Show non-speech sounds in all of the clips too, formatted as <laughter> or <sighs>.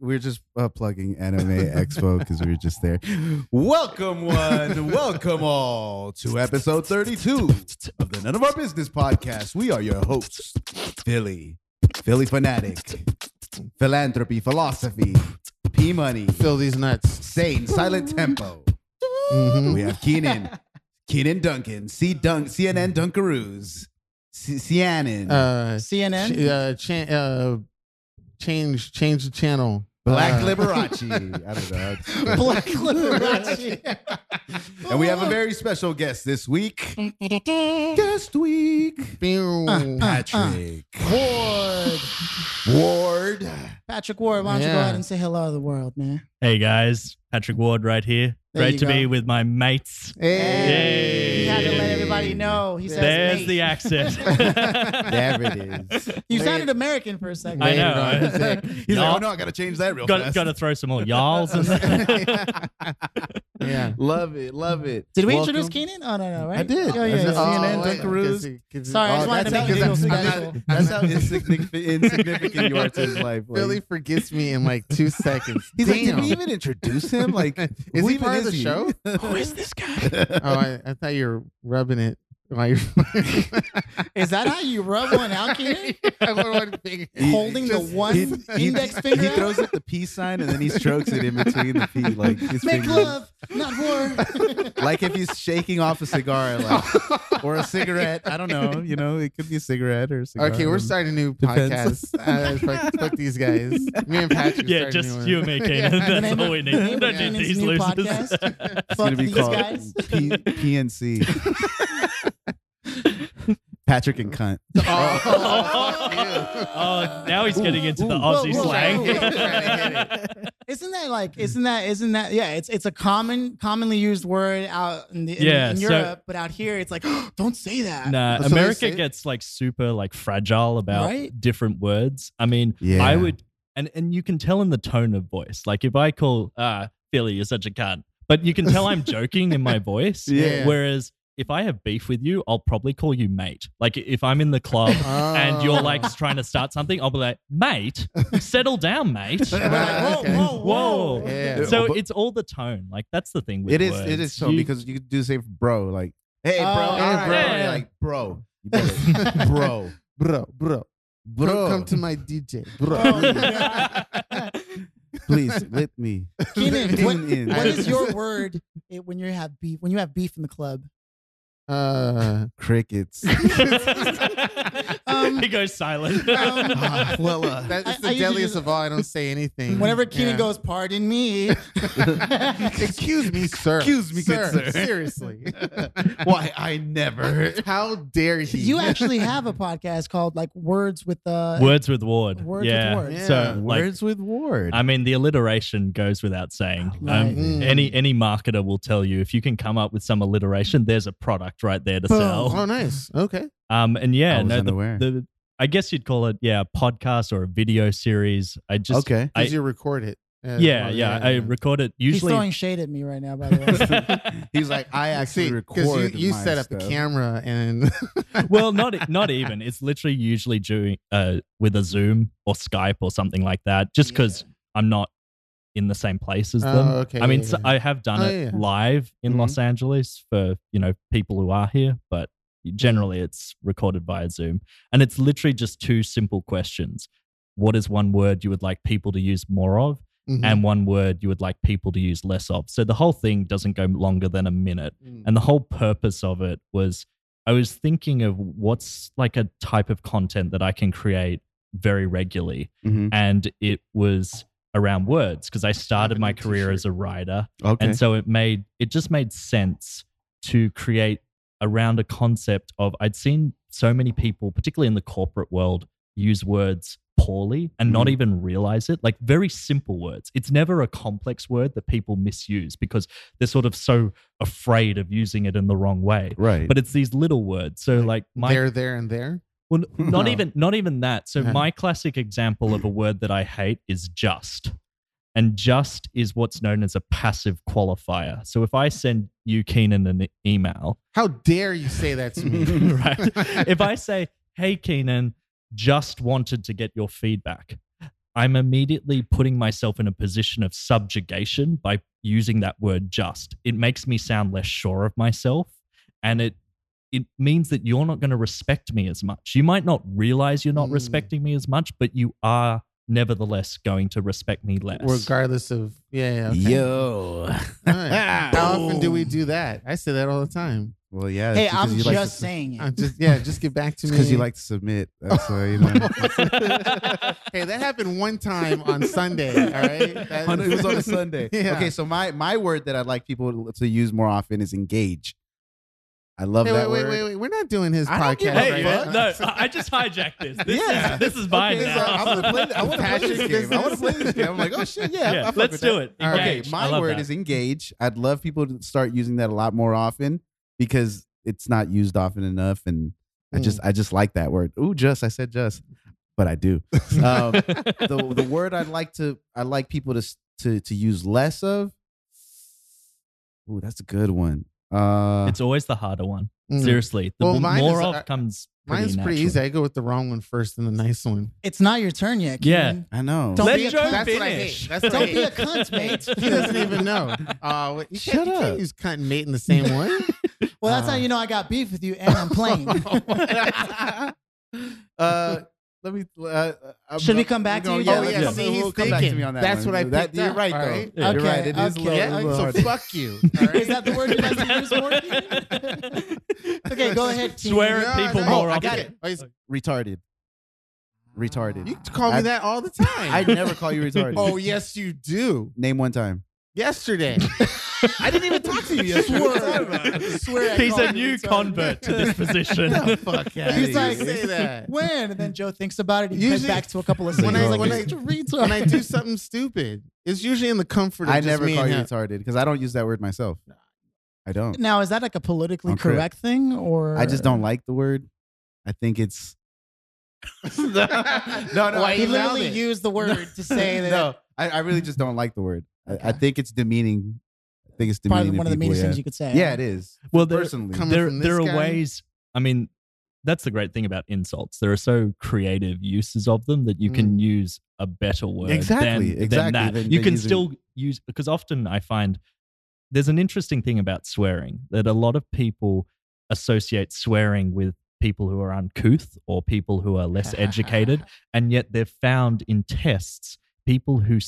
we're just uh, plugging Anime Expo because we were just there. Welcome, one, welcome all to episode 32 of the None of Our Business podcast. We are your hosts, Philly, Philly fanatic, philanthropy, philosophy, P Money, Fill these nuts. Sane, Silent Tempo. Mhm. We have Keenan, Keenan Duncan, C Dunk, CNN Dunkaroos, C- Uh, CNN? ch- uh, uh, change, change the channel. Black uh, Liberace. <laughs> I don't know. <laughs> Black Liberace. <laughs> And we have a very special guest this week. Guest week. Uh, Patrick Ward. Ward. Patrick Ward, why don't you go Yeah. ahead and say hello to the world, man? Hey guys, Patrick Ward right here. There Great to go. be with my mates. Hey. He had to let everybody know. He says There's mate. the accent. <laughs> There it is. You sounded American for a second. I know. Later on, he's like, He's Y'all- like, oh no, I gotta change that real got, fast. got to throw some more <laughs> y'alls in there. <laughs> Yeah. love it, love it. Did we Welcome. introduce Keenan? Oh, no, no, right? I did. Oh, yeah, yeah, just- oh, yeah. CNN, wait, Dunkaroos. 'cause he- 'cause he- Sorry, I just oh, wanted to that's make how- it feel I'm- special. That's how insignificant, insignificant you are to his life. Like, Philly forgets me in like two seconds. he's like, did Damn. we even introduce him? Like, Is who he even part of the he? show? <laughs> Who is this guy? <laughs> Oh, I, I thought you were rubbing it while you're. Is that how you rub one out, Keenan? I wasn't thinking- Holding the Just- one he, he- index finger He out? throws up the peace sign and then he strokes it in between the feet, like his Make fingers. love, not war. <laughs> Like if he's shaking off a cigar, like, or a cigarette. I don't know. You know, it could be a cigarette or a cigar. Okay, we're starting a new Depends. podcast. <laughs> Uh, fuck, fuck these guys. Me and Patrick. yeah, starting a just new you and me, Keenan. The That's all we need. name Don't of need Keenan's these new losers. podcast. It's Fuck gonna be these called guys. P- PNC. <laughs> <laughs> Patrick and cunt. Oh, <laughs> oh, now he's getting into the Aussie whoa, whoa, slang. whoa, <laughs> whoa. Isn't that like? Isn't that? Isn't that? Yeah, it's it's a common commonly used word out in, the, in, Yeah, in so- Europe, but out here it's like, <gasps> don't say that. Nah, So America gets like super like fragile about Right? different words. I mean, Yeah. I would, and and you can tell in the tone of voice. Like if I call ah Philly, you're such a cunt, but you can tell I'm joking in my voice. Yeah. Whereas if I have beef with you, I'll probably call you mate. Like if I'm in the club and you're ah. like Oh. trying to start something, I'll be like, mate, settle down, mate. <laughs> Like, whoa, Okay. whoa, whoa. Whoa. Yeah. So But- it's all the tone. Like that's the thing with It is. words. It is so You- because you do say for bro, like, hey, bro, Oh, all right, bro. You're Yeah. like, bro, <laughs> bro, bro, bro, bro, Come, come to my DJ, bro. Oh, <laughs> please let me. Keenan, Tune what, in. what is your word when you have beef? When you have beef in the club? Uh, crickets? <laughs> Um, he goes silent. um, Ah, well, uh, that's I- the I usually deadliest just- of all. I don't say anything. Whenever Keenan Yeah. goes, pardon me. <laughs> excuse me, <laughs> sir. Excuse me, good sir. Seriously, why I never. how dare he? you actually have a podcast called like Words with the Words with Ward. Words with yeah. Ward. Yeah. So like, Words with Ward. I mean, the alliteration goes without saying. Right. Um, Mm. Any any marketer will tell you if you can come up with some alliteration, there's a product right there to Boom. sell. Oh, nice. <laughs> Okay. Um, and yeah, I was no, unaware. the, the I guess you'd call it yeah, a podcast or a video series. I just okay. I- Because you record it. Uh, yeah, well, yeah, I record it usually. He's throwing shade at me right now, by the way. <laughs> <laughs> He's like, I actually See, record. you, you my set up stuff. a camera and well, not not even. It's literally usually doing uh with a Zoom or Skype or something like that. Just because I'm not in the same place as them. Oh, okay, I mean, yeah, so yeah. I have done Oh, it yeah. live in Mhm. Los Angeles for you know people who are here, but generally it's recorded via Zoom, and it's literally just two simple questions. What is one word you would like people to use more of, Mhm. and one word you would like people to use less of? So the whole thing doesn't go longer than a minute. Mm. And the whole purpose of it was I was thinking of what's like a type of content that I can create very regularly. Mhm. And it was around words because I started my career as a writer. Okay. And so it made it just made sense to create around a concept of I'd seen so many people, particularly in the corporate world, use words poorly and not Mhm. even realize it. Like very simple words. It's never a complex word that people misuse because they're sort of so afraid of using it in the wrong way. right. But it's these little words. So like my there, there, and there. Well, <laughs> not No. even not even that. So Uh-huh. my classic example of a word that I hate is just. And just is what's known as a passive qualifier. So if I send you Keenan an email, How dare you say that to me? <laughs> right? <laughs> if I say, "Hey Keenan, just wanted to get your feedback." I'm immediately putting myself in a position of subjugation by using that word just. It makes me sound less sure of myself and it it means that you're not going to respect me as much. You might not realize you're not Mm. respecting me as much, but you are nevertheless going to respect me less. Regardless of yeah, yeah okay. Yo. <laughs> All right. How often do we do that? I say that all the time. Well, yeah. Hey, I'm just like to, saying I'm just yeah, just get back to <laughs> me. because you like to submit. That's why you know. <laughs> hey, that happened one time on Sunday. All right, That- it was on a Sunday. Yeah. Okay, so my my word that I'd like people to use more often is engage. I love Hey, that wait, wait, word. wait, wait. We're not doing his I don't podcast Hey, right now. no, I just hijacked this. This Yeah. is this is mine Okay, so now. I'm gonna play. I want to play this Passion game. I want to play this game. I'm like, oh shit, yeah. I yeah, let's do that. it. All right. Okay, my word that. is engage. I'd love people to start using that a lot more often because it's not used often enough, and I just I just like that word. Ooh, just I said just, but I do. <laughs> Um, the the word I'd like to I like people to to to use less of. Ooh, that's a good one. Uh, It's always the harder one. Mm. Seriously, the Well, m- mine more is, of uh, comes. Pretty Mine's pretty easy. I go with the wrong one first and the nice one. It's not your turn yet. Yeah. I know. Don't Let be a Joe cunt. That's what I hate. That's what Don't be hate. a cunt, <laughs> mate. he doesn't even know. Uh, what- you Shut can't, you up. can't use cunt and mate in the same <laughs> one. Well, that's how Uh. you know I got beef with you and I'm playing. <laughs> uh, let me. Uh, Should we come back to you? Yeah, Oh, let's yeah, come- see, we'll he's come back to thinking. me on that. That's one. what I That, picked You're up, right though. right? You're Okay, right. It is a okay, little, yeah, a little so hard. fuck you. all <laughs> right? Is that the word you like to use more? <laughs> okay, go ahead. Keenan. Swear at people no, more I got it. Oh, he's- retarded. Retarded. You call me I- that all the time. <laughs> I never call you retarded. oh yes, you do. Name one time. Yesterday. I didn't even talk to you <laughs> yesterday. Swear I He's called a you new retarded. convert to this <laughs> position. Fuck yeah. He's like, say that. when? And then Joe thinks about it. He Usually- goes back to a couple of When seconds. I, like, when, I, when I do something stupid, it's usually in the comfort of I just never me call and you him. retarded because I don't use that word myself. I don't. Now, is that like a politically I'm correct. correct thing, or I just don't like the word. I think it's. <laughs> no, no. Why I- He literally used the word to say that. no, I, I really just don't like the word. I, I think it's demeaning. I think it's. Probably one of the people, meanest yeah. things you could say. Yeah, it is. Well, there, Personally, Coming there, from there are guy? ways. I mean, that's the great thing about insults. There are so creative uses of them that you can use a better word Exactly, than, exactly, than that. than- you than can using- still use because often I find there's an interesting thing about swearing that a lot of people associate swearing with people who are uncouth or people who are less educated <laughs> and yet they've found in tests people who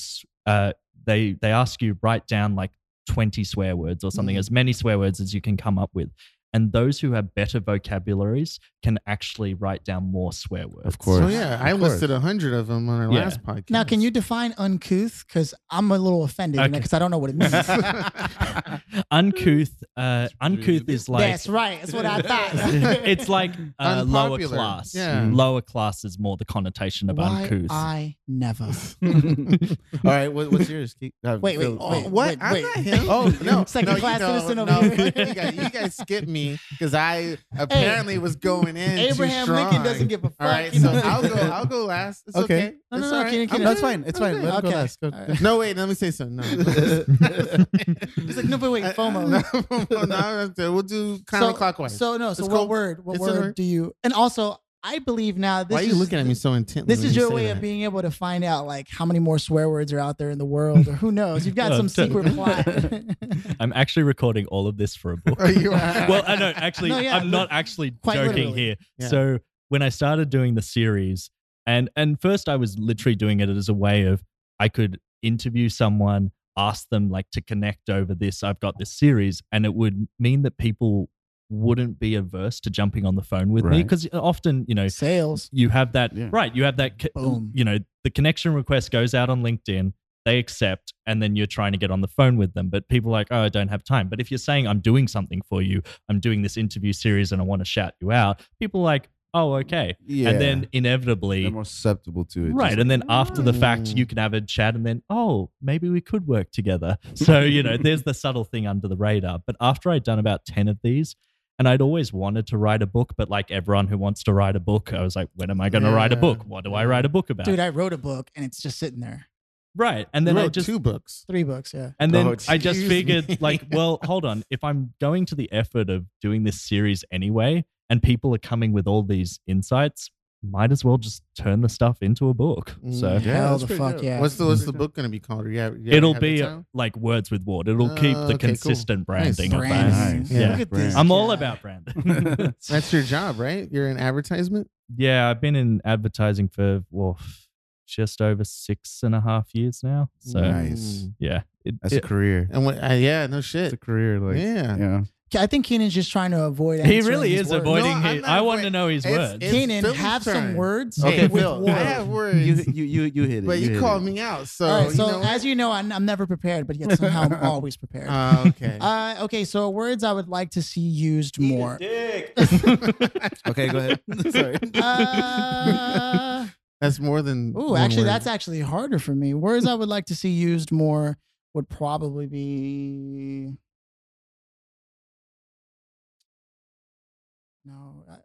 uh, they they ask you write down like 20 swear words or something Mm. as many swear words as you can come up with and those who have better vocabularies can actually write down more swear words Of course. So yeah, I course. listed a hundred of them on our Yeah. last podcast. Now, can you define uncouth? Because I'm a little offended Okay. because I don't know what it means. <laughs> uncouth uh uncouth is like That's right. That's what I thought. <laughs> it's like uh, lower class Yeah. lower class is more the connotation of Why uncouth I never. <laughs> All right, what, what's yours? Keith? Uh, Wait, wait, Phil- Oh, wait, what? wait, I'm wait. not him. Oh, no, Second no, you class know, citizen no, over here. you guys, you guys skipped me because I apparently was going in. too Abraham strong. Lincoln doesn't give a fuck. All right, so I'll go. I'll go last. It's okay. Okay. No, no, It's no, all right. Keenan, I'm That's fine. It's fine. good. Let him go Okay. last. Go. All right. No, wait. Let me say something. No. <laughs> He's like, no, but wait, <laughs> FOMO. no, no, no, we'll do counterclockwise. So no, so It's what cool. word? What It's word do you? And also, I believe now this Why are you is looking at me so intently? This when is you your say way that? of being able to find out like how many more swear words are out there in the world, or who knows? You've got <laughs> Oh, some totally. secret plot. <laughs> i'm actually recording all of this for a book <laughs> Oh, you are. well, I know. Actually, No, yeah, I'm not actually joking literally. here. Yeah. So when I started doing the series, and and first I was literally doing it as a way of I could interview someone, ask them like to connect over this. I've got this series, and it would mean that people wouldn't be averse to jumping on the phone with me because often you know Sales. you have that Yeah. right you have that Boom. you know the connection request goes out on linkedin they accept and then you're trying to get on the phone with them but people are like oh i don't have time but if you're saying i'm doing something for you i'm doing this interview series and i want to shout you out people are like oh okay Yeah. and then inevitably they're more susceptible to it. Right. Just- And then after the fact, you oh. can have a chat and then, oh, maybe we could work together. So, you know, there's the subtle thing under the radar. But after I'd done about 10 of these, and I'd always wanted to write a book, but like everyone who wants to write a book, I was like, when am I going to write a book? What do I write a book about? Dude, I wrote a book and it's just sitting there. right. And You then I wrote just, two books. Three books, yeah. and then Oh, I just figured, me. like, well, <laughs> hold on. If I'm going to the effort of doing this series anyway, and people are coming with all these insights, might as well just turn the stuff into a book. So Mm, Yeah, Hell that's the fuck dope. yeah. What's the what's the <laughs> book going to be called? Or you it'll be title? like words with Ward. It'll Oh, keep the okay, cool. consistent branding of Branding. that. Nice. Yeah. Look at this I'm all guy. about brand. <laughs> That's your job, right? You're in advertisement. yeah, I've been in advertising for well, just over six and a half years now. So Nice. Yeah, it, That's it- a career. And what? Uh, yeah, no It's shit. a career. Like, Yeah. yeah. I think Keenan's just trying to avoid. he really is words. avoiding. No, I'm his, I want to know his It's- words. it's- Keenan, Phil's have some words. Okay, with Phil, words. I have words. You, you, you, you hit it. but you, hit called it. me out, so All right, you so know. as you know, I'm, I'm never prepared, but yet somehow I'm <laughs> always prepared. Uh, okay. <laughs> Uh, okay, so words I would like to see used more. <laughs> Okay, go ahead. Sorry. Uh, that's more than. ooh, actually, word. that's actually harder for me. Words I would like to see used more would probably be. No, uh,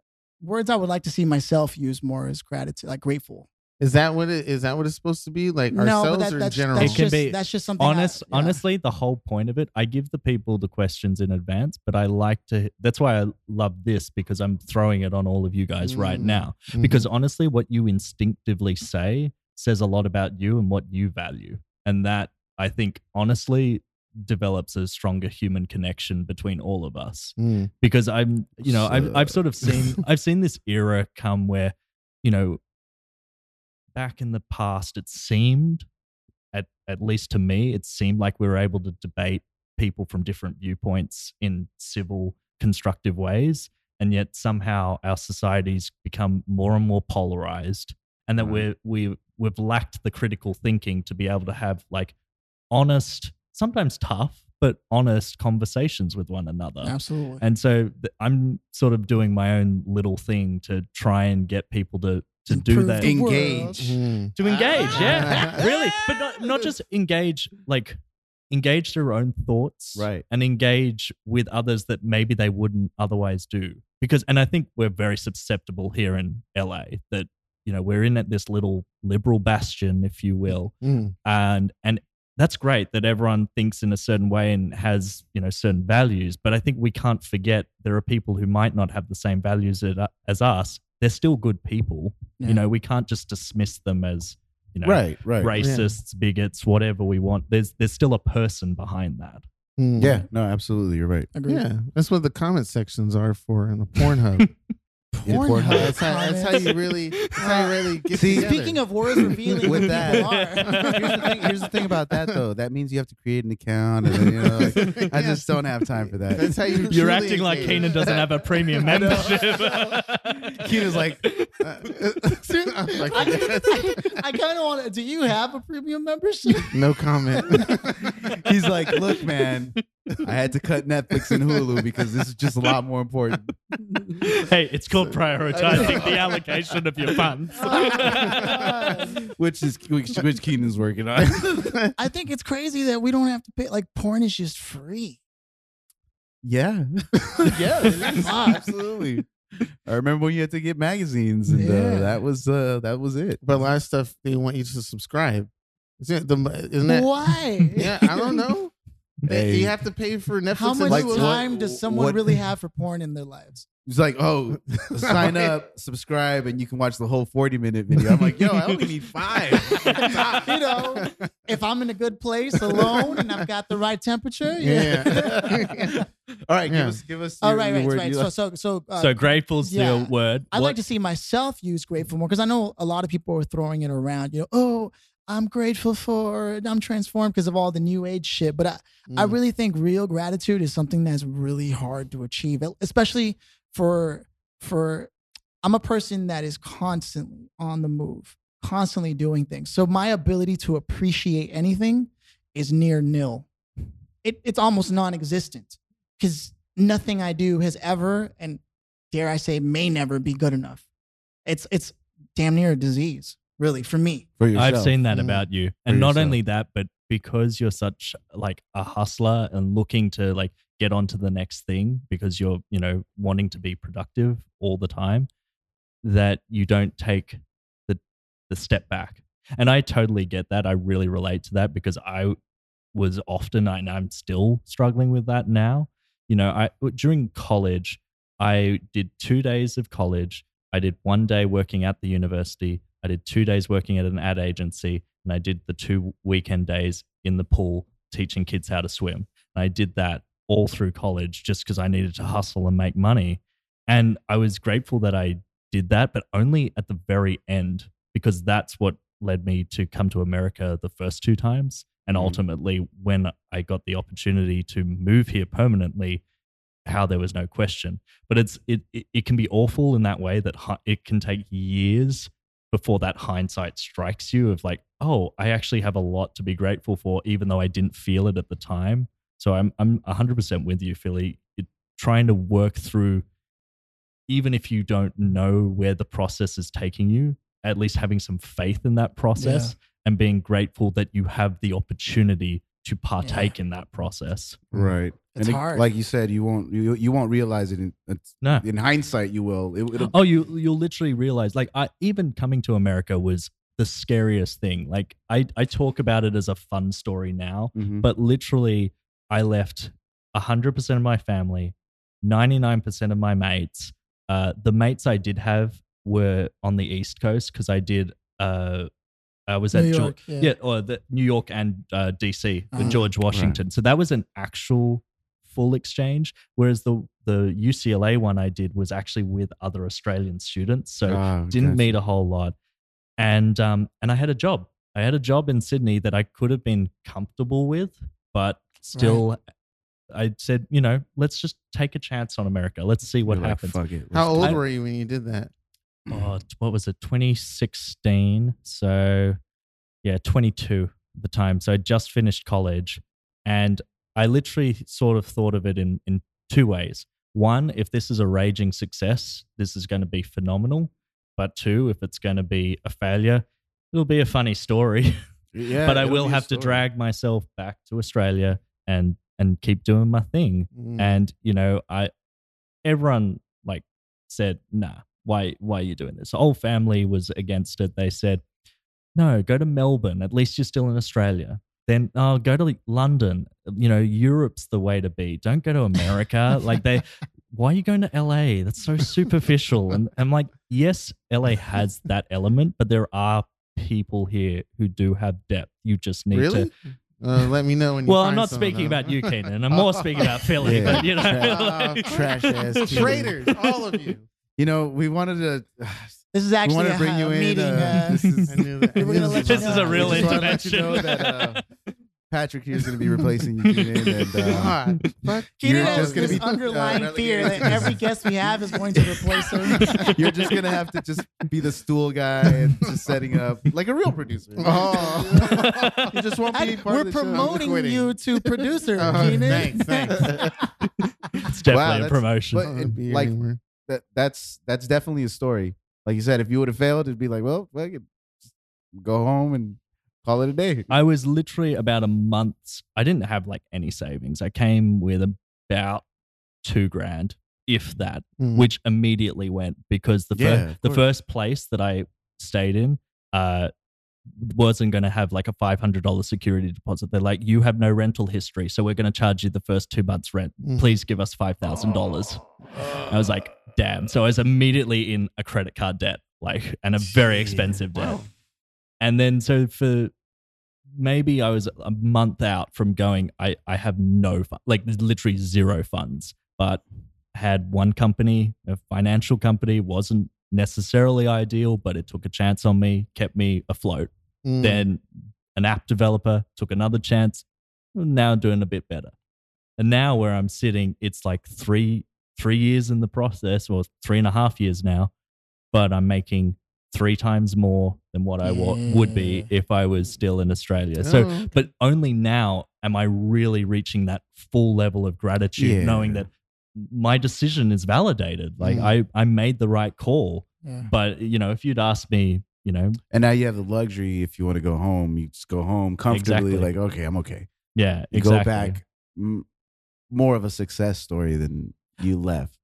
words I would like to see myself use more is gratitude, like grateful. Is that what it is? That what it's supposed to be? Like no, ourselves but that, or in that's, general? that's It can just be that's just something. I- Honest, yeah. honestly, the whole point of it, I give the people the questions in advance, but I like to. That's why I love this because I'm throwing it on all of you guys right Mm. now. Mhm. Because honestly, what you instinctively say says a lot about you and what you value, and that I think honestly develops a stronger human connection between all of us Mm. because I'm, you know, I've I've sort of seen <laughs> I've seen this era come where, you know, back in the past it seemed, at at least to me, it seemed like we were able to debate people from different viewpoints in civil, constructive ways, and yet somehow our societies become more and more polarized, and that Right. we're we we've lacked the critical thinking to be able to have like honest, sometimes tough, but honest conversations with one another. absolutely. And so th- I'm sort of doing my own little thing to try and get people to to do that. the Engage. Mm. to engage, Ah. yeah, <laughs> really, but not not just engage like engage their own thoughts, Right. and engage with others that maybe they wouldn't otherwise do. Because, and I think we're very susceptible here in LA that you know we're in at this little liberal bastion, if you will, Mm. and and that's great that everyone thinks in a certain way and has you know certain values but i think we can't forget there are people who might not have the same values as- as us they're still good people Yeah. you know we can't just dismiss them as you know Right, right. racists bigots whatever we want there's there's still a person behind that Mm. Yeah, no, absolutely. You're right. Agreed. Yeah, that's what the comment sections are for in the Pornhub. <laughs> Yeah, Pornhub that's, how, that's how you really, that's how you really get See, together. Speaking of words revealing With that, are. <laughs> here's the thing. Here's the thing about that, though. That means you have to create an account, and then, you know, like, I just don't have time for that. That's how you. you're truly acting like engage. keenan doesn't have a premium I know. membership <laughs> Keenan's like, uh, <laughs> Like, I, I kind of want to. Do you have a premium membership? no comment. he's like, look, man, I had to cut Netflix and Hulu because this is just a lot more important. <laughs> hey it's called prioritizing the allocation of your funds <laughs> which is which, which Keenan's working on. I think it's crazy that we don't have to pay. Like porn is just free. yeah, <laughs> yeah, it is. Fuck. absolutely. I remember when you had to get magazines, and Yeah. uh, that was uh, that was it. but a lot of stuff they want you to subscribe. Isn't, it the, isn't that? Why? Yeah, I don't know. Hey. You have to pay for Netflix. How much Like, time what- does someone what- really have for porn in their lives? It's like, oh, <laughs> sign up, subscribe, and you can watch the whole forty minute video. I'm like, yo, I only need five. <laughs> you know, if I'm in a good place alone and I've got the right temperature, yeah. Yeah. <laughs> All right, Yeah. give us give us. All your- right, right, word. right. So, so, so, uh, so grateful's yeah. the word I What- like to see myself use grateful more because I know a lot of people are throwing it around. You know, oh, I'm grateful for I'm transformed because of all the new age shit. But I, I Mm. really think real gratitude is something that's really hard to achieve, especially for for I'm a person that is constantly on the move, constantly doing things. So my ability to appreciate anything is near nil. It, it's almost non-existent because nothing I do has ever and dare I say may never be good enough. It's it's damn near a disease, really, for me. for yourself. I've seen that Mm. about you. And not yourself. only that, but because you're such like a hustler and looking to like get onto the next thing because you're, you know, wanting to be productive all the time, that you don't take the the step back. And I totally get that. I really relate to that because I was often and I'm still struggling with that now. You know, I during college, I did 2 days of college I did one day working at the university. I did two days working at an ad agency, and I did the two weekend days in the pool teaching kids how to swim. And I did that all through college just because I needed to hustle and make money. And I was grateful that I did that, but only at the very end because that's what led me to come to America the first two times. And Mhm. ultimately, when I got the opportunity to move here permanently, how there was no question. But it's it it, it can be awful in that way that it can take years before that hindsight strikes you of like, oh, I actually have a lot to be grateful for, even though I didn't feel it at the time. So I'm I'm 100% with you, Philly. It, trying to work through, even if you don't know where the process is taking you, at least having some faith in that process and being grateful that you have the opportunity to partake in that process. Right. It's and it- hard. like you said, you won't you, you won't realize it in it's- No. in hindsight. You will. It, it'll, Oh, you you'll literally realize like I even coming to America was the scariest thing. Like I I talk about it as a fun story now, Mhm. but literally I left 100% of my family, 99% of my mates. Uh, the mates I did have were on the East Coast because I did uh I was New at Geor- York, yeah. yeah, or the New York and uh, DC, the Uh-huh. George Washington. So that was an actual full exchange, whereas the the UCLA one I did was actually with other Australian students. So Ah, didn't gotcha. meet a whole lot, and um and I had a job. I had a job in Sydney that I could have been comfortable with, but still. I said, you know, let's just take a chance on America. Let's see what You're like, happens. Fuck it. How old I- were you when you did that? Oh, what was it? 2016. So, yeah, 22 at the time. So I just finished college, and I literally sort of thought of it in in two ways. One, if this is a raging success, this is going to be phenomenal. But two, if it's going to be a failure, it'll be a funny story. <laughs> Yeah, but I will have to drag myself back to Australia and and keep doing my thing Mm. and you know i everyone like said nah why why are you doing this the whole family was against it they said no go to melbourne at least you're still in australia then oh go to like, london you know europe's the way to be don't go to america <laughs> like they why are you going to la that's so superficial and i'm like yes la has that element but there are people here who do have depth you just need really? to Uh, let me know when you well, I'm not some, speaking though. about you, Keenan. I'm <laughs> more speaking about Philly. Yeah. But you know, like- trash ass kid. <laughs> traitors, all of you. You know, we wanted to. <sighs> This is actually wanted a, to bring a you in. meeting. uh, uh, this is, I knew that. We were gonna <laughs> let you This is a real we just wanna let you intervention. know that uh, <laughs> Patrick here is going to be replacing you, Keenan, and uh, God. <laughs> Keenan You're has gonna this be, uh, underlying relegated fear that every guest we have is going to replace him. you're just going to have to just be the stool guy and just setting up like a real producer. Oh. you just won't be Hey, part we're of the show. promoting quitting. you to producer, Oh, Keenan. thanks, thanks. it's definitely Wow, a promotion. but- I don't wanna be here like- anymore. That that's that's definitely a story. Like you said, if you would have failed, it'd be like, well, fuck it. Just go home and call it a day. I was literally about a month. I didn't have like any savings. I came with about two grand, if that, Mm. which immediately went because the Yeah, fir- the course. first place that I stayed in uh, wasn't going to have like a five hundred dollars security deposit. They're like, you have no rental history, so we're going to charge you the first two months rent. Mhm. Please give us five thousand dollars. I was like, damn. So I was immediately in a credit card debt, like, and a very Gee, expensive debt. wow. And then so for maybe I was a month out from going, I, I have no fun, like literally zero funds, but had one company, a financial company, wasn't necessarily ideal, but it took a chance on me, kept me afloat. Mm. Then an app developer took another chance. Now doing a bit better. And now where I'm sitting, it's like three three years in the process, or three and a half years now, but I'm making three times more than what I wa- would be if I was still in Australia. So, Oh, but only now am I really reaching that full level of gratitude, Yeah. knowing that my decision is validated. Like Mm. I, I made the right call. Yeah. But you know, if you'd asked me, you know, And now you have the luxury. If you want to go home, you just go home comfortably. Exactly. Like, okay, I'm okay. yeah, You exactly. go back, m- more of a success story than you left.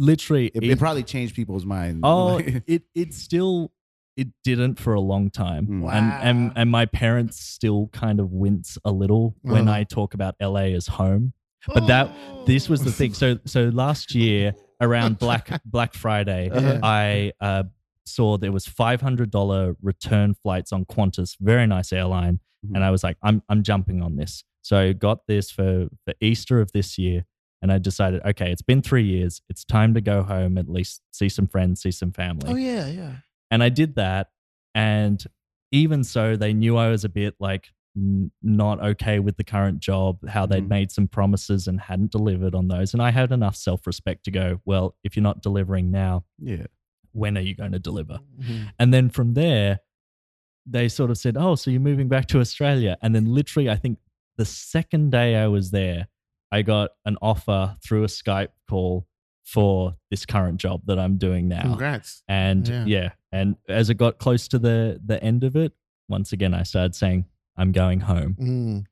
Literally, It, it- it probably changed people's minds. Oh, <laughs> it it still it didn't for a long time, Mm. and and and my parents still kind of wince a little when Uh-huh. I talk about LA as home. But that this was the thing. So so last year around <laughs> Black Black Friday, Uh-huh. I uh, saw there was five hundred dollar return flights on Qantas, very nice airline, Mhm. and I was like, I'm I'm jumping on this. So I got this for for Easter of this year, and I decided, okay, it's been three years, it's time to go home, at least see some friends, see some family. Oh yeah, yeah. And I did that. And even so, they knew I was a bit like n- not okay with the current job, how they'd Mhm. made some promises and hadn't delivered on those. And I had enough self respect to go, well, if you're not delivering now, Yeah. when are you going to deliver? Mhm. And then from there, they sort of said, oh, so you're moving back to Australia. And then literally, I think the second day I was there, I got an offer through a Skype call for this current job that I'm doing now. Congrats. And Yeah. yeah. and as it got close to the the end of it, once again I started saying, I'm going home. Mm.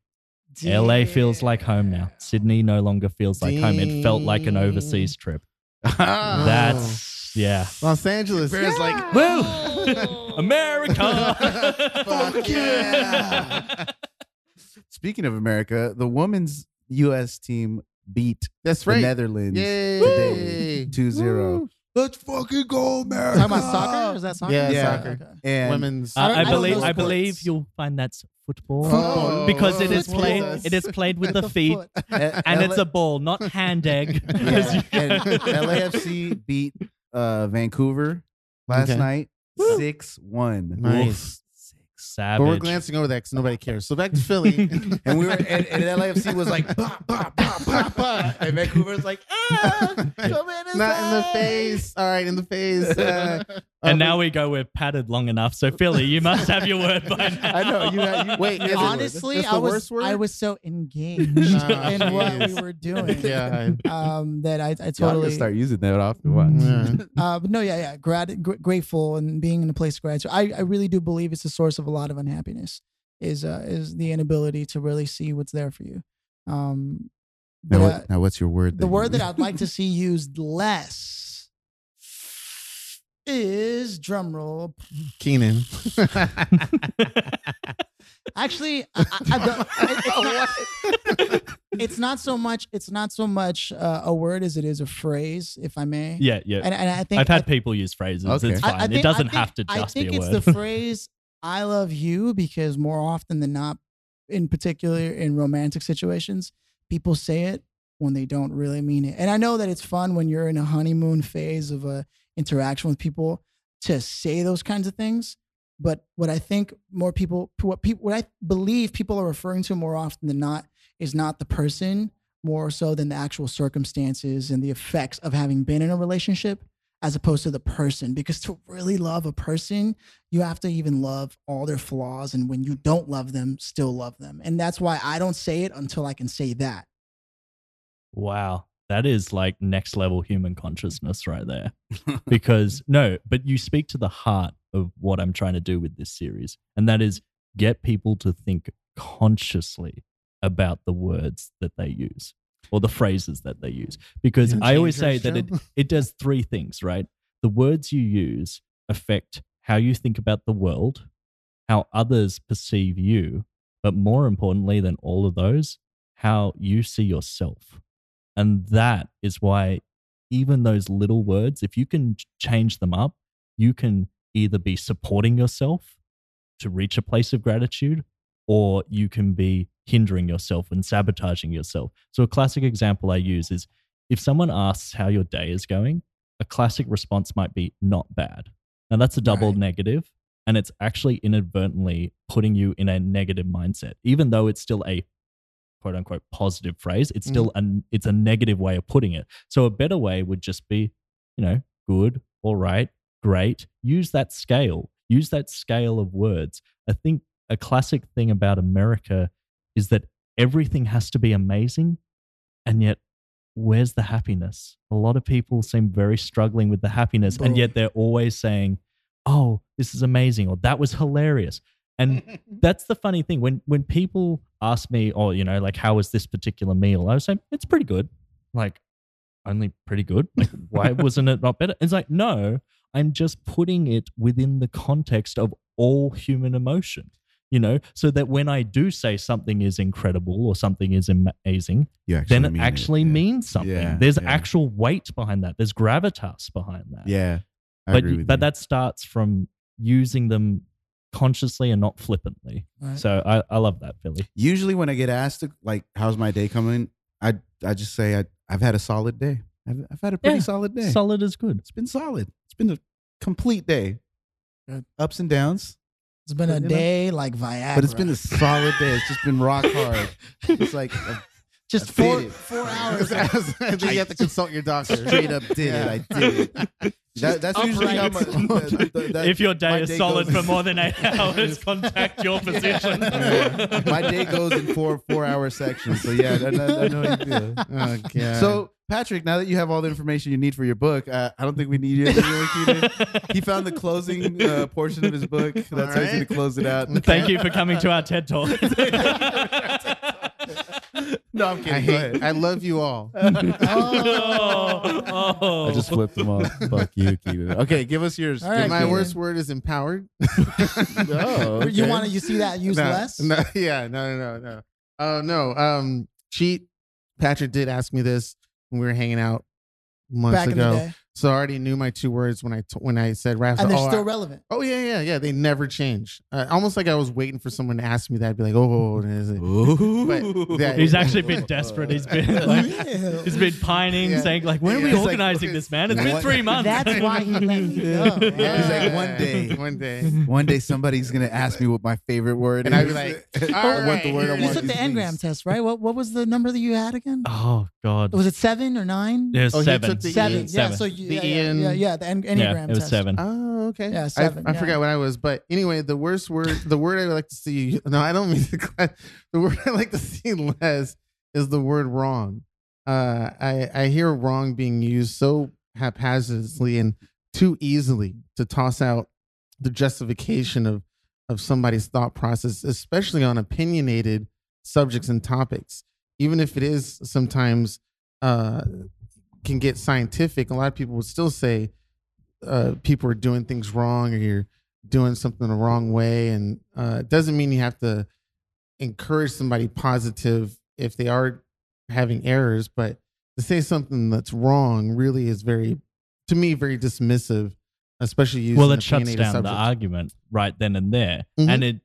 LA feels like home now. Sydney no longer feels like home. It felt like an overseas trip. <laughs> Oh. That's yeah. Los Angeles. Bear's like, Woo! <laughs> America. Fuck <laughs> yeah. Speaking of America, the women's U.S. team beat That's the. Netherlands Yay. today 2-0. Let's fucking go, America. Talking about soccer? Is that soccer? Yeah, Yeah. soccer. Okay. And Women's. I don't- I, I don't believe I sports. believe you'll find that's football Football. because it is played it is played with the The feet foot. <laughs> and it's a ball, not hand egg. <laughs> yeah. You- and <laughs> LAFC beat uh, Vancouver last Okay. night Woo. 6-1. Nice. Savage. But we're glancing over that because nobody cares. So back to Philly. <laughs> And we were and, and LAFC was like bah, bah, bah, bah, bah. and Vancouver's like ah, come in Not in the face. face. All right, in the face. <laughs> Uh, and uh, now we go we're padded long enough. So Philly, you must have your word by <laughs> now. I know you, you Wait, is Honestly, that's I was word? I was so engaged Oh, in what we were doing. Yeah. Um, that I, I Y'all gonna totally start using that often. Watch. Yeah. uh, but no, yeah, yeah, grat- gr- grateful and being in a place of gratitude. I, I really do believe it's a source of a lot of unhappiness. Is uh, is the inability to really see what's there for you. Um, Now, but, what, now, what's your word? the word that? I'd like to <laughs> see used less is drumroll. Keenan. <laughs> Actually, I, I, I, the- it- it's, not, <laughs> it's not so much. It's not so much uh, a word as it is a phrase, if I may. Yeah, yeah. And, and I think I've had people use phrases. Okay. It's fine. I it think- doesn't think- have to just I think be a word. it's word. the phrase "I love you" because more often than not, in particular in romantic situations, people say it when they don't really mean it. And I know that it's fun when you're in a honeymoon phase of a interaction with people to say those kinds of things. But what I think more people, what people, what I believe people are referring to more often than not is not the person more so than the actual circumstances and the effects of having been in a relationship as opposed to the person. Because to really love a person, you have to even love all their flaws. And when you don't love them, still love them. And that's why I don't say it until I can say that. Wow. That is like next level human consciousness right there. <laughs> because no, but you speak to the heart of what I'm trying to do with this series. And that is get people to think consciously about the words that they use or the phrases that they use. Because I always say that it, it does three things, right? The words you use affect how you think about the world, how others perceive you, but more importantly than all of those, how you see yourself. And that is why even those little words, if you can change them up, you can either be supporting yourself to reach a place of gratitude, or you can be hindering yourself and sabotaging yourself. So, a classic example I use is if someone asks how your day is going, a classic response might be not bad. Now, that's a double Right. negative, and it's actually inadvertently putting you in a negative mindset, even though it's still a quote unquote positive phrase. It's still Mm-hmm. an it's a negative way of putting it. So a better way would just be, you know, good, all right, great. Use that scale. Use that scale of words. I think a classic thing about America is that everything has to be amazing, and yet where's the happiness? A lot of people seem very struggling with the happiness, and yet they're always saying, "Oh, this is amazing," or "That was hilarious." And <laughs> that's the funny thing when when people ask me, "Oh, you know, like how was this particular meal?" I was saying it's pretty good. Like only pretty good. Like why <laughs> wasn't it not better? It's like no, I'm just putting it within the context of all human emotion. You know, so that when I do say something is incredible or something is amazing, You then it mean actually yeah. means something. Yeah, There's yeah. actual weight behind that. There's gravitas behind that. Yeah. I but agree with but you. that starts from using them consciously and not flippantly. Right. So I, I love that, Philly. usually when I get asked like how's my day coming, I I just say I I've had a solid day. I've, I've had a pretty Yeah. solid day. Solid is good. it's been solid. It's been a complete day. Good. Ups and downs, It's been a know, day like Viagra. but it's been a solid day. It's just been rock hard. <laughs> It's like uh, just four it. four hours. <laughs> and then <laughs> you have to consult your doctor. straight up did it. I did <laughs> it. That, that's usually how my, that- that- that- if your my day is day solid goes- for more than eight hours, contact your physician. Yeah. my day goes in four four hour sections. So yeah, I, know- I know how you feel. Oh, God. So Patrick, now that you have all the information you need for your book, uh, I don't think we need you anymore, He found the closing uh, portion of his book. That's how he's going to close it out. Thank you for coming to our TED Talk. No, I'm kidding. Go hate. I love you all. oh, <laughs> oh. I just flipped them off. <laughs> Fuck you, Keenan. Okay, give us yours. All right, My Keenan. worst word is empowered. <laughs> Oh, You want to you see that used no, less? No, yeah, no, no, no, no. Oh no. Um, cheat. Patrick did ask me this when we were hanging out months Back in ago. The day, So I already knew my two words when I t- when I said rap. and they're oh, still I- relevant. oh yeah, yeah, yeah. They never change. Uh, almost like I was waiting for someone to ask me that. I'd be like, oh, is it? That- He's actually <laughs> been desperate. He's been like, Yeah. he's been pining, Yeah. saying like, "When are we Yeah. It's like- organizing this, man? It's been three months." That's why he let me <laughs> go. Yeah. He's like, one day. one day. One day somebody's gonna ask me what my favorite word And is. I'd be like, <laughs> or all what the right, word I You want took is the Enneagram least. test, right? What what was the number that you had again? oh God, Was it seven or nine? there's Oh, he seven. seven. E- Yeah. So you, The yeah, yeah, Ian- yeah, yeah, the en- yeah, it was test. seven. Oh, okay. Yeah, I- seven, I, yeah. forgot what I was, but anyway, the worst word, the word I would like to see. <laughs> No, I don't mean to. cla- The word I like to see <laughs> less is the word wrong. Uh, I I hear wrong being used so haphazardly and too easily to toss out the justification of of somebody's thought process, especially on opinionated subjects and topics. Even if it is sometimes uh, can get scientific, a lot of people would still say uh, people are doing things wrong or you're doing something the wrong way. And uh, it doesn't mean you have to encourage somebody positive if they are having errors, but to say something that's wrong really is very, to me, very dismissive, especially using well, it shuts down the argument right then and there, Mhm. and it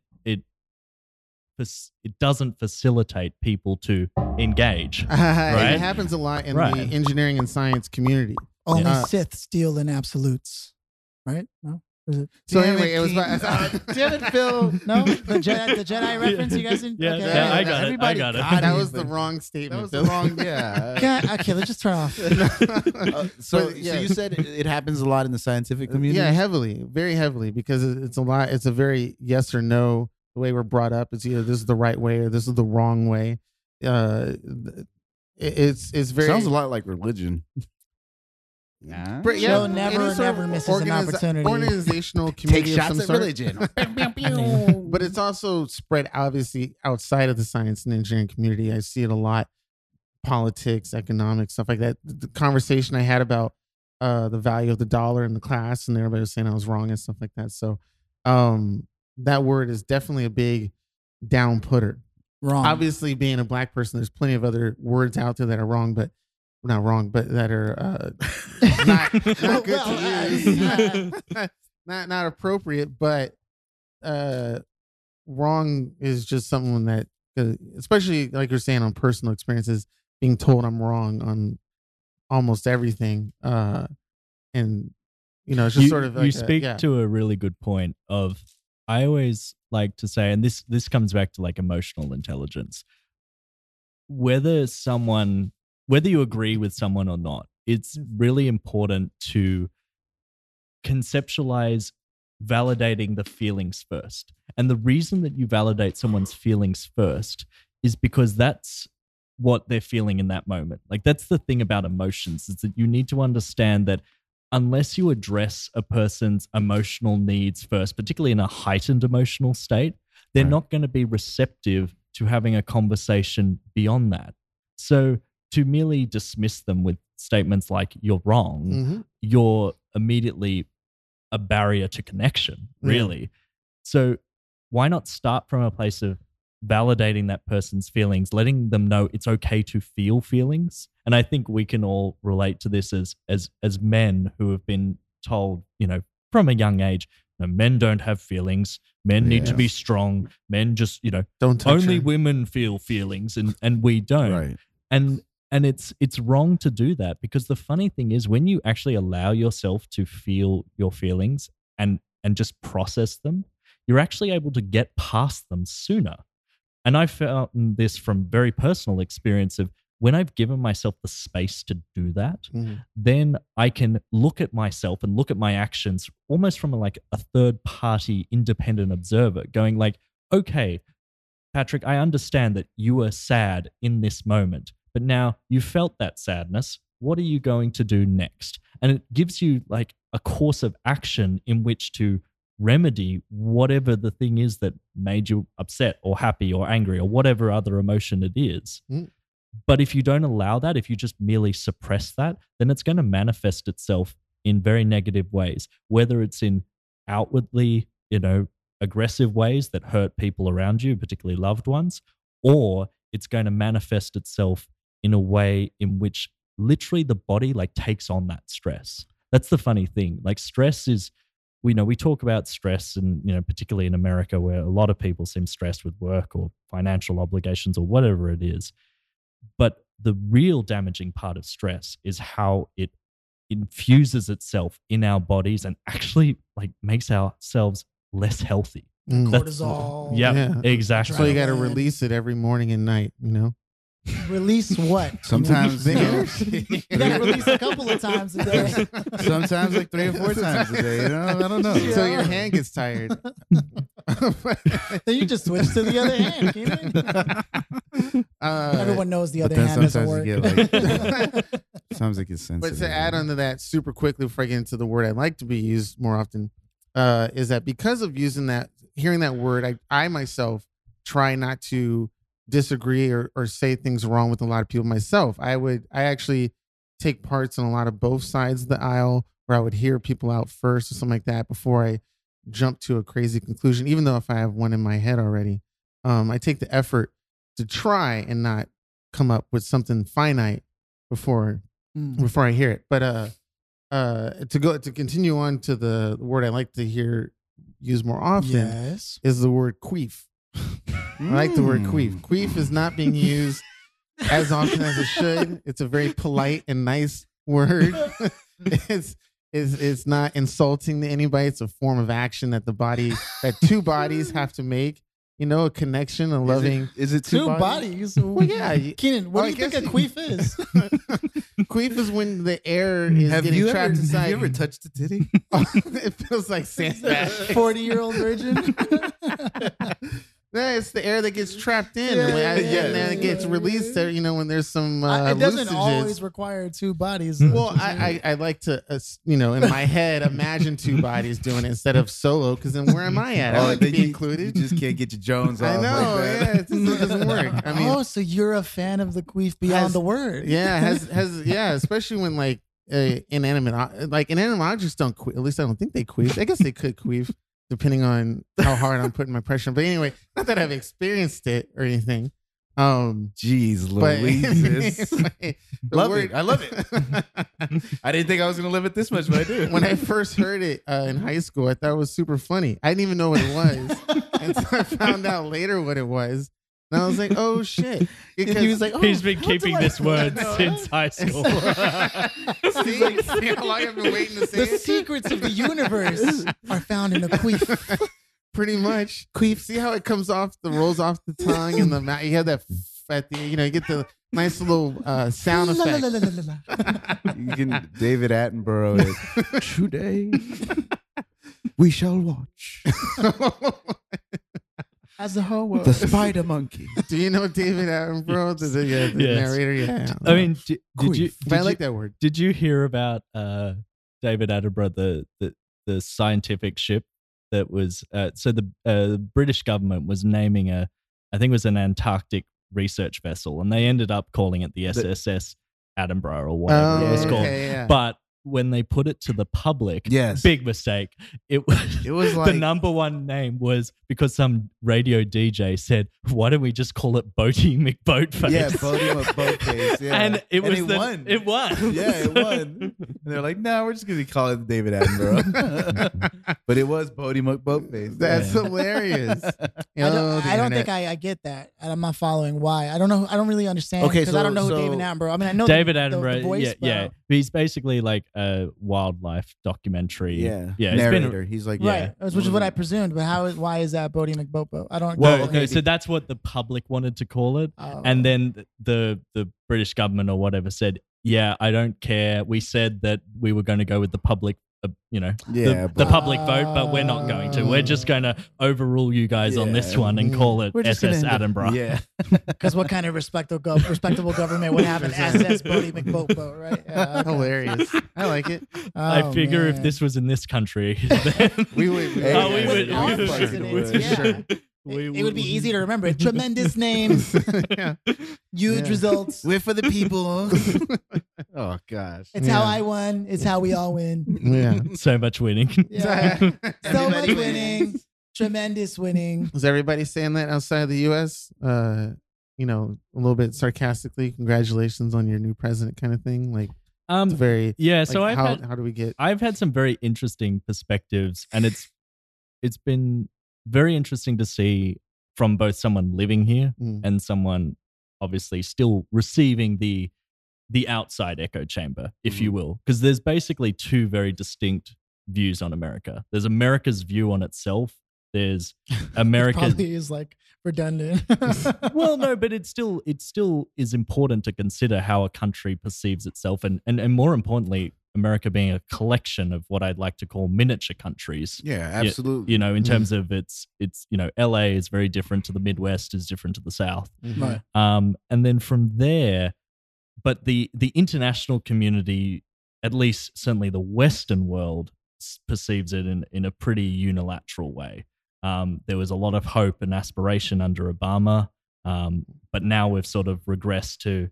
it doesn't facilitate people to engage. <laughs> And Right? It happens a lot in Right. the engineering and science community. Only Uh, Sith deal in absolutes, right? No. So Damn anyway, it, it was. Keaton. about- Uh, <laughs> damn it, Phil. No, <laughs> the Jedi, the Jedi reference. You guys didn't. Yeah, okay. yeah, I got it. I got it. got that was the but- wrong That statement. was the wrong. Yeah. Yeah, okay, let's just turn off. Uh, so, But, yeah. so you said it, it happens a lot in the scientific community. Yeah, heavily, very heavily, because it's a lot. It's a very yes or no. The way we're brought up is either this is the right way or this is the wrong way. Uh, it- it's it's very sounds a lot like religion. Yeah. But Joe any never, never misses an opportunity. Organizational <laughs> Take community shots of at some sort. religion. <laughs> but it's also spread obviously outside of the science and engineering community. I see it a lot, politics, economics, stuff like that. The the conversation I had about uh, the value of the dollar in the class, and everybody was saying I was wrong and stuff like that. So um, that word is definitely a big down putter. Wrong. Obviously, being a black person, there's plenty of other words out there that are wrong, but not wrong, but that are uh, <laughs> not, not good Well, to uh, use. <laughs> not not appropriate, but uh, wrong is just someone that, uh, especially like you're saying on personal experiences, being told I'm wrong on almost everything, uh, and you know, it's just you, sort of you like a- speak yeah. to a really good point of i always like to say and this this comes back to like emotional intelligence. Whether someone whether you agree with someone or not it's mm. really important to conceptualize validating the feelings first. And the reason that you validate someone's feelings first is because that's what they're feeling in that moment. Like that's the thing about emotions is that you need to understand that unless you address a person's emotional needs first, particularly in a heightened emotional state, they're Right. not going to be receptive to having a conversation beyond that. So to merely dismiss them with statements like you're wrong, Mhm. you're immediately a barrier to connection, Yeah. really. So why not start from a place of validating that person's feelings, letting them know it's okay to feel feelings. And I think we can all relate to this as as as men who have been told, you know, from a young age, know, men don't have feelings. Men need to be strong. Men just, you know, Don't touch only her. women feel feelings and and we don't Right. and and it's it's wrong to do that because the funny thing is when you actually allow yourself to feel your feelings and and just process them you're actually able to get past them sooner and i found this from very personal experience of when i've given myself the space to do that Mhm. then I can look at myself and look at my actions almost from a, like a third party independent observer, going like, okay, Patrick, I understand that you were sad in this moment, but now you felt that sadness. What are you going to do next? And it gives you like a course of action in which to remedy whatever the thing is that made you upset or happy or angry or whatever other emotion it is. Mm. But if you don't allow that, if you just merely suppress that, then it's going to manifest itself in very negative ways, whether it's in outwardly, you know, aggressive ways that hurt people around you, particularly loved ones, or it's going to manifest itself in a way in which literally the body like takes on that stress. That's the funny thing. Like stress is we know we talk about stress and you know particularly in America where a lot of people seem stressed with work or financial obligations or whatever it is. But the real damaging part of stress is how it infuses itself in our bodies and actually like makes ourselves less healthy. Mm. That's- Cortisol. Yep, Yeah. exactly. So you got to release it every morning and night, you know? Release what? Sometimes, The <laughs> you know. You got to release a couple of times a day. <laughs> sometimes like three or four times a day. You know, I don't know. So your hand gets tired. <laughs> then you just switch to the other hand. Keenan. Uh, Everyone knows the other hand doesn't sometimes work. you get like sometimes it gets sensitive. but to add on to that super quickly before I get into the word I'd like to be used more often, uh, is that because of using that, hearing that word, I, I myself try not to disagree or, or say things wrong with a lot of people myself. I would, I actually take parts in a lot of both sides of the aisle where I would hear people out first or something like that before I jump to a crazy conclusion, even though if I have one in my head already. Um, I take the effort to try and not come up with something finite before Mm. before I hear it. But uh uh to go to continue on to the word I like to hear used more often Yes. is the word queef. I like the word queef. Mm. Queef is not being used as often as it should. It's a very polite and nice word. <laughs> it's it's it's not insulting to anybody. It's a form of action that the body that two bodies have to make. You know, a connection, a loving. Is it, is it two, Two bodies? bodies. Well, yeah. <laughs> Keenan, what Oh, do you think a queef is? <laughs> queef is when the air is Have getting trapped ever, inside. have you ever touched a titty? it feels like sand. 40 year old virgin? No, it's the air that gets trapped in, Yeah, and, yeah, and yeah, then it gets yeah, released. yeah. There, you know, when there's some uh, I- it doesn't loosages. always require two bodies. Well, I, I I like to, uh, you know, in my head, imagine two bodies doing it instead of solo. Because then where am I at? I Oh, like to be you, included. You just can't get your Jones off. I know. like that. yeah, it, just, it doesn't <laughs> work. I mean, oh, so you're a fan of the queef beyond Has- the word. yeah, has <laughs> has yeah, especially when like uh, inanimate like inanimate objects don't queef. At least I don't think they queef. I guess they could queef depending on how hard I'm putting my pressure. on. But anyway, not that I've experienced it or anything. Um, Jeez, <laughs> Louise. Love word- it. I love it. <laughs> <laughs> I didn't think I was going to live it this much, but I do. when I first heard it uh, in high school, I thought it was super funny. I didn't even know what it was until I found out later what it was. And I was like, oh shit. <laughs> Because he was like, oh, He's been keeping this word No. since high <laughs> school. see, see how long I've been waiting to say The it? secrets of the universe are found in a queef. <laughs> Pretty much. Queef. See how it comes off, the rolls off the tongue and the mouth. You have that f- at the, you know, you get the nice little uh, sound La, la, effect. la, la, la, la. you can David Attenborough it. Today we shall watch As a hoe. the spider monkey. <laughs> Do you know David Attenborough, the, the, yeah, the Yes. narrator? Yeah. I mean, di- did you Queef. but I did like you, that word. did you hear about uh, David Attenborough, the, the the scientific ship that was uh, so the uh, British government was naming a, I think it was an Antarctic research vessel, and they ended up calling it the SSS Attenborough or whatever it was Oh, called. okay, yeah. But when they put it to the public, Yes. big mistake. It was It was <laughs> the number one name was because some radio DJ said, "Why don't we just call it Boaty McBoatface?" Yeah, podium McBoatface. Yeah. and it was it the, won. It won. yeah, it won. <laughs> And they're like, no, we're just gonna call it David Attenborough. <laughs> but it was Boaty McBoatface. That's Yeah. hilarious. I Oh, don't, the I don't think. I, I get that. And I'm not following why. I don't know. I don't really understand. Okay, because I don't know who David Attenborough. I mean, I know David the, the- the voice, yeah, but- yeah. He's basically like a wildlife documentary. yeah, yeah. It's been, narrator. He's like, Right, yeah, which is what I presumed. But how? is Why is that Boaty McBoatboat? I don't. Well, no, okay, so that's what the public wanted to call it, Oh. and then the the British government or whatever said, "Yeah, I don't care. We said that we were going to go with the public." Uh, you know, Yeah, the, the but- public vote, but we're not going to. We're just going to overrule you guys on this one and call it We're just SS gonna- Attenborough. yeah. <laughs> Because what kind of respectable, gov- respectable government would have an <laughs> SS Boaty McBoatboat, right? Yeah, <laughs> okay. hilarious. I like it. I Oh, figure if this was in this country, then We would. We Hey, oh, we yeah, would. we would- fucking would. Yeah. Sure. We it, it would be easy to remember. <laughs> Tremendous names, yeah. huge Yeah. results. We're for the people. <laughs> oh gosh. It's Yeah. how I won. It's how we all win. Yeah. <laughs> So much winning. Yeah. so much Everybody winning. Tremendous winning. Is everybody saying that outside the U.S.? Uh, you know, a little bit sarcastically, congratulations on your new president, kind of thing. Like, it's Um, very. yeah. So I've how had, how do we get? I've had some very interesting perspectives, and it's it's been very interesting to see from both someone living here Mm. and someone obviously still receiving the the outside echo chamber, if you will, because there's basically two very distinct views on America. There's America's view on itself. There's <laughs> America's Probably is like redundant. <laughs> well, no, but it still it still is important to consider how a country perceives itself, and and and more importantly, America being a collection of what I'd like to call miniature countries. Yeah, absolutely. You know, in Mhm. terms of its its you know, L.A. is very different to the Midwest, is different to the South, Mhm. right. um, and then from there, but the the international community, at least certainly the Western world, s- perceives it in in a pretty unilateral way. Um, there was a lot of hope and aspiration under Obama, um, but now we've sort of regressed to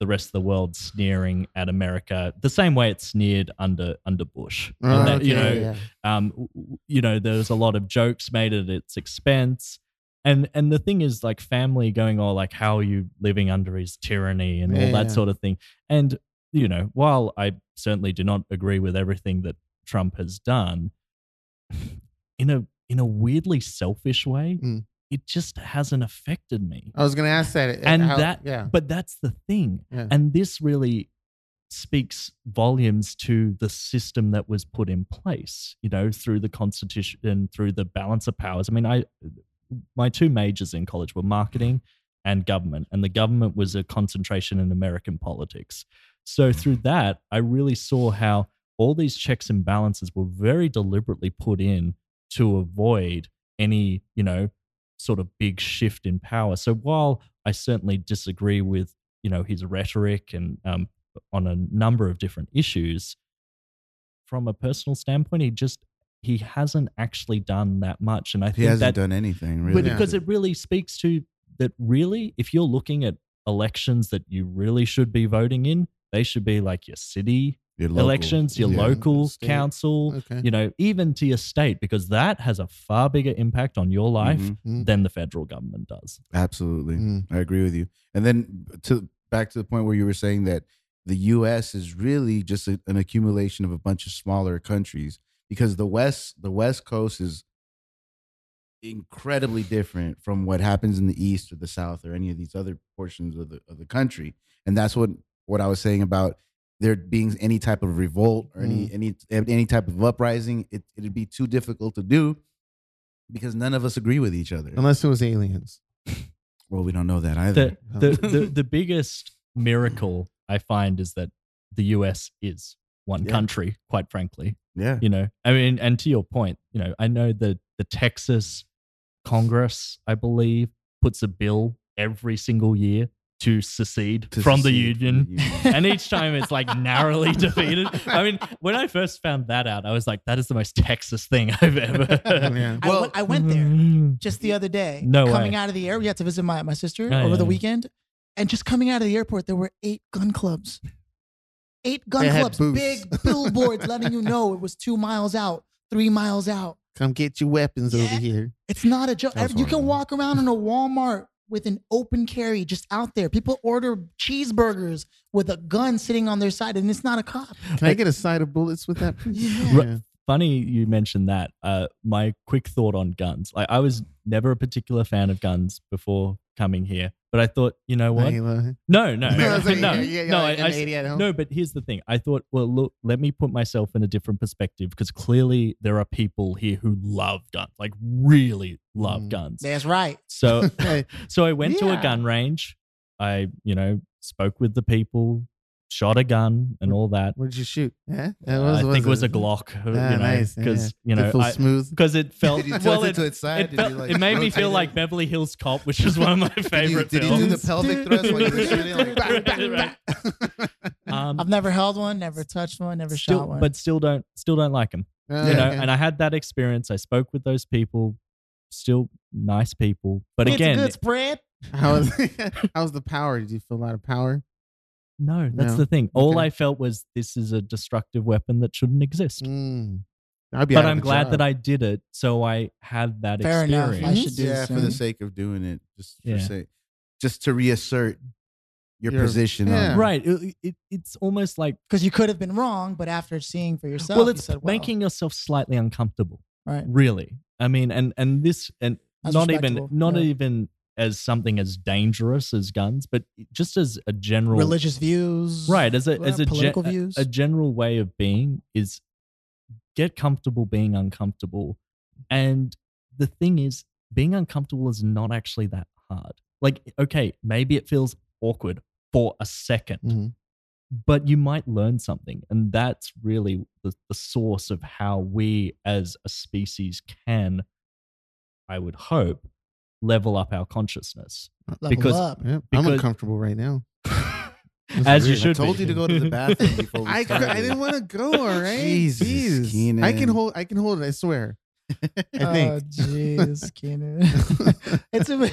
the rest of the world sneering at America the same way it sneered under under Bush. Oh, And that, you know, yeah. um, you know, there's a lot of jokes made at its expense. And and the thing is, like family going, oh, like how are you living under his tyranny and all that yeah. sort of thing. And you know, while I certainly do not agree with everything that Trump has done, <sighs> in a in a weirdly selfish way, Mm. It just hasn't affected me. I was gonna ask that. Eh, and how- that, yeah. but that's the thing. Yeah. And this really speaks volumes to the system that was put in place, you know, through the constitution, and through the balance of powers. I mean, I my two majors in college were marketing and government, and the government was a concentration in American politics. So mm. through that, I really saw how all these checks and balances were very deliberately put in to avoid any, you know, sort of big shift in power. So while I certainly disagree with, you know, his rhetoric and um, on a number of different issues, from a personal standpoint, he just he hasn't actually done that much. And I he think hasn't that done anything really. but because it really speaks to that really if you're looking at elections that you really should be voting in they should be like your city Your local- elections your yeah. local state. council Okay. you know even to your state because that has a far bigger impact on your life Mhm. Mhm. than the federal government does Absolutely. Mm. I agree with you. And then to back to the point where you were saying that the US is really just a, an accumulation of a bunch of smaller countries because the west the west coast is incredibly different from what happens in the east or the south or any of these other portions of the of the country. And that's what what I was saying about there being any type of revolt or any mm. any any type of uprising, it it'd be too difficult to do because none of us agree with each other. Unless it was aliens. <laughs> Well, we don't know that either. the, the, the, <laughs> the biggest miracle i find is that the us is one Yeah. country quite frankly yeah. you know i mean and to your point you know i know that the texas congress i believe puts a bill every single year to secede To from the secede from union the union. <laughs> and each time it's like narrowly <laughs> defeated i mean when i first found that out i was like that is the most texas thing <laughs> i've ever heard Yeah. I, Well- went, I went there just the other day. No Coming way. out of the air, we had to visit my, my sister Oh, over yeah, the weekend. And just coming out of the airport, there were eight gun clubs. eight gun They clubs, big billboards letting you know it was two miles out, three miles out. Come get your weapons over here. It's not a joke. You can walk around in a Walmart with an open carry just out there. People order cheeseburgers with a gun sitting on their side, and it's not a cop. Can I get a side of bullets with that? <laughs> Yeah. Yeah. Funny you mentioned that. Uh, my quick thought on guns. Like I was never a particular fan of guns before coming here, but I thought, you know what? <laughs> No, no, <laughs> no, no. yeah, yeah, no, like I- an I s- 80 at home. no, but here's the thing. I thought, well, look, let me put myself in a different perspective because clearly there are people here who love guns, like really love Mm. guns. That's right. So, <laughs> so I went to a gun range. I, you know, spoke with the people, shot a gun, and all that. what did you shoot? Yeah, Uh, I think it was a Glock, Ah, you know, nice, yeah, because yeah. you it know, feel I- smooth. because it <laughs> felt Did you well, it it, to its side? it, Did felt- you, like, it made me feel rotate like? Beverly Hills Cop, which is one of my <laughs> Did you, favorite did you do the pelvic thrust while you were shooting? Like. <laughs> Um, I've never held one, never touched one, never still, shot one. but still don't still don't like them. Oh, You know, okay. and I had that experience. I spoke with those people, still nice people, but it's again, a good spread. how was how was the power? Did you feel a lot of power? No, that's No. the thing. All Okay. I felt was this is a destructive weapon that shouldn't exist. Mm. Be but I'm glad job. that I did it, so I had that Fair enough. experience. I should do yeah, for the sake of doing it, just for Yeah. sake, just to reassert your, Your- position. yeah. on Right. It, it, it's almost like Because you could have been wrong, but after seeing for yourself, well, you it's said, well, making yourself slightly uncomfortable. right. Really, I mean, and and this and That's not even not yeah. even as something as dangerous as guns, but just as a general religious views, right as a uh, as a, political a- views. a general way of being is get comfortable being uncomfortable and the thing is being uncomfortable is not actually that hard like okay maybe it feels awkward for a 2nd Mhm. but you might learn something and that's really the, the source of how we as a species can i would hope level up our consciousness Level because- up. Yep, I'm uncomfortable right now. <laughs> as you weird. I should I told be. you to go to the bathroom before we <laughs> I. I didn't want to go. All right, Jesus, Jeez. I can hold. I can hold it. I swear. <laughs> I Oh, think. jeez, Keenan. it's a,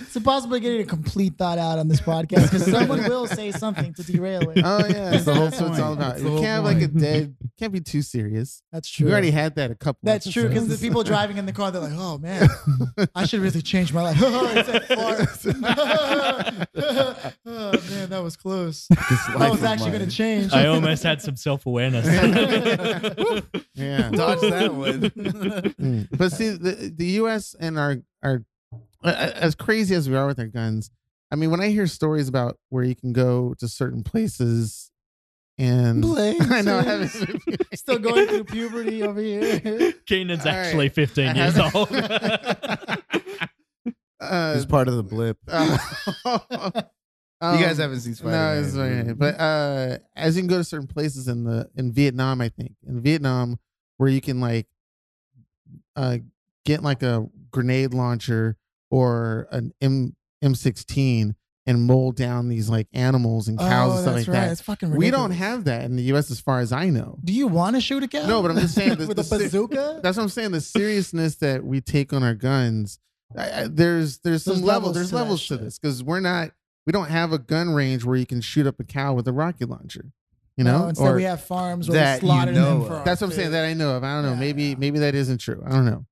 it's impossible to get a complete thought out on this podcast because someone will say something to derail it. Oh yeah, That's the whole That's what it's all about. That's You can't have like a dead. Can't be too serious. That's true. We already had that a couple. That's true because the people driving in the car, they're like, "Oh man, I should really change my life." <laughs> oh, it's that <laughs> <laughs> oh man, that was close. This I was actually going to change. i almost had some self-awareness yeah. dodge that one. Mm. But see, the the U.S. and our our as crazy as we are with our guns. I mean, when I hear stories about where you can go to certain places, and <laughs> I know I haven't. <laughs> Still going through puberty over here. <laughs> Keenan's All actually right. 15 years old. uh, It's part of the blip. uh, you guys um, haven't seen Spider No, it's right. But uh, as you can go to certain places in the in Vietnam, I think in Vietnam where you can like uh get like a grenade launcher or an M M16 and mold down these like animals and cows and oh, stuff Oh, that's like right. that. It's fucking We don't have that in the U.S. as far as I know. Do you want to shoot a cow? No, but I'm just saying <laughs> that with the a si- bazooka. That's what I'm saying. The seriousness that we take on our guns, I, I, there's there's some There's levels. levels There's to levels to shit. this because we're not we don't have a gun range where you can shoot up a cow with a rocket launcher. You know, No, instead or we have farms where that we you know them for that's what I'm saying. That I know of. I don't know. Yeah, maybe yeah. maybe that isn't true. I don't know.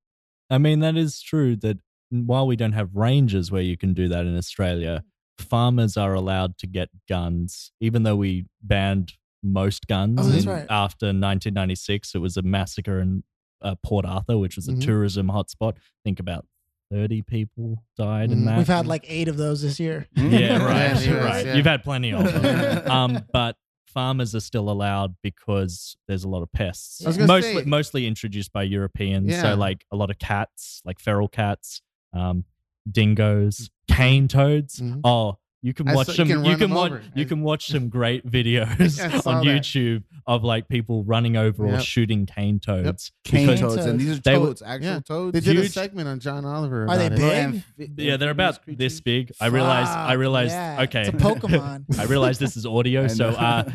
I mean, that is true that while we don't have ranges where you can do that in Australia, farmers are allowed to get guns, even though we banned most guns Oh, that's in- right. after 1996. It was a massacre in uh, Port Arthur, which was a Mhm. tourism hotspot. I think about 30 people died in Mhm. that. We've had like eight of those this year. yeah, <laughs> right, Yeah, right. yeah. You've had plenty of them. <laughs> um, but farmers are still allowed because there's a lot of pests. I was mostly, say- mostly introduced by Europeans. Yeah. So like a lot of cats, like feral cats, um, dingoes, cane toads. Mhm. Oh, you can watch saw- you some. can You can them watch. over. You can watch some <laughs> great videos I <laughs> saw on that. YouTube of like people running over or shooting cane toads. Cane toads, and these are They were- toads, actual Yeah. toads. They did a segment on John Oliver. Are they about it. big? Yeah, they're about amphibious this big. I realized. I Fuck, realized. yeah. Okay, It's a <laughs> Pokemon. I realize this is audio, so uh,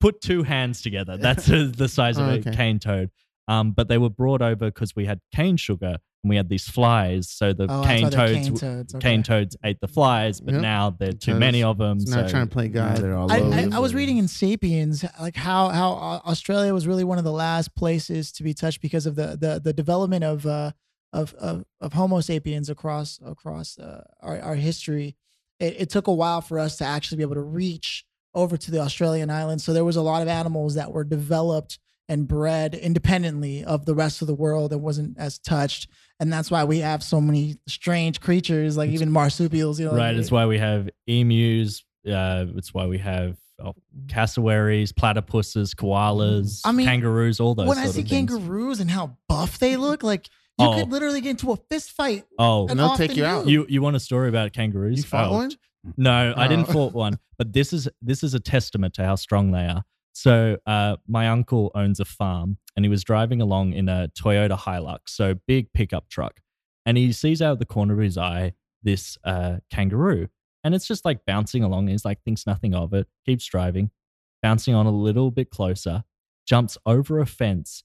put two hands together. That's uh, the size of Oh, a cane toad. Um, but they were brought over because we had cane sugar and we had these flies. So the Oh, cane toads, cane toads. okay. cane toads ate the flies, but Yep. now there are too Because many of them. It's So not trying to play Now God. they're all I, I, I was reading in Sapiens like how how Australia was really one of the last places to be touched because of the the, the development of uh of, of of Homo sapiens across across uh, our our history. It, it took a while for us to actually be able to reach over to the Australian islands. So there was a lot of animals that were developed and bred independently of the rest of the world and wasn't as touched. And that's why we have so many strange creatures, like even marsupials. You know, right, like- it's why we have emus. Uh, it's why we have oh, cassowaries, platypuses, koalas, I mean, kangaroos, all those. when I see of things. kangaroos and how buff they look, like you Oh. could literally get into a fist fight. Oh, And they'll often take you out. you you want a story about kangaroos? You fought Oh, one? No, I didn't fought one, but this is this is a testament to how strong they are. So, uh, my uncle owns a farm, and he was driving along in a Toyota Hilux, so big pickup truck, and he sees out of the corner of his eye this uh, kangaroo, and it's just like bouncing along. And he's like thinks nothing of it, keeps driving, bouncing on a little bit closer, jumps over a fence,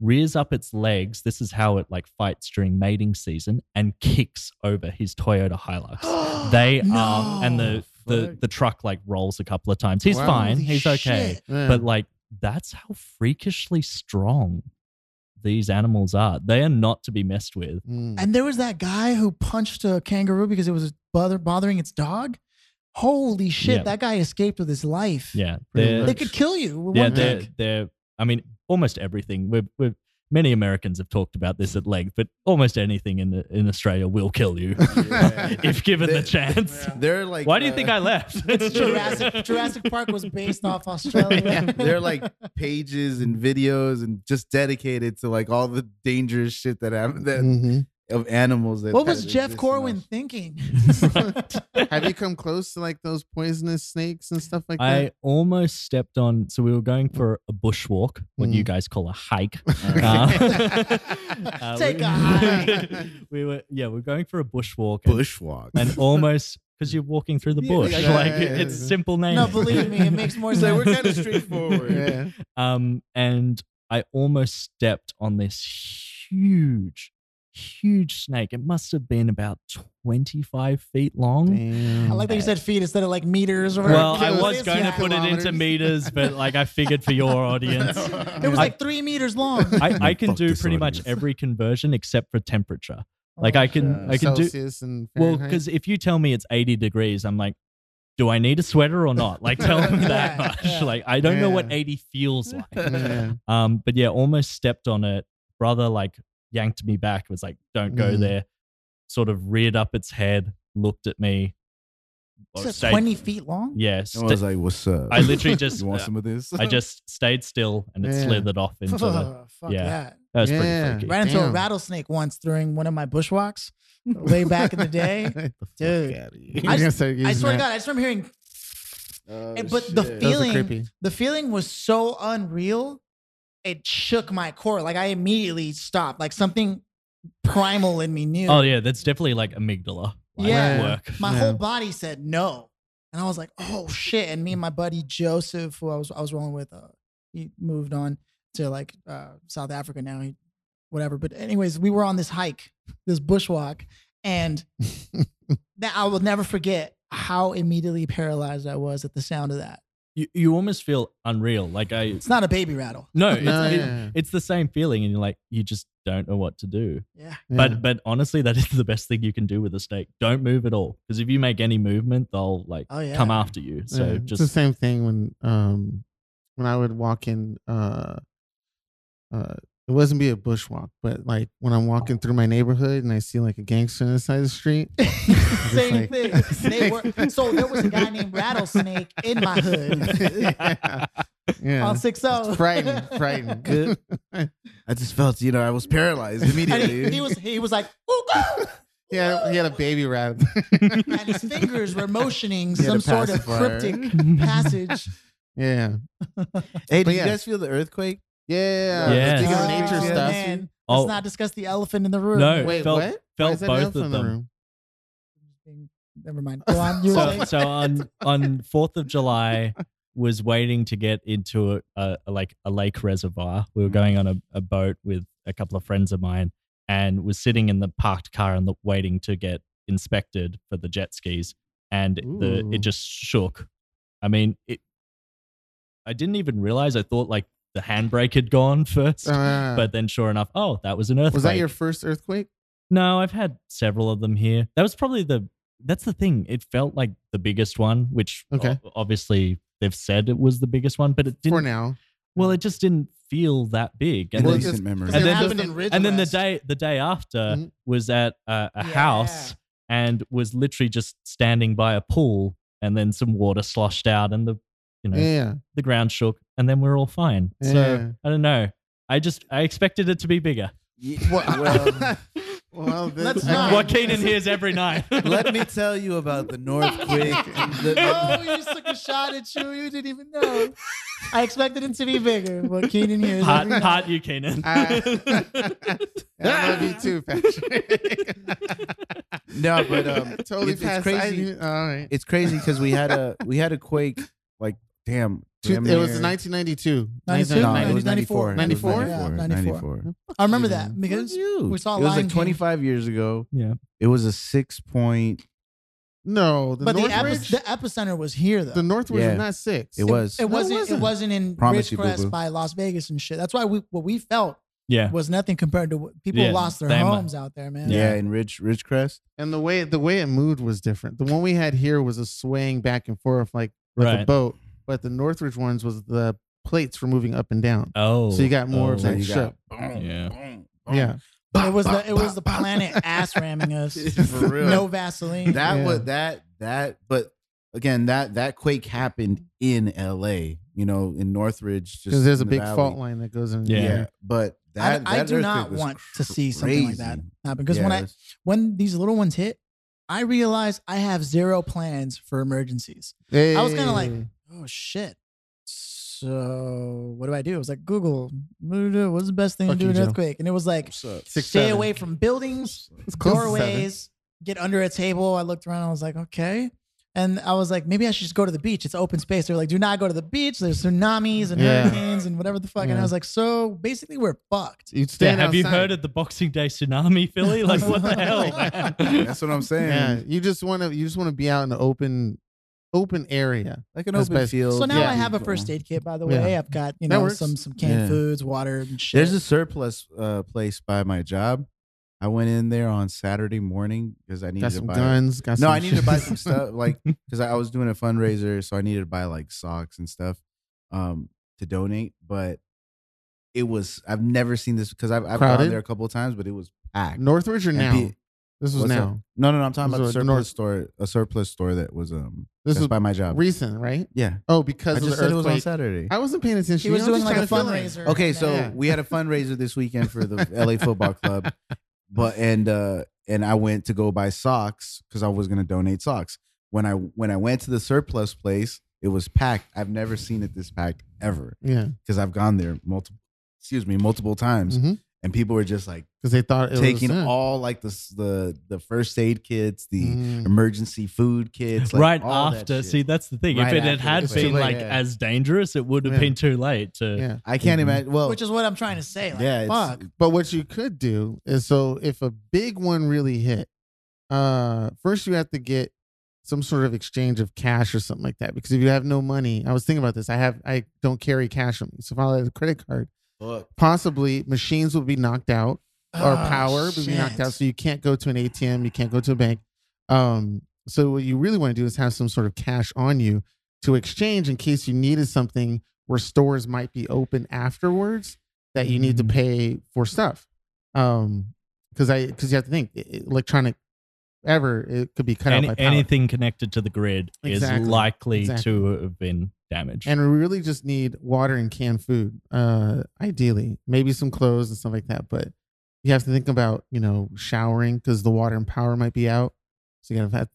rears up its legs. This is how it like fights during mating season, and kicks over his Toyota Hilux. <gasps> They are, and the the the truck like rolls a couple of times. He's Wow. fine. Holy He's okay. Yeah. But like that's how freakishly strong these animals are. They are not to be messed with. Mm. And there was that guy who punched a kangaroo because it was bother, bothering its dog. Holy shit! Yeah. That guy escaped with his life. Yeah, they're, much. They could kill you. with yeah, one they're, they're. I mean, almost everything. We've, we've many Americans have talked about this at length, but almost anything in the, in Australia will kill you <laughs> Yeah. if given the They- chance. They're like. Why do you uh, think I left? <laughs> Jurassic Jurassic Park was based off Australia. They're like pages and videos and just dedicated to like all the dangerous shit that happened. that Mhm. Of animals. That what was Jeff Corwin Aus- thinking? <laughs> <laughs> Have you come close to like those poisonous snakes and stuff like I that? I almost stepped on. So we were going for a bushwalk, what you Mm. guys call a hike. <laughs> Okay. Uh, uh, Take we- a hike. we were, yeah, we're going for a bushwalk, and, Bushwalk. and almost because you're walking through the bush, yeah, like yeah, yeah, it's yeah. simple name. no, believe me, it makes more So sense. we're kind of straightforward. yeah. Um, and I almost stepped on this huge, huge snake. It must have been about 25 feet long. Damn. I like that you said feet instead of like meters or Well. I was going yeah. to put it into meters, but like I figured for your <laughs> audience, It was I- like three meters long. I, <laughs> I can Fuck do this pretty much every conversion except for temperature. Like Oh, I can, shit. I can do Celsius and well because if you tell me it's 80 degrees, I'm like, do I need a sweater or not? Like, tell me <laughs> that much. yeah. Like, I don't know what 80 feels like. Yeah. Um, but yeah, almost stepped on it. Brother like yanked me back. Was like, "Don't go Mm. there." Sort of reared up its head, looked at me. Is it stayed- twenty feet long? Yeah, I was like, "What's up?" I literally just- <laughs> you want some of this? I just <laughs> stayed still and it Yeah. slithered off <laughs> into the. Fuck yeah. that. That was Yeah. pretty freaky. Ran into a rattlesnake once during one of my bushwalks way back in the day. Dude. Outta here. You're gonna start I using swear to. God, I just remember hearing, Oh, and- but the shit. Those are feeling, the feeling was so unreal. It shook my core. Like I immediately stopped. Like something primal in me knew. Oh yeah, that's definitely like amygdala. Like, Yeah. work. my Yeah. whole body said no, and I was like, "Oh shit!" And me and my buddy Joseph, who I was I was rolling with, uh, he moved on to like uh, South Africa now. He, whatever. But anyways, we were on this hike, this bushwalk, and <laughs> that I will never forget how immediately paralyzed I was at the sound of that. You you almost feel unreal. Like I It's not a baby rattle. no, <laughs> it's, No, it- yeah. it's the same feeling, and you're like you just don't know what to do. Yeah. Yeah. But but honestly, that is the best thing you can do with a snake. Don't move at all, because if you make any movement, they'll like Oh yeah. come after you. So Yeah, it's just the same thing when um when I would walk in uh uh it wasn't be a bushwalk, but like when I'm walking through my neighborhood and I see like a gangster on the side of the street. <laughs> Same like- thing. <laughs> They were, so there was a guy named Rattlesnake in my hood <laughs> yeah. yeah. on six It's zero. frightening, frightening. Good. I just felt, you know, I was paralyzed And immediately. he, he was he was like, "Ooh, go!" he, had, he had a baby rat. and his fingers were motioning He some sort of cryptic passage. yeah. hey, did But you guys feel the earthing? Yeah. Yeah. Speaking of Oh, stuff. man. Oh. Let's not discuss the elephant in the room. No. Wait, felt- what? Why felt is that both elephant of in the them. room? Never mind. Go on. You were so, saying? so on <laughs> on Fourth of July, was waiting to get into a, a, a- like a lake reservoir. We were mm-hmm. going on a, a boat with a couple of friends of mine, and was sitting in the parked car and the, waiting to get inspected for the jet skis, and the Ooh. it just shook. I mean, it. I didn't even realize. I thought like the handbrake had gone <laughs> first, Uh, but then sure enough, oh, that was an earthquake. was that your first earthquake? No, I've had several of them here. That was probably the. That's the thing. It felt like the biggest one, which Okay. o- obviously they've said it was the biggest one, but it didn't. For now. Well, it just didn't feel that big. And Well, then, decent memory. And then the- happened in Ridge and then the day the day after Mhm. was at a, a Yeah. house and was literally just standing by a pool, and then some water sloshed out, and the you know Yeah. the ground shook, and then we're all fine. Yeah. So I don't know. I just I expected it to be bigger. <laughs> well, well, this- Let's not. What Keenan hears every night. <laughs> let me tell you about the Northquake. <laughs> The- oh, you just took a shot at you. You didn't even know. I expected it to be bigger. What Keenan hears Heart, every night. heart you, Keenan. I, I love you too, Patrick. no, but um, totally it's, it's passed. crazy. I, all right. It's crazy because we had a we had a quake like damn. Two- it was 1992. 92? No, it was 94. 94. 94? Yeah, 94. 94. 94. I remember Yeah. that because we saw It was Lion like King. 25 years ago. yeah. It was a six point. No, the but the, epi- the epicenter was here though. the Northridge Yeah. was not six. It was. It No, it wasn't. It wasn't. wasn't in Promise Ridgecrest boo-boo. by Las Vegas and shit. That's why we what we felt Yeah. was nothing compared to what people Yeah, lost their they mu- homes out there, man. yeah, in Ridge Ridgecrest. and the way the way it moved was different. The one we had here was a swaying back and forth like like a boat, but the Northridge ones was the plates were moving up and down. Oh. So you oh, got more of oh. So that you shit. got boom, Yeah. boom, boom. Yeah. It was the it was the planet ass ramming us. <laughs> For real. No Vaseline. That Yeah. was that that but again that that quake happened in LA, you know, in Northridge just Because there's a the big valley. fault line that goes in. Yeah. Yeah, but that I, I do not was want to see something like that happen because Yeah, when I when these little ones hit, I realized I have zero plans for emergencies. Hey. I was kinda like- Oh shit. So what do I do? I was like, Google, what do do? what's the best thing Fuck to do you, in an Joe. earthquake? And it was like Six, stay seven. away from buildings, It's close to seven. doorways, get under a table. I looked around, I was like, okay. And I was like, maybe I should just go to the beach. It's open space. They're like, do not go to the beach. There's tsunamis and Yeah. hurricanes and whatever the fuck. And Yeah. I was like, so basically we're fucked. You'd Yeah, stand have you outside. heard of the Boxing Day tsunami, Philly? Like, what the <laughs> hell, man? That's what I'm <laughs> saying. Yeah, you just want to you just want to be out in the open open area. Like an open best. field. So now Yeah. I have a first aid kit, by the Yeah. way. I've got, you know, some some canned Yeah. foods, water and shit. There's a surplus uh, place by my job. I went in there on Saturday morning because I needed Got to some buy guns. Got No, some I needed to buy some stuff like <laughs> because I was doing a fundraiser, so I needed to buy like socks and stuff um, to donate. But it was I've never seen this because I've, I've gone there a couple of times, but it was packed. Northridge or And now? pe- this was now. up? No, no, no. I'm talking about a surplus North- store, a surplus store that was um This is by my job. recent, right? yeah, Oh, because I of just the said it was on. Saturday. I wasn't paying attention. he was You know, doing like a just trying to fill in. fundraiser. Okay, so Yeah. we had a fundraiser this weekend for the <laughs> LA Football Club, but and uh and I went to go buy socks because I was gonna donate socks. When I when I went to the surplus place, it was packed. I've never seen it this packed ever Yeah, because I've gone there multiple, excuse me, multiple times, because and people were just like because they thought it taking was, all like the the the first aid kits, the Mm. emergency food kits, like, right all that after. shit. See, that's the thing. Right if it had had it's too been like yeah. as dangerous, it would have Yeah. been too late to. Yeah, I can't Mhm. imagine. Well, which is what I'm trying to say. Like, yeah, fuck. but what you could do is so if a big one really hit, uh, first you have to get some sort of exchange of cash or something like that. Because if you have no money, I was thinking about this. I have I don't carry cash on me, so if I have a credit card, Fuck. possibly machines will be knocked out or Oh, power will be knocked out, so you can't go to an ATM, you can't go to a bank. Um, so what you really want to do is have some sort of cash on you to exchange in case you needed something where stores might be open afterwards that you need to Mhm. pay for stuff. Um, because I because you have to think electronic ever it could be cut Any, out by power. anything connected to the grid Exactly. is likely Exactly. to have been damaged. and we really just need water and canned food uh ideally. Maybe some clothes and stuff like that but you have to think about you know showering because the water and power might be out. So you gotta have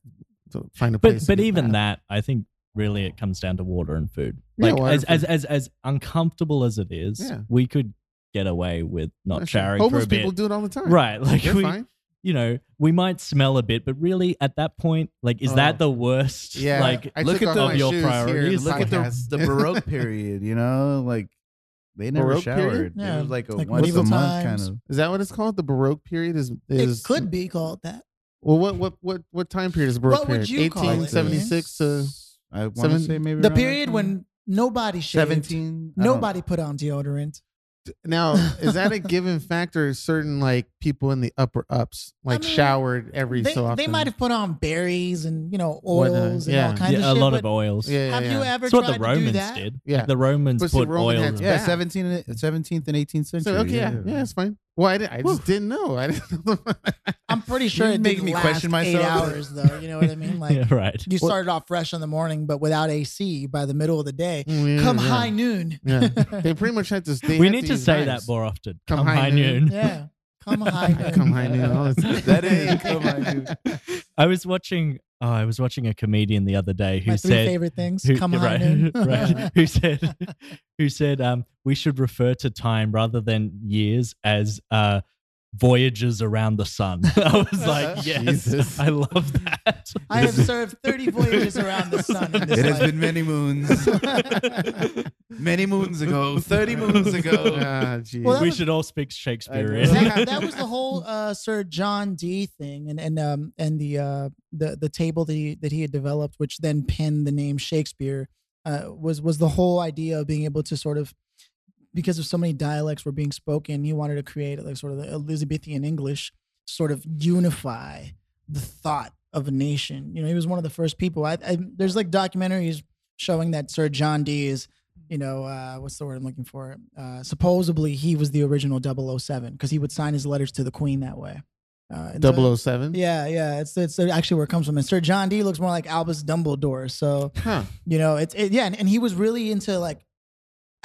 to find a place but but even that, I think really it comes down to water and food. Yeah, Like as, and as as as uncomfortable as it is, Yeah. we could get away with not That's showering for homeless people do it all the time. Right, like they're we, fine you know, we might smell a bit, but really at that point, like, is Oh. that the worst? Yeah, <laughs> Like, I look at the- of your shoes here in priorities. the Look at the, the Baroque <laughs> period, you know, like they never Baroque showered. period? Yeah, it was like a like once a month times. kind of. Is that what it's called? The Baroque period is is it could be called that. Well, what what what what time period is Baroque What would period? you call it, Eighteen seventy six to I want to say maybe The period when nobody shaved, seventeen. I don't- nobody put on deodorant. Now is that a <laughs> given factor? Certain like people in the upper ups like mean, showered every They, so often. they might have put on berries and you know Whatnot, oils and yeah. all kinds yeah, of a shit. A lot of oils. Yeah, yeah, have yeah. you ever That's what tried the to do Romans that? did. Yeah. The Romans But see, put Roman oil. had Yeah, back. seventeenth and seventeenth and eighteenth century. So, okay, yeah, yeah, it's fine. Well, I, did, I just didn't know. I didn't know. <laughs> I'm pretty sure You it make didn't me last question eight myself. hours though. You know what I mean? <laughs> Like yeah, right. you Well- started off fresh in the morning, but without AC by the middle of the day. Mm, yeah, Come yeah. high noon. Yeah, <laughs> they pretty much had to. They We had need to use say knives. that more often. Come Come, high high noon. noon. yeah. Come high noon. Come high noon. all this- That is come high noon. I was watching. Oh, I was watching a comedian the other day who My three said, favorite things. who, Come right, noon. <laughs> right, <laughs> who said, who said, um, we should refer to time rather than years as uh, voyages around the sun. <laughs> I was like, yes, Jesus. I love that. I have served 30 voyages around the sun in this It has been many moons. <laughs> many moons ago, thirty moons ago. <laughs> Ah, geez. Well, we was- should all speak Shakespearean. that, that was the whole uh, Sir John Dee thing, and and um and the uh the the table that he that he had developed, which then penned the name Shakespeare, uh, was was the whole idea of being able to sort of because of so many dialects were being spoken, he wanted to create like sort of the Elizabethan English, sort of unify the thought of a nation. You know, he was one of the first people. I, I there's like documentaries showing that Sir John Dee is you know, uh, what's the word I'm looking for? Uh, supposedly he was the original 007 because he would sign his letters to the Queen that way. Uh, and so- 007? yeah, yeah, it's it's actually where it comes from. And Sir John Dee looks more like Albus Dumbledore. So Huh. you know, it's it, yeah, and, and he was really into like,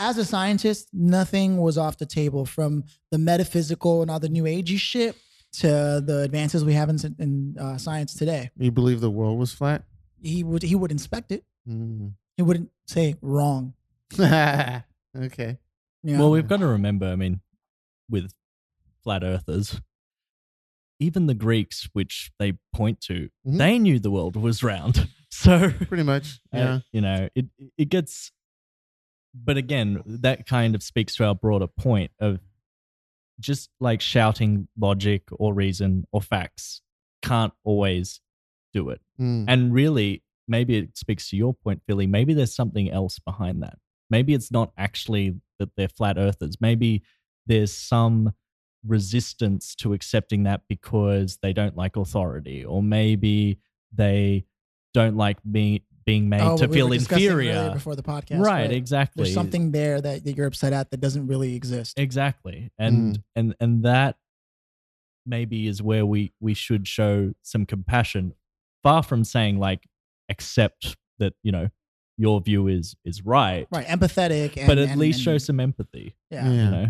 as a scientist, nothing was off the table from the metaphysical and all the new agey shit to the advances we have in, in uh, science today. You believe the world was flat? He would he would inspect it. Mm. He wouldn't say wrong. <laughs> okay. You know? Well, we've got to remember, I mean, with flat earthers, even the Greeks, which they point to, Mhm. they knew the world was round. <laughs> So, Pretty much. uh, Yeah. you know, it it gets. But again, that kind of speaks to our broader point of just like shouting logic or reason or facts can't always do it. Mm. And really, maybe it speaks to your point, Philly. Maybe there's something else behind that. Maybe it's not actually that they're flat earthers. Maybe there's some resistance to accepting that because they don't like authority, or maybe they don't like being being made Oh, to what we feel were inferior. before the podcast. Right, exactly. There's something there that, that you're upset at that doesn't really exist. Exactly. Mm. And and and that maybe is where we we should show some compassion far from saying like accept that, you know, your view is is right, Right, empathetic, and, but at and- least and- show some empathy, Yeah, Yeah. you know.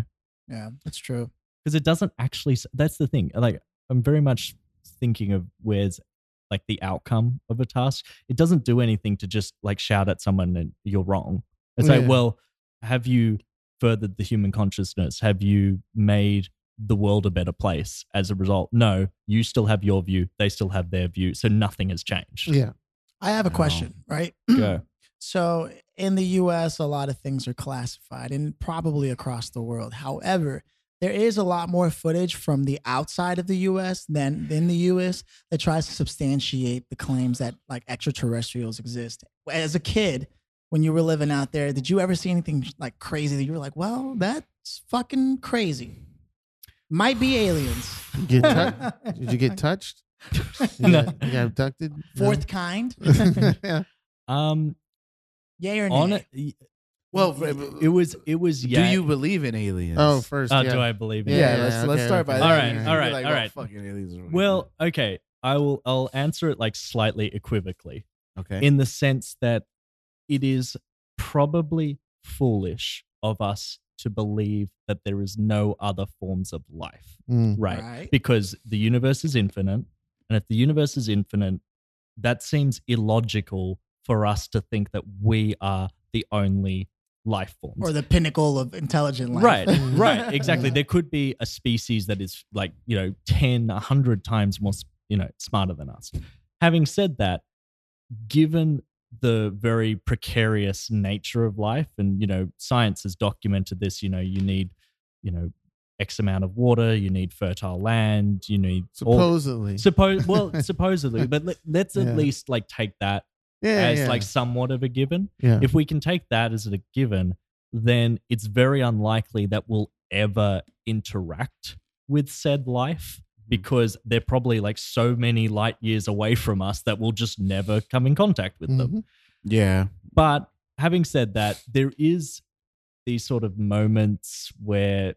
yeah, that's true. Because it doesn't actually that's the thing. Like I'm very much thinking of where's like the outcome of a task. It doesn't do anything to just like shout at someone and you're wrong. It's Yeah. like, well, have you furthered the human consciousness? Have you made the world a better place as a result? No, you still have your view. They still have their view. So nothing has changed. Yeah. I have a Wow. question, right? Go. <clears throat> So in the US, a lot of things are classified and probably across the world. However, there is a lot more footage from the outside of the US than in the US that tries to substantiate the claims that like extraterrestrials exist. As a kid, when you were living out there, did you ever see anything like crazy that you were like, well, that's fucking crazy? Might be aliens. You get tou- <laughs> Did you get touched? <laughs> You No. got, you got abducted? No? Fourth kind? <laughs> yeah. Um Yay or nay? on it Well, it was it was yeah. Do you believe in aliens? Oh, first. uh, yeah. do I believe in? Yeah, Yeah, let's yeah, let's okay, start by okay. that. All right, You'd all be right, like, all oh. Fucking aliens. Well, okay. I will I'll answer it like slightly equivocally. okay. in the sense that it is probably foolish of us to believe that there is no other forms of life, Mm. right? Right. Because the universe is infinite. And if the universe is infinite, that seems illogical for us to think that we are the only life forms. or the pinnacle of intelligent life. Right, <laughs> right, exactly. There could be a species that is like, you know, 10, 100 times more, you know, smarter than us. Having said that, given the very precarious nature of life, and, you know, science has documented this, you know, you need, you know, X amount of water, you need fertile land, you need all- Supposedly. Suppose well, <laughs> supposedly, but let, let's at Yeah. least like take that yeah, as yeah. like somewhat of a given yeah. if we can take that as a given, then it's very unlikely that we'll ever interact with said life because they're probably like so many light years away from us that we'll just never come in contact with them. Mhm. Yeah. But having said that, there is these sort of moments where,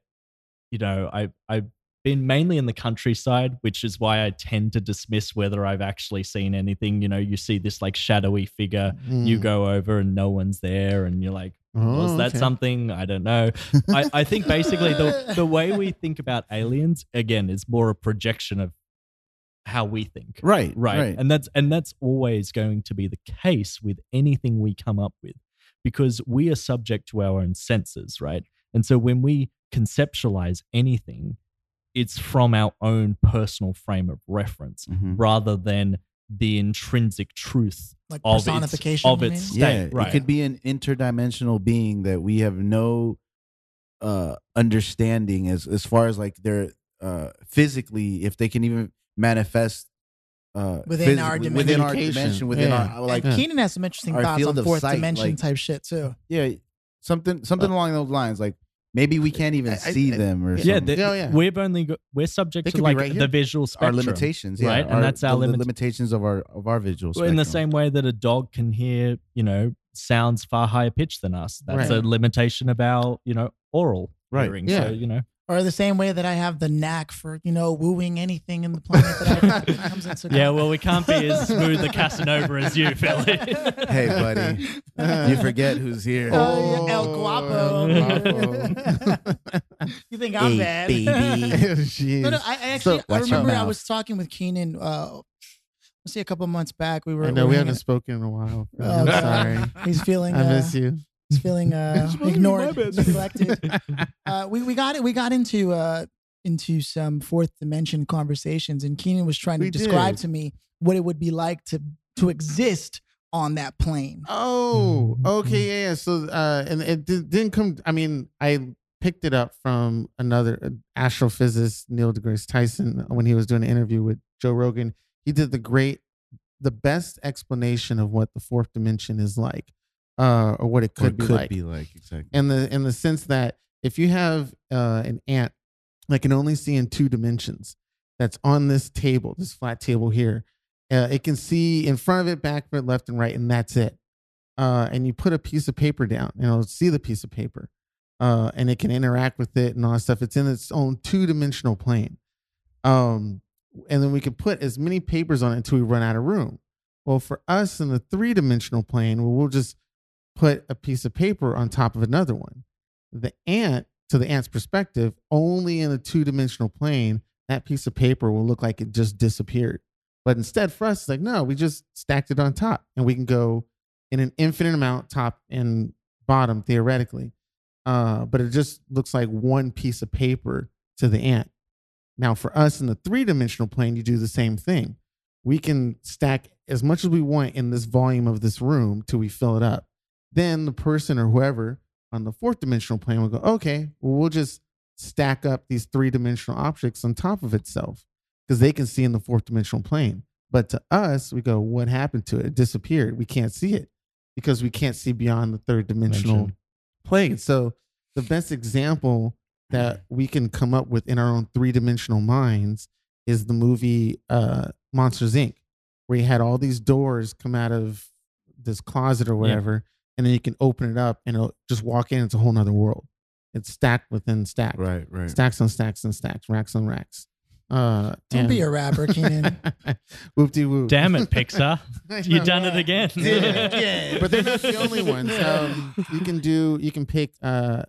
you know, I I've been mainly in the countryside, which is why I tend to dismiss whether I've actually seen anything. You know, you see this like shadowy figure, you Mm. go over and no one's there, and you're like, Oh, was that okay. something? I don't know. I, I think basically the <laughs> the way we think about aliens again is more a projection of how we think Right. right. Right. and that's and that's always going to be the case with anything we come up with because we are subject to our own senses right and so when we conceptualize anything it's from our own personal frame of reference Mhm. rather than the intrinsic truth Like of its, of its state Yeah, right it could be an interdimensional being that we have no uh understanding as as far as like their uh physically if they can even manifest uh Within phys- our within our dimension. dimension within Yeah. our like and Keenan has some interesting thoughts on fourth sight, dimension like- type shit too. yeah something something along those lines like maybe we can't even I- see I- them or yeah, something. the- oh, Yeah, yeah. we've only got, we're subject They to like right the visual our limitations yeah right? And that's our the, the limit- limitations of our of our visual Well, in the same way that a dog can hear, you know, sounds far higher pitched than us. That's Right. a limitation of our, you know, oral Right. hearing. Yeah. So, you know, Or the same way that I have the knack for, you know, wooing anything in the planet that I that comes into yeah, well, we can't be as smooth a Casanova as you, Philly. hey buddy you forget who's here Oh, yeah, El Guapo. Guapo. <laughs> you think I'm Hey, bad? baby. <laughs> Jeez. No, no, I, I actually I remember I was talking with Keenan. Uh, let's see, a couple months back, we were. I know were we haven't spoken in a while. Oh, I'm sorry. He's feeling. I uh, miss you. He's feeling uh, <laughs> ignored, <laughs> neglected. Uh, we we got it. We got into uh into some fourth dimension conversations, and Keenan was trying to We describe did. to me what it would be like to to exist on that plane. Oh, Mhm. okay, yeah. yeah. So, uh, and it di- didn't come. I mean, I picked it up from another uh, astrophysicist, Neil deGrasse Tyson, when he was doing an interview with Joe Rogan. He did the great, the best explanation of what the fourth dimension is like, uh, or what it could, be could like. be like exactly in the in the sense that if you have uh, an ant that can only see in two dimensions, that's on this table, this flat table here, uh, it can see in front of it, back of it, left and right, and that's it. Uh, and you put a piece of paper down, and it'll see the piece of paper, uh, and it can interact with it and all that stuff. It's in its own two dimensional plane. Um, and then we can put as many papers on it until we run out of room. Well, for us in the three dimensional plane, well, we'll just put a piece of paper on top of another one. The ant, to the ant's perspective, only in a two dimensional plane, that piece of paper will look like it just disappeared. But instead, for us, it's like, no, we just stacked it on top and we can go in an infinite amount, top and bottom, theoretically. Uh, but it just looks like one piece of paper to the ant. Now, for us in the three dimensional plane, you do the same thing. We can stack as much as we want in this volume of this room till we fill it up. Then the person or whoever on the fourth dimensional plane will go, okay, well, we'll just stack up these three dimensional objects on top of itself because they can see in the fourth dimensional plane. But to us, we go, what happened to it? It disappeared. We can't see it because we can't see beyond the third dimensional Dimension. plane. So the best example that we can come up with in our own three dimensional minds is the movie uh, Monsters Inc., where you had all these doors come out of this closet or whatever, and then you can open it up and it'll just walk in. It's a whole nother world. It's stacked within stack, right right stacks on stacks and stacks, racks on racks. Uh, Don't be a rapper, Keenan. whoop de whoop. damn it, Pixar. <laughs> You know. done it again. Yeah, <laughs> yeah. But they're not the only ones. <laughs> Um, you can do. You can pick. Uh,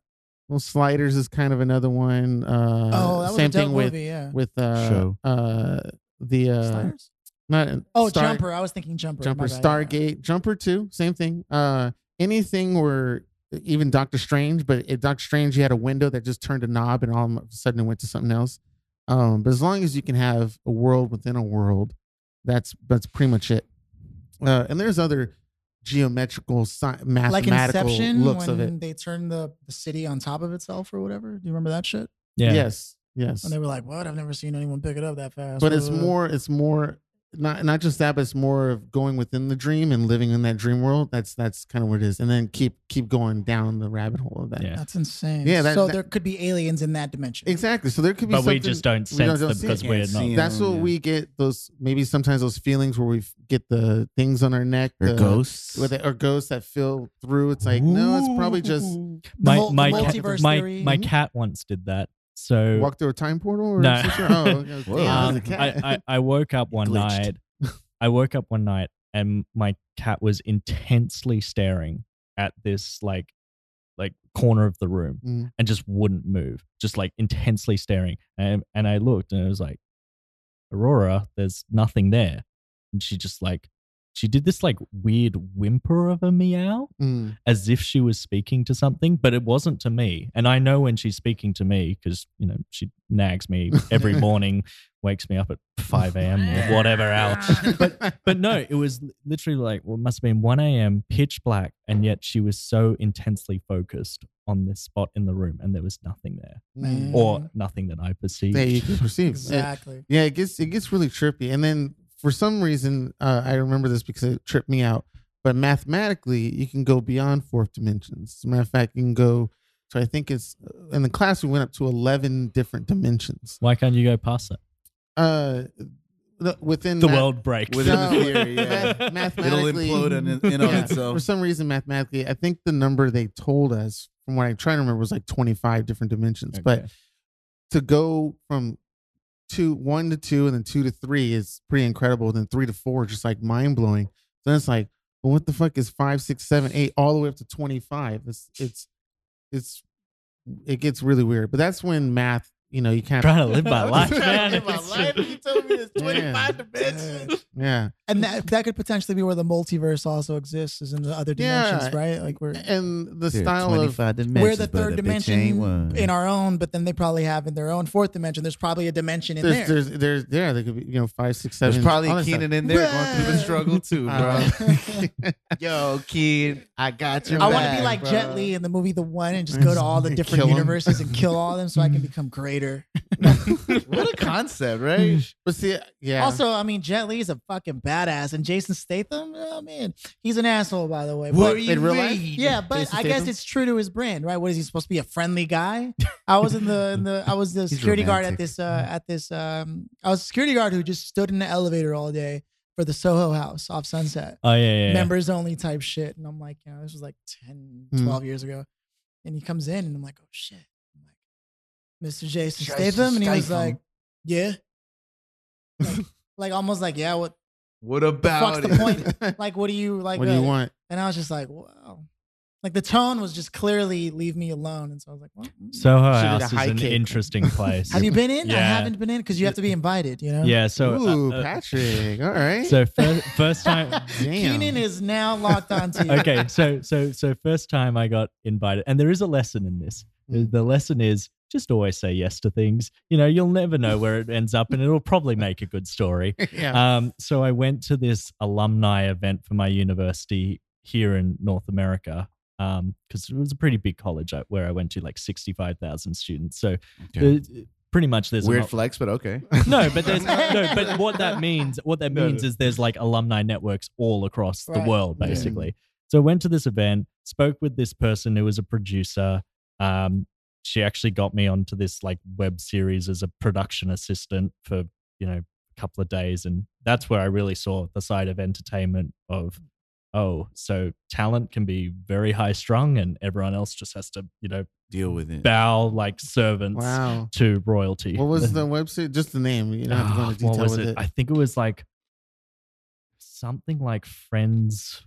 well, sliders is kind of another one. Uh, oh, that was same a dope thing with movie. Yeah. with uh, Show. uh, the uh, Sliders? not Oh, Star- Jumper. I was thinking Jumper. Jumper, My bad, yeah. Stargate, Jumper too. Same thing. Uh, anything where even Doctor Strange. But at Doctor Strange, you had a window that just turned a knob, and all of a sudden it went to something else. Um, but as long as you can have a world within a world, that's that's pretty much it. Uh, and there's other geometrical, sci- like mathematical Inception looks when of it. they turned the, the city on top of itself or whatever. Do you remember that shit? Yeah. Yes, yes. And they were like, "What? I've never seen anyone pick it up that fast." but it's more it's more not not just that but it's more of going within the dream and living in that dream world that's that's kind of what it is and then keep keep going down the rabbit hole of that Yeah. That's insane. Yeah, that- so that- there could be aliens in that dimension. exactly so there could be But we just don't sense don't them because we're Can't that's what yeah. we get those maybe sometimes those feelings where we get the things on our neck Or the- ghosts. with it, or ghosts that feel through it's like no it's probably just My mul- the my cat, multiverse my my mm-hmm. cat once did that. So walk through a time portal or No. oh okay. <laughs> Whoa. Damn, um, it's a I, cat. I I woke up one Glitched. night. <laughs> I woke up one night and my cat was intensely staring at this like like corner of the room Mm. and just wouldn't move, just like intensely staring. And and I looked and it was like, Aurora, there's nothing there. And she just like she did this like weird whimper of a meow Mm. as if she was speaking to something, but it wasn't to me. And I know when she's speaking to me because, you know, she nags me every <laughs> morning, wakes me up at 5 <laughs> a.m. or whatever hour. <laughs> But, but no, it was literally like, well, it must have been 1 a.m., pitch black. And yet she was so intensely focused on this spot in the room and there was nothing there Mm. or nothing that I perceived. yeah you can perceive exactly. Yeah, it gets it gets really trippy, and then for some reason, uh, I remember this because it tripped me out. But mathematically, you can go beyond fourth dimensions. As a matter of fact, you can go. So I think it's in the class we went up to eleven different dimensions. Why can't you go past that? Uh, the- within The math- world breaks. Within No, the theory, yeah. math- It'll mathematically, implode in, in on Yeah, itself. For some reason, mathematically, I think the number they told us, from what I'm trying to remember, was like twenty five different dimensions. But Okay. to go from two one to two and then two to three is pretty incredible. Then three to four is just like mind blowing. Then it's like, well, what the fuck is five, six, seven, eight, all the way up to twenty five? It's it's it's it gets really weird. But that's when math, you know, you can't. trying to live my <laughs> life, man. live my life. You told me there's Yeah. 25 dimensions. <laughs> Yeah. And that that could potentially be where the multiverse also exists, is in the other dimensions, Yeah. right? Like we're And the style of 25 we're the third a bitch ain't dimension in our own, but then they probably have in their own fourth dimension. There's probably a dimension in there's, there. there's there's yeah, there could be, you know, five, six, seven. There's probably all a that stuff. Keenan in there going through the <laughs> struggle too, bro. Yo, kid, I got your I want to be like bro. Jet Li in the movie The One and just go to all the different universes and kill all of them so I can become greater. <laughs> what a concept, right? <laughs> but see, yeah. Also, I mean, Jet Li is a fucking badass, and Jason Statham, oh man, he's an asshole, by the way. What But you in real life? yeah, but Jason I guess it's true to his brand, right? What is he supposed to be? A friendly guy? I was in the, in the I was the <laughs> security guard at this uh at this um I was a security guard who just stood in the elevator all day for the Soho House off Sunset. Oh, yeah, yeah. yeah. members only type shit. And I'm like, you know, this was like 10, Hmm. 12 years ago. And he comes in and I'm like, oh shit. I'm like, Mr. Jason Jason Statham. And he was Statham. like, yeah. Like, <laughs> like almost like, yeah, what What the about fuck's it? the point? <laughs> Like, what do you like? what do you uh, want? And I was just like, wow. Like the tone was just clearly leave me alone. And so I was like, well, mm. Soho Should've House is high an kick. interesting place. <laughs> have you been in? I Yeah. haven't been in because you have to be invited, you know? Yeah. So, uh, Ooh, uh, Patrick. All right. so first, first time. Damn. Keenan is now locked onto you. okay. So, so, so first time I got invited, and there is a lesson in this. The- The lesson is just always say yes to things. You know, you'll never know where it ends up, and it'll probably <laughs> make a good story. <laughs> yeah. Um, so I went to this alumni event for my university here in North America because it was a pretty big college uh, where I went to, like sixty-five thousand students. So Okay. uh, pretty much there's Weird an, flex, but okay. no, but there's <laughs> no, but what that means, what that means no. is there's like alumni networks all across Right. the world, Yeah. basically. So I went to this event, spoke with this person who was a producer. Um, she actually got me onto this like web series as a production assistant for you know a couple of days, and that's where I really saw the side of entertainment of. Oh, so talent can be very high strung, and everyone else just has to, you know, Deal with it. bow like servants wow. to royalty. What was the <laughs> website? Just the name. You don't have to go Ah, into what detail was with it? it. I think it was like something like friends,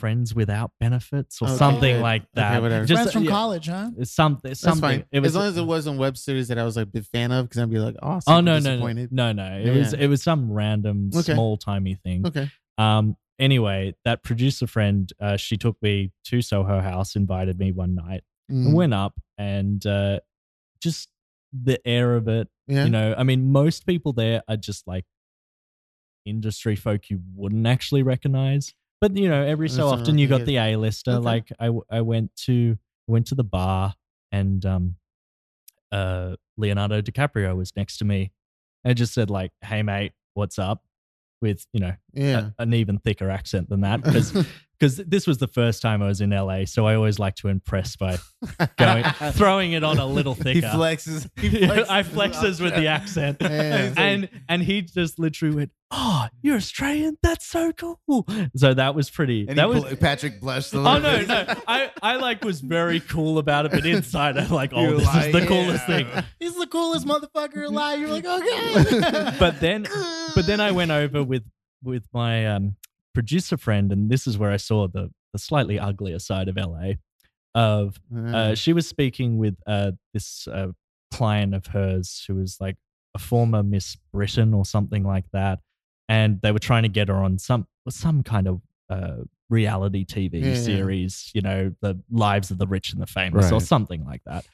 friends without benefits, or Okay. something Okay. like Okay, that. whatever. Just Friends from yeah, college, huh? it's Something, That's something. fine. It was as long as it wasn't web series that I was like a big fan of, because I'd be like, awesome. Oh no, no, no, no, no! It Yeah. was it was some random Okay. small timey thing. Okay. Um, anyway, that producer friend, uh, she took me to Soho House, invited me one night, Mm. and went up, and uh, just the air of it. yeah. You know, I mean, most people there are just like industry folk you wouldn't actually recognize. But you know, every so That's often you got the A-lister. Okay. Like i went to went to the bar, and um, uh, Leonardo DiCaprio was next to me. and just said like, "Hey, mate, what's up?" With you know yeah. a- an even thicker accent than that <laughs> because because this was the first time I was in LA, so I always like to impress by going <laughs> throwing it on a little He thicker. flexes. He <laughs> flexes I flexes with the accent, <laughs> Yeah. and and he just literally went, "Oh, you're Australian? That's so cool." So that was pretty. And that was. bl- Patrick blushed. A Oh little no, bit. no! I, I like was very cool about it, but inside I'm like, oh, You're this like, is the coolest yeah. thing. He's the coolest motherfucker alive. You're like, okay. But then, but then I went over with with my um, producer friend, and this is where I saw the the slightly uglier side of LA. Of uh, she was speaking with uh, this uh, client of hers who was like a former Miss Britain or something like that, and they were trying to get her on some some kind of uh, reality TV Yeah. series, you know, the lives of the rich and the famous, or something like that.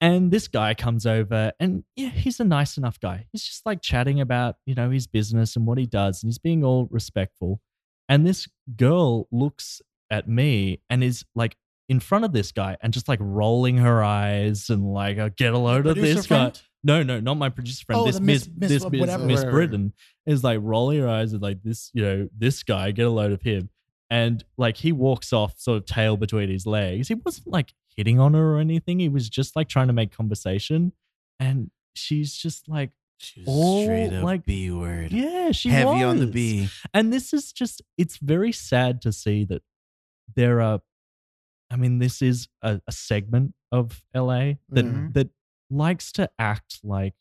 And this guy comes over, and yeah, he's a nice enough guy. He's just like chatting about you know his business and what he does, and he's being all respectful. And this girl looks at me and is like in front of this guy and just like rolling her eyes and like uh, get a load of Producer this guy. friend? No, no, not my producer friend. Oh, this the Miss, Miss- Miss this Miss, whatever. Miss Whatever. Britain is like rolling her eyes and like this, you know, this guy get a load of him. And like he walks off, sort of tail between his legs. He wasn't like hitting on her or anything. He was just like trying to make conversation. And she's just like, all, straight up like, B word. yeah, she Heavy on the. B. And this is just, it's very sad to see that there are, I mean, this is a, a segment of LA that, Mhm. that likes to act like,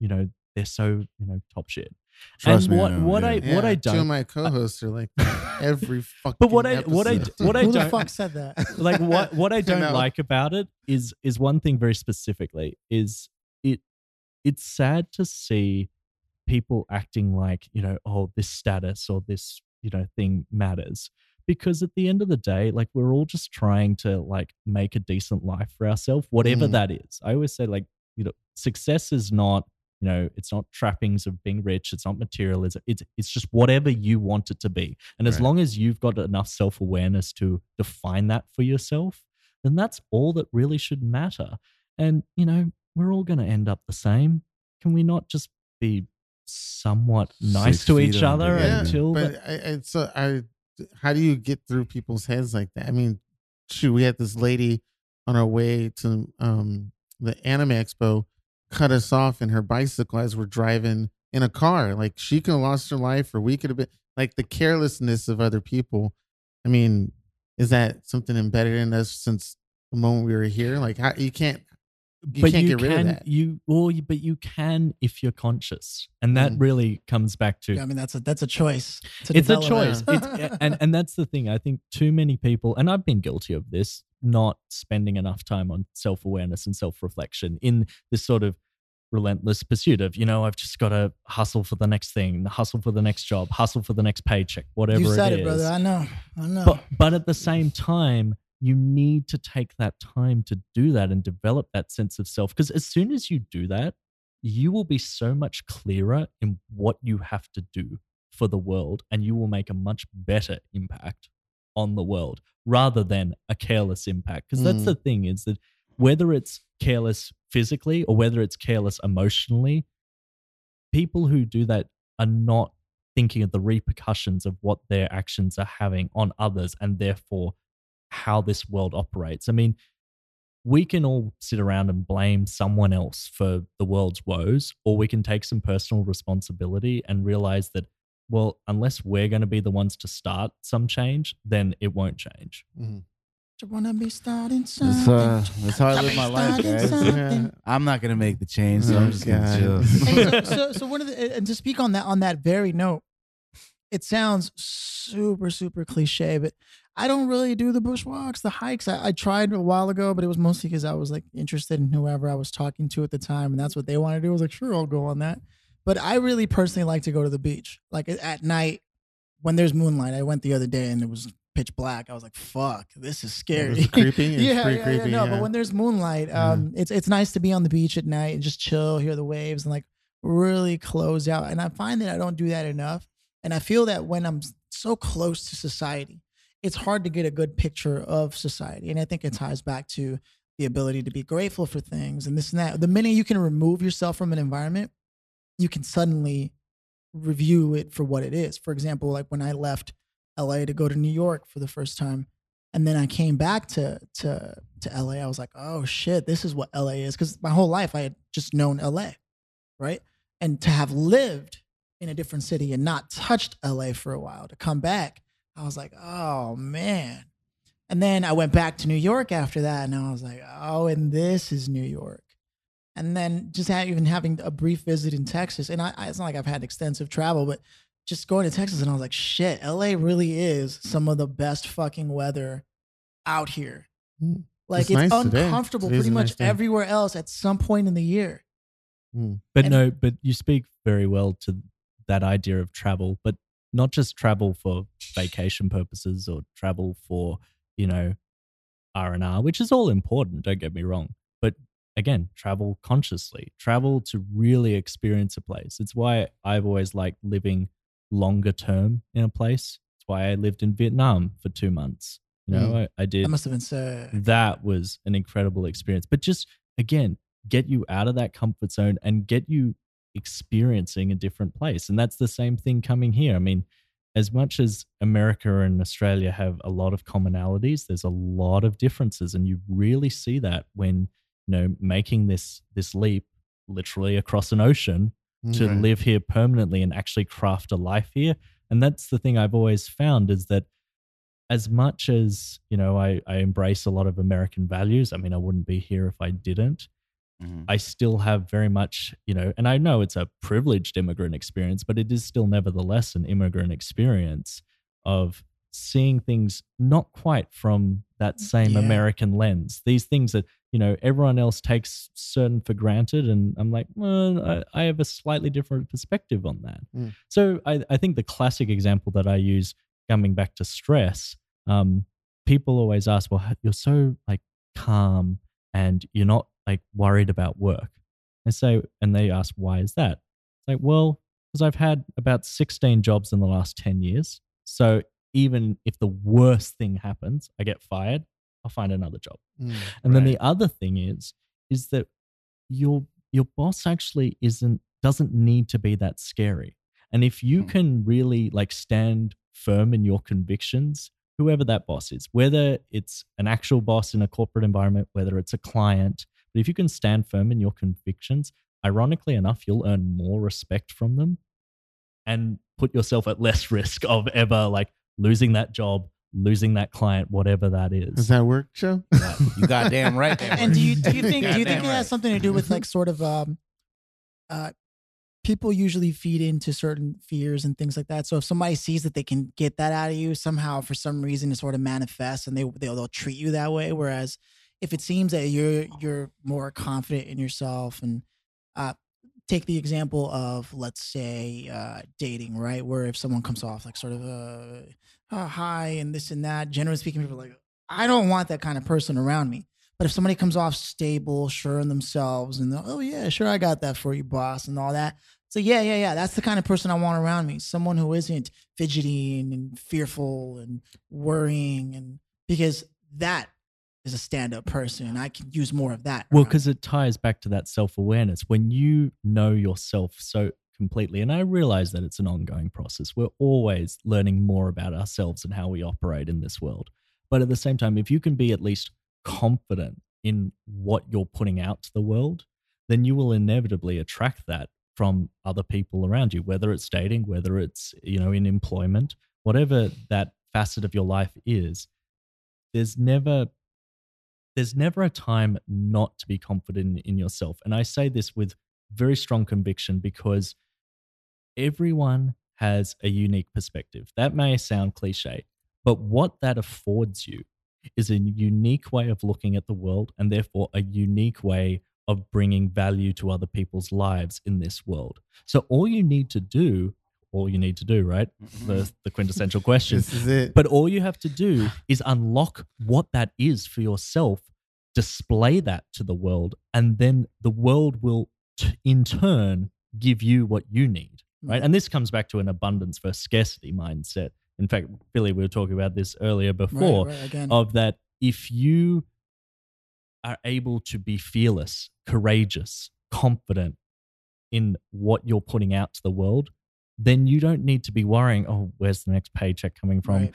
you know, they're so, you know, top shit. Trust and me, I what, know, what yeah. I, what I Two of don't, my co-hosts are like <laughs> every fucking. But what I- what I- what I <laughs> Who the don't- fuck said that? like what what I <laughs> don't like about it is is one thing very specifically is it it's sad to see people acting like you know oh this status or this you know thing matters. Because at the end of the day like we're all just trying to like make a decent life for ourselves whatever Mm. that is. I always say like you know success is not you know it's not trappings of being rich it's not materialism it's it's just whatever you want it to be. And as long as you've got enough self-awareness to define that for yourself then that's all that really should matter. And you know we're all going to end up the same can we not just be somewhat nice Six to each other yeah. until but the- I, I, so I, how do you get through people's heads like that? I mean, shoot, we had this lady on our way to um the anime expo cut us off in her bicycle as we're driving in a car. Like she could have lost her life, or we could have been like the carelessness of other people. I mean, is that something embedded in us since the moment we were here? Like, how you can't you but can't you get rid can of that. you well you- but you can if you're conscious and that Mm. really comes back to I mean, that's a that's a choice. it's a choice it's, and and that's the thing i think too many people and i've been guilty of this not spending enough time on self-awareness and self-reflection in this sort of relentless pursuit of you know i've just got to hustle for the next thing hustle for the next job hustle for the next paycheck whatever you said it it, is brother. I know. I know. but but at the same time you need to take that time to do that and develop that sense of self because as soon as you do that you will be so much clearer in what you have to do for the world and you will make a much better impact on the world rather than a careless impact because that's Mm. the thing is that whether it's careless physically or whether it's careless emotionally people who do that are not thinking of the repercussions of what their actions are having on others and therefore how this world operates. I mean, we can all sit around and blame someone else for the world's woes, or we can take some personal responsibility and realize that, well, unless we're going to be the ones to start some change, then it won't change. Mhm. You wanna be starting That's, something. uh, that's how I live my life, guys. something. I'm not gonna make the change, so I'm Oh, just gonna chill. <laughs> So, so, so one of the and to speak on that on that very note, it sounds super super cliche, but I don't really do the bushwalks, the hikes. I, I tried a while ago, but it was mostly because I was like interested in whoever I was talking to at the time, and that's what they wanted to do. I was like, sure, I'll go on that. But I really personally like to go to the beach, like at night, when there's moonlight, I went the other day and it was pitch black. I was like, "Fuck, this is scary." <laughs> Creepy. It's yeah, yeah, creepy. yeah, no, yeah. but when there's moonlight, Yeah. um, it's it's nice to be on the beach at night and just chill, hear the waves, and like really close out. And I find that I don't do that enough. And I feel that when I'm so close to society, it's hard to get a good picture of society. And I think it mm-hmm. ties back to the ability to be grateful for things and this and that. The minute you can remove yourself from an environment, you can suddenly review it for what it is. For example, like when I left LA to go to New York for the first time, and then I came back to to to LA, I was like, oh shit, this is what LA is. Because my whole life I had just known LA, right? And to have lived in a different city and not touched LA for a while, to come back, I was like, oh man. And then I went back to New York after that, and I was like, oh, and this is New York. And then just ha- even having a brief visit in Texas, and I, I, it's not like I've had extensive travel, but just going to Texas, and I was like, shit, LA really is some of the best fucking weather out here. Mm. Like It's it's, nice uncomfortable It is pretty much nice everywhere else at some point in the year. But And- no, but you speak very well to that idea of travel, but not just travel for vacation purposes or travel for, you know, R and R, which is all important, don't get me wrong. But again, travel consciously, travel to really experience a place. It's why I've always liked living longer term in a place. It's why I lived in Vietnam for two months. You know, mm. I, I did That must have been so. that was an incredible experience. But just again, get you out of that comfort zone and get you experiencing a different place. And that's the same thing coming here. I mean, as much as America and Australia have a lot of commonalities, there's a lot of differences. And you really see that when, you know, making this this leap literally across an ocean to live here permanently and actually craft a life here. And that's the thing I've always found is that as much as, you know, I, I embrace a lot of American values, I mean, I wouldn't be here if I didn't. Mhm. I still have very much, you know, and I know it's a privileged immigrant experience, but it is still nevertheless an immigrant experience of seeing things not quite from that same Yeah. American lens. These things that, you know, everyone else takes certain for granted. And I'm like, well, I, I have a slightly different perspective on that. Mm. So I, I think the classic example that I use coming back to stress, um, people always ask, well, you're so like calm and you're not like worried about work. I say, and they ask, why is that? It's like, well, because I've had about 16 jobs in the last 10 years. So even if the worst thing happens, I get fired, I'll find another job. Mm. And then the other thing is, is that your your boss actually isn't doesn't need to be that scary. And if you Hmm. can really like stand firm in your convictions, whoever that boss is, whether it's an actual boss in a corporate environment, whether it's a client, but if you can stand firm in your convictions, ironically enough, you'll earn more respect from them and put yourself at less <laughs> risk of ever like losing that job, losing that client, whatever that is. Does that work, Joe? You goddamn right. and do you do you think do you think Goddamn it has something to do with like sort of um uh people usually feed into certain fears and things like that. So if somebody sees that they can get that out of you somehow for some reason it sort of manifests and they they'll, they'll treat you that way. Whereas if it seems that you're you're more confident in yourself and uh take the example of let's say uh dating right? Where if someone comes off like sort of uh, uh hi and this and that generally speaking people are like i don't want that kind of person around me. But if somebody comes off stable, sure in themselves, and oh yeah, sure, I got that for you, boss, and all that. So yeah, yeah, yeah, that's the kind of person I want around me. Someone who isn't fidgety and, and fearful and worrying, and because that is a stand-up person, I can use more of that. Well, because it ties back to that self awareness. When you know yourself so completely, and I realize that it's an ongoing process, we're always learning more about ourselves and how we operate in this world. But at the same time, if you can be at least confident in what you're putting out to the world, then you will inevitably attract that from other people around you, whether it's dating, whether it's, you know, in employment, whatever that facet of your life is. There's never there's never a time not to be confident in yourself. And I say this with very strong conviction because everyone has a unique perspective. That may sound cliche, but what that affords you is a unique way of looking at the world and therefore a unique way of bringing value to other people's lives in this world. So all you need to do all you need to do, right? The mm-hmm. the quintessential <laughs> question. This is it. But all you have to do <sighs> is unlock what that is for yourself, display that to the world, and then the world will, t- in turn, give you what you need. Right. And this comes back to an abundance versus scarcity mindset. In fact, Billy, we were talking about this earlier before right, right, of that if you are able to be fearless, courageous, confident in what you're putting out to the world, then you don't need to be worrying, oh, where's the next paycheck coming from? Right.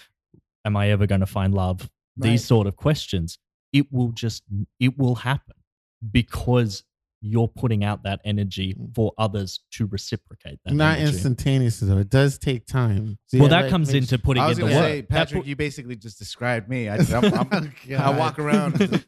Am I ever going to find love? Right. These sort of questions. It will just, it will happen because you're putting out that energy Mm. for others to reciprocate that. Not energy. instantaneously though. It does take time. So Well, yeah, that comes makes- into putting I was in the gonna work. say, Patrick, you basically just described me. I, I'm, I'm, <laughs> I walk around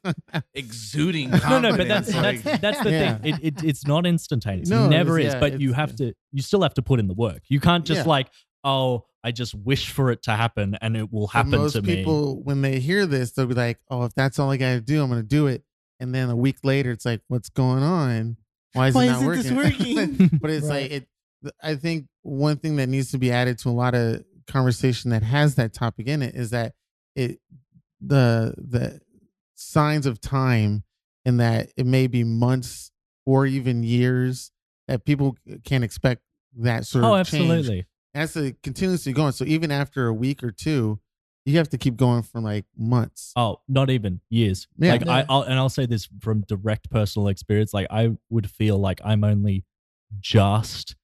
exuding <laughs> confidence. no, no, but that's like- that's that's the Yeah. thing. It, it it's not instantaneous. No, it never is. yeah, But you have to. You still have to put in the work. You can't just like, oh, I just wish for it to happen and it will happen most to me. people, when they hear this, they'll be like, "Oh, if that's all I got to do, I'm going to do it." And then a week later, it's like, "What's going on? Why is Why it not working?" <laughs> working? but it's Right. like it. I think one thing that needs to be added to a lot of conversation that has that topic in it is that it the the signs of time and that it may be months or even years that people can't expect that sort oh, of change absolutely. has to continuously going. So even after a week or two, you have to keep going for like months. Oh, not even years. Yeah. Like I, Yeah. I'll, and I'll say this from direct personal experience. Like I would feel like I'm only just.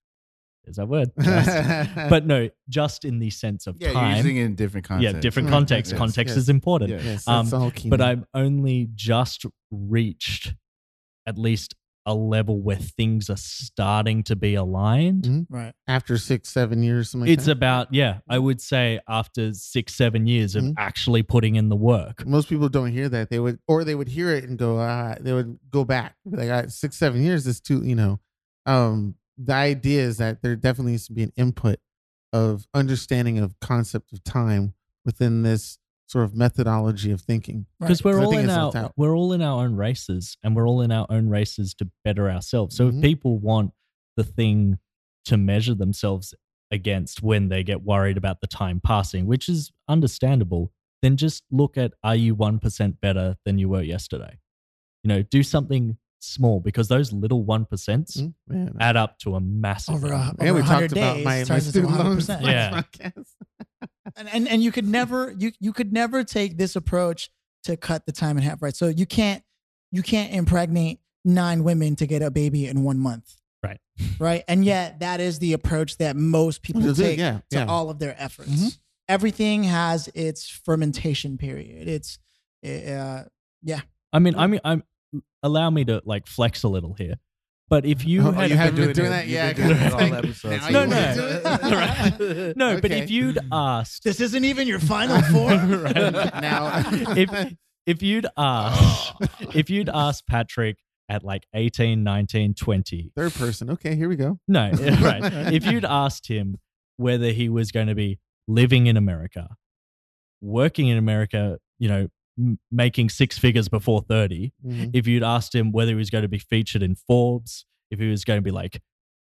Is that word? Just. <laughs> but no, just in the sense of yeah, you're time. using it in different context. yeah, different Mm, context. yes, context yes. is important. Yeah. yes, Um, that's all key. but. I've only just reached at least a level where things are starting to be aligned. Mhm. right. after six, seven years, something like it's that. about, yeah, I would say after six, seven years of Mhm. actually putting in the work. Most people don't hear that. They would, or they would hear it and go, ah, they would go back. Like ah, six, seven years is too, you know. Um, the idea is that there definitely needs to be an input of understanding of concept of time within this sort of methodology of thinking. Because Right. we're all in our out. we're all in our own races and we're all in our own races to better ourselves. So Mhm. if people want the thing to measure themselves against when they get worried about the time passing, which is understandable, then just look at are you 1% better than you were yesterday? You know, do something small because those little 1%s Mhm. Man, add up to a massive Over a, over yeah, we 100 talked about my, my student loans 100%. Yeah. podcast. <laughs> and, and and you could never you you could never take this approach to cut the time in half right so you can't you can't impregnate nine women to get a baby in one month Right. right and yet that is the approach that most people That's it, take yeah, to yeah. all of their efforts Mhm. everything has its fermentation period it's uh yeah. I mean, I mean, I'm allow me to like flex a little here. But if you Oh, had you haven't been it- doing that? Yeah, doing it I all think- episodes. now No, no. wanna do it? <laughs> <laughs> Right. no, but if you'd asked this isn't even your final form <laughs> Right. Now- if if you'd asked if you'd asked Patrick at like 18, 19, 20, Third person. Okay, here we go. no, right. If you'd asked him whether he was going to be living in America, working in America, you know, m- making six figures before 30, Mhm. if you'd asked him whether he was going to be featured in Forbes, if he was going to be like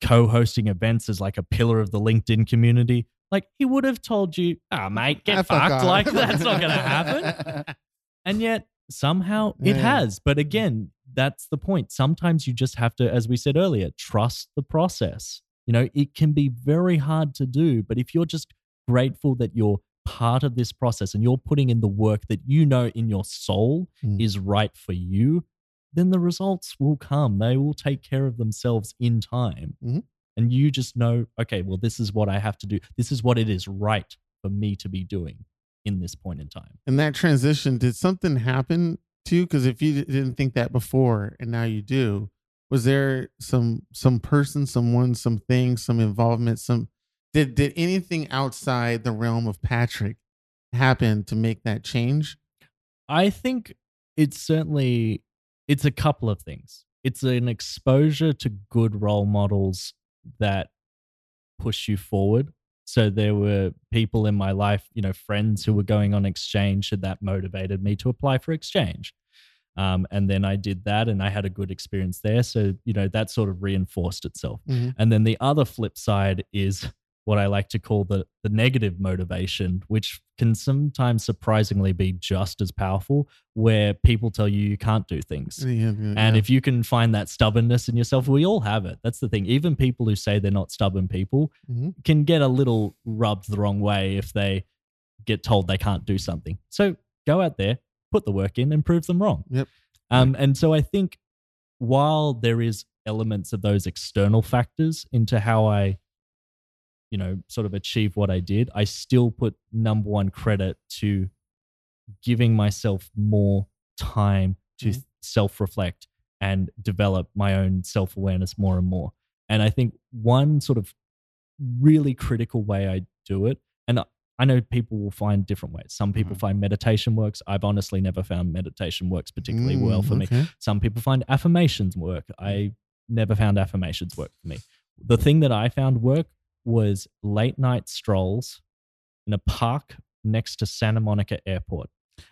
co-hosting events as like a pillar of the LinkedIn community, like he would have told you, "Ah, mate, get fuck fucked." Like that's not going to happen. <laughs> And yet somehow it Yeah. has. But again, that's the point. Sometimes you just have to, as we said earlier, trust the process. You know, it can be very hard to do, but if you're just grateful that you're part of this process and you're putting in the work that you know in your soul Mm. is right for you, then the results will come. They will take care of themselves in time. Mhm. And you just know, okay, well, this is what I have to do. This is what it is right for me to be doing in this point in time. And that transition, did something happen to you? Because if you didn't think that before and now you do, was there some some person, someone, something, some involvement, some did did anything outside the realm of Patrick happen to make that change? I think it's certainly it's a couple of things. It's an exposure to good role models that push you forward. So there were people in my life, you know, friends who were going on exchange, and that motivated me to apply for exchange. Um, and then I did that, and I had a good experience there. So you know that sort of reinforced itself. Mhm. And then the other flip side is what I like to call the the negative motivation, which can sometimes surprisingly be just as powerful, where people tell you you can't do things. Yeah, yeah, And yeah. if you can find that stubbornness in yourself, we all have it. That's the thing. Even people who say they're not stubborn people Mhm. can get a little rubbed the wrong way if they get told they can't do something. So go out there, put the work in, and prove them wrong. Yep. Um, and so I think while there is elements of those external factors into how I, you know, sort of achieve what I did, I still put number one credit to giving myself more time to Mhm. self reflect and develop my own self awareness more and more. And I think one sort of really critical way I do it, and I- know people will find different ways. Some people Mhm. find meditation works. I've honestly never found meditation works particularly Mm, well for me. Some people find affirmations work. I never found affirmations work for me. The thing that I found work was late night strolls in a park next to Santa Monica Airport.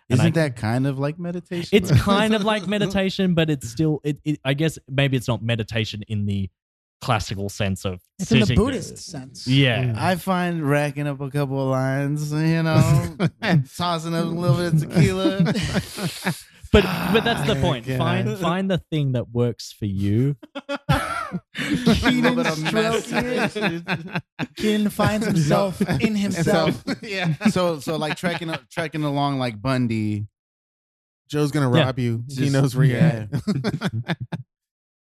And Isn't I- that kind of like meditation? It's <laughs> kind of like meditation, but it's still. It, it. I guess maybe it's not meditation in the classical sense of. It's in the sitting- Buddhist sense. Yeah. Mm. I find racking up a couple of lines, you know, <laughs> tossing up a little bit of tequila. <laughs> But but that's the point. God. Find find the thing that works for you. Little bit of stroke mess. <laughs> Keenan finds himself in <laughs> himself. <laughs> yeah. so so like trekking trekking along like Bundy. Joe's gonna Yeah. rob you. he knows where yeah. you're at.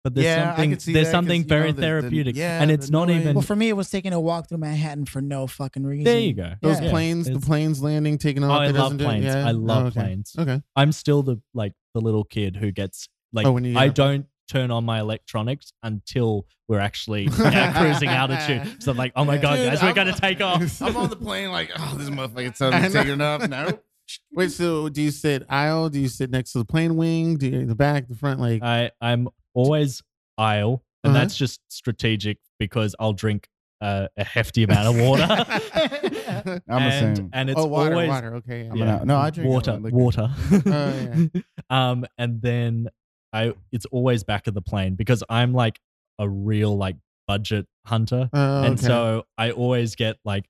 But there's Yeah, something there's that 'cause, something you very know, the- the- therapeutic, yeah, and it's not noise. even. Well, for me, it was taking a walk through Manhattan for no fucking reason. there you go. Those Yeah. planes, the planes landing, taking off. Oh, I love doesn't do it? planes. Yeah. I love Oh, okay. planes. Okay. I'm still the like the little kid who gets like Oh, when you- I don't turn on my electronics until we're actually <laughs> at cruising altitude. So I'm like, oh my god, Dude, guys, we're I'm- gonna take off. I'm on the plane like, oh, this motherfucker <laughs> I sounds taking off. No. <laughs> Wait, so do you sit aisle? Do you sit next to the plane wing? Do you in the back, the front? Like, I I'm always aisle, and Uh-huh. that's just strategic because I'll drink uh, a hefty amount of water. I'm the and, same. and it's oh, water, always water. Okay. I'm yeah. gonna- no, I drink water, liquor. water. Oh, um, and then I it's always back of the plane because I'm like a real like budget hunter, Oh, and okay. so I always get like.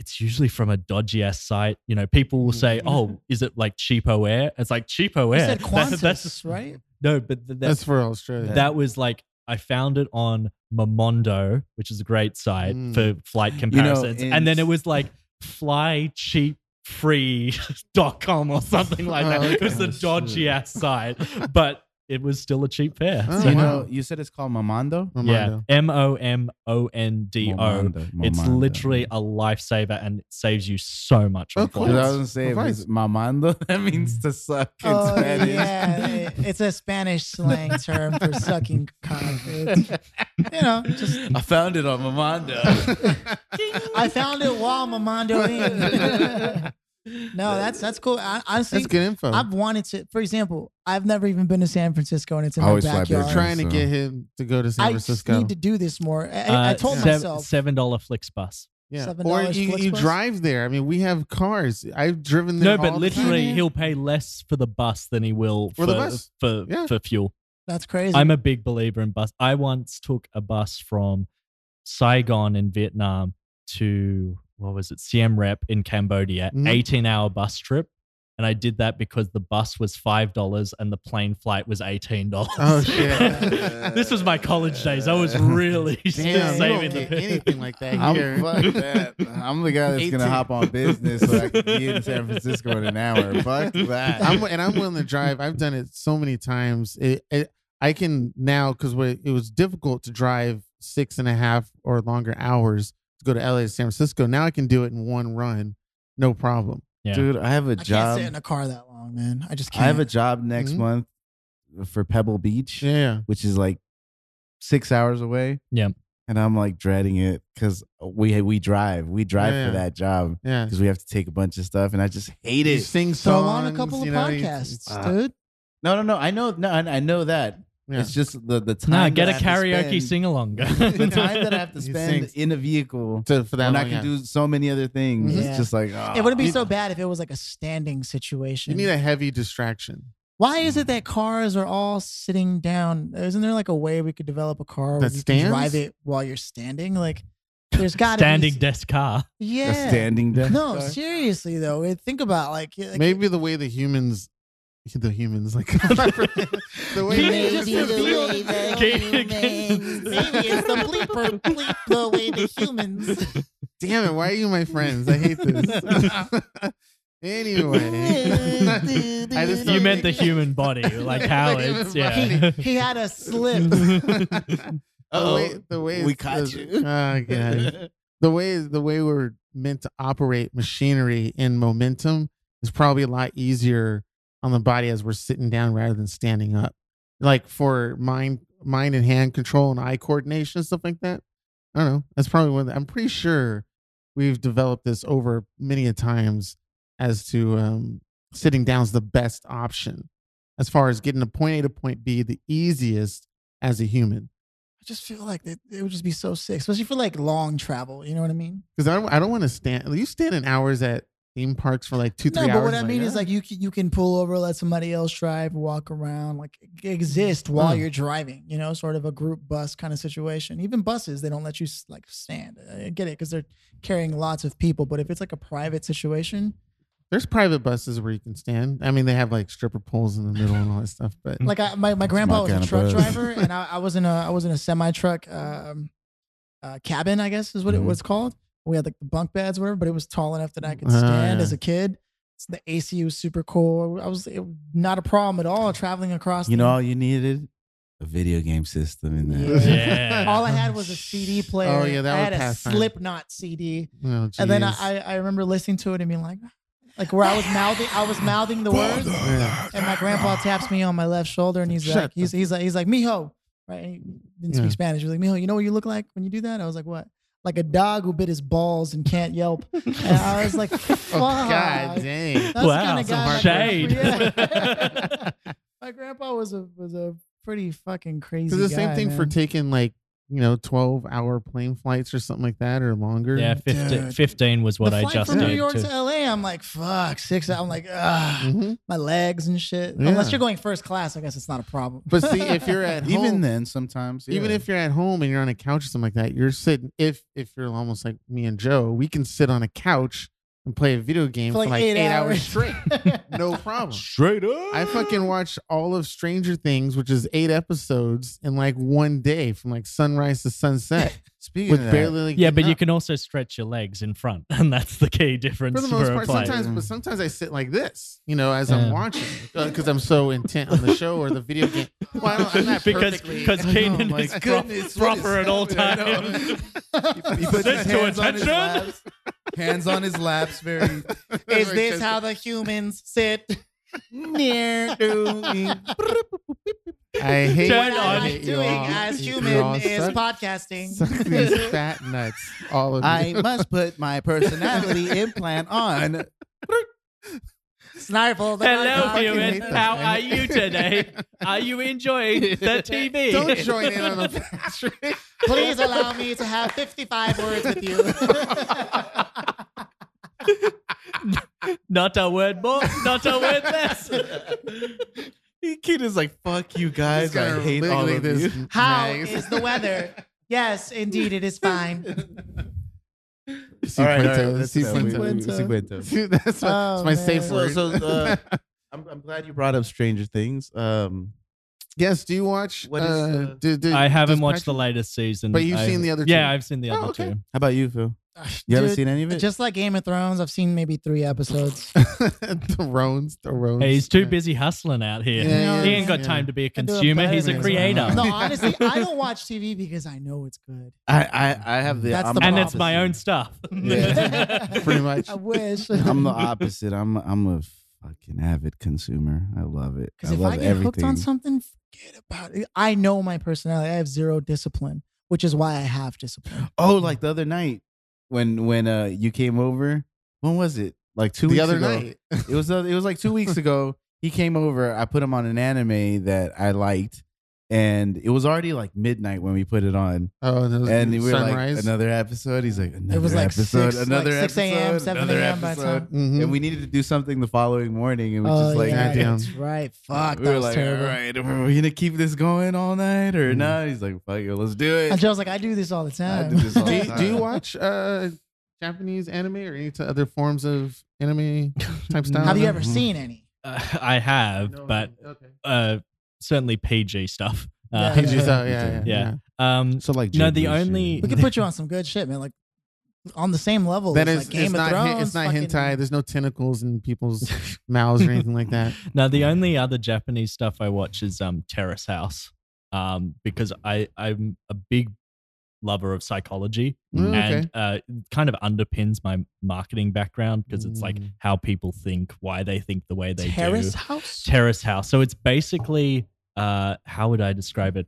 It's usually from a dodgy ass site. You know, people will say, "Oh, is it like cheapo air?" It's like cheapo You air. said <laughs> That- Qantas, that's right? no, but th- that's that's for Australia. that was like I found it on Momondo, which is a great site Mm. for flight comparisons, in- and then it was like fly cheap free.com <laughs> or something like that. Oh, It was okay. the dodgy ass site, but it was still a cheap fare. Oh, So, you wow. know, you said it's called Mamando. yeah, Momondo. M O M O N D O. Mamando, It's literally a lifesaver and it saves you so much on cool. Because I flights. was gonna say, it's mamando, <laughs> that means to suck in Oh, Spanish. yeah. it- It's a Spanish slang term for sucking <laughs> cock. It's, you know, just I found it on Mamando. <laughs> I found it while Mamando in. No, that's that's cool. I, honestly, That's good info. I've wanted to. For example, I've never even been to San Francisco, and it's in I my always fly backyard. business. trying to get him to go to San I just Francisco. need to do this more. I, I Uh, told sev- myself. seven dollar Flix bus. yeah. $7 Or you, you Flixbus? drive there. I mean, we have cars. I've driven there. No, there. but all the time. literally, he'll pay less for the bus than he will For for the bus. for, Yeah. for fuel. That's crazy. I'm a big believer in bus. I once took a bus from Saigon in Vietnam to what was it, Siem Reap in Cambodia, Mhm. 18 hour bus trip. And I did that because the bus was five dollars and the plane flight was eighteen dollars. Oh, shit. <laughs> this was my college days. I was <laughs> really Damn, just you don't saving get the anything like that I'm, fuck that. I'm the guy that's 18. gonna hop on business so I can be in San Francisco in an hour. Fuck that. I'm, and I'm willing to drive. I've done it so many times. It, it I can now because it was difficult to drive six and a half or longer hours to go to LA to San Francisco. Now I can do it in one run, no problem. Yeah. Dude, I have a I can't job. sit in a car that long, man. I just can't. I have a job next Mhm. month for Pebble Beach, Yeah, which is like six hours away. Yeah. And I'm like dreading it because we we drive. We drive Yeah. for that job yeah. because we have to take a bunch of stuff, and I just hate You it. sing Throw songs. on a couple of you know, you- podcasts, uh, dude. No, no, no. I know. No, I I know that. Yeah. It's just the the time. Nah, get a that I karaoke sing along. <laughs> the time that I have <laughs> to He spend sings. in a vehicle to, for that when I long, can yeah. do so many other things. Yeah. It's just like oh. It ah, wouldn't be so bad if it was like a standing situation. You need a heavy distraction. Why is it hmm. that cars are all sitting down? Isn't there like a way we could develop a car where That you can stands? drive it while you're standing? Like, <laughs> there's got Standing be, Standing desk car. Yeah. A standing desk. No, car? seriously though. it- Think about like, like Maybe the way the humans, the humans like <laughs> the way Maybe the the humans- way the Maybe humans- maybe it's the bleeper <laughs> bleep the way the humans. Damn it! Why are you my friends? I hate this. <laughs> anyway, I just You meant the human body, like how The it's yeah. body. He had a slip. the way the way we caught the- you. Oh god. the way the way we're meant to operate machinery in momentum is probably a lot easier on the body as we're sitting down rather than standing up. Like for mind mind and hand control and eye coordination and stuff like that. I don't know. That's probably one. I'm pretty sure we've developed this over many a times as to um, sitting down is the best option as far as getting to point A to point B the easiest as a human. I just feel like it, it would just be so sick, especially for like long travel. You know what I mean? Because I don't, I don't want to stand. You stand in hours at theme parks for like two, three no, hours. but what I mean yeah. is like you can, you can pull over, let somebody else drive, walk around, like exist while Mm. you're driving. You know, sort of a group bus kind of situation. Even buses, they don't let you like stand. I get it because they're carrying lots of people. But if it's like a private situation, there's private buses where you can stand. I mean, they have like stripper poles in the middle and all that stuff. But like I, my my grandpa my was a truck bus. driver, and I, I was in a I was in a semi truck um, uh, cabin, I guess is what Mhm. it was called. We had like the bunk beds, whatever, but it was tall enough that I could stand Ah, as a kid. So the AC was super cool. I was it, not a problem at all traveling across. You the- know, all you needed a video game system in there. Yeah. all I had was a CD player. Oh, yeah, that I would had a pass time. Slipknot CD, oh, and then. I I remember listening to it and being like, like where I was mouthing I was mouthing the words. And my grandpa taps me on my left shoulder and he's Shut like, the- he's, he's like, he's like, mijo, right? And he didn't speak Yeah. Spanish. He was like, mijo, you know what you look like when you do that? I was like, what? Like a dog who bit his balls and can't yelp. <laughs> And I was like, oh, fuck. Oh, God dang. That's Wow, kind of some guy. my shade. grandpa- yeah. <laughs> my grandpa was a was a pretty fucking crazy. It's the same guy, thing for taking like you know 12 hour plane flights or something like that or longer. Yeah, 15, Dude. 15 was what the I flight just from New. York too. to LA. I'm like, fuck, six. I'm like, ah, Mhm. my legs and shit. Yeah. Unless you're going first class, I guess it's not a problem. But see, <laughs> if you're at home, Even then, sometimes, even if you're at home and you're on a couch or something like that, you're sitting. If if you're almost like me and Joe, we can sit on a couch and play a video game for like, eight, hours. straight, <laughs> <laughs> no problem. straight up, I fucking watched all of Stranger Things, which is eight episodes in like one day from like sunrise to sunset <laughs> Speaking with of that, barely. Like, Yeah, but getting you can also stretch your legs in front, <laughs> and that's the key difference for the most a part. play. Sometimes, but sometimes I sit like this, you know, as I'm Yeah. watching because I'm so intent on the show or the video game. Well, I don't, I'm not because perfectly. because I know, is pro- goodness, what is proper at all happening? <laughs> I know. times. he puts his Sit to hands on his attention. laps. Hands on his laps, very. <laughs> Is this how the humans sit near to me? <laughs> I hate Turn What on. I I like hate doing all. as You human is suck- podcasting. suck these <laughs> fat nuts, all of you. I must put my personality implant on. Snarfle. Hello, dog. human. How are you today? Are you enjoying the <laughs> TV? Don't join in on the fat. Please allow me to have 55 words with you. Not a word more, not a word less. <laughs> Kid is like, fuck you guys. I hate all of this you. <laughs> How mags. is the weather? Yes, indeed, it is fine. Si All right, all right, cuento, <laughs> that's si enough. We- cuento. we- si cuento. See, That's, my, Oh, that's my safe word. So, so uh, I'm, I'm glad you brought up Stranger Things. Um, yes, do you watch? What is, uh, uh, did- did- I haven't does watched the latest season. But you've I- seen the other two. Yeah. I've seen the Oh, other okay. two. how about you, Phil? <sighs> You haven't Dude, seen any of it? Just like Game of Thrones, I've seen maybe three episodes. <laughs> the Thrones. the Hey, he's too busy hustling out here. Yeah, he ain't got yeah. time to be a I do it consumer. better He's a than creator. anyone. No, <laughs> honestly, I don't watch TV because I know it's good. I, I, I have the. That's I'm the and it's my own stuff. <laughs> Yeah. Pretty much. I wish. I'm the opposite. I'm I'm a fucking avid consumer. I love it. Because I if love I get everything. hooked on something, forget about it. I know my personality. I have zero discipline, which is why I have discipline. Oh, like the other night when when uh you came over. When was it? Like two the weeks other ago. night. <laughs> It was uh, it was like two weeks ago. He came over. I put him on an anime that I liked, and it was already like midnight when we put it on, Oh, and, it was and we were sunrise. like another episode. He's like another was like episode, six- another like 6 a.m., 7 a.m. by the episode, Mhm. and we needed to do something the following morning, and we oh just like yeah, that's right. Fuck, we that were was like, terrible. all right, are we gonna keep this going all night or Mhm. not? He's like, fuck it, let's do it. And Joe's like, I do this all the I time. do this all do, the you, do you watch uh, Japanese anime or any other forms of anime <laughs> type style? Have you No? ever seen any? Uh, I have, No, but okay. uh, certainly PG stuff. Uh, Yeah, PG yeah. style, yeah, yeah, Yeah. Um, So like, No, Ghibli the shit. only- We could put you on some good shit, man. Like on the same level. That as, is, like Game it's of not, hen- Thrones. it's not fucking- hentai. There's no tentacles in people's <laughs> mouths or anything like that. now the only other Japanese stuff I watch is um Terrace House, um because I I'm a big lover of psychology Mm, okay. and uh, kind of underpins my marketing background because it's like Mm. how people think, why they think the way they Terrace do. Terrace house. Terrace House. So it's basically uh how would I describe it?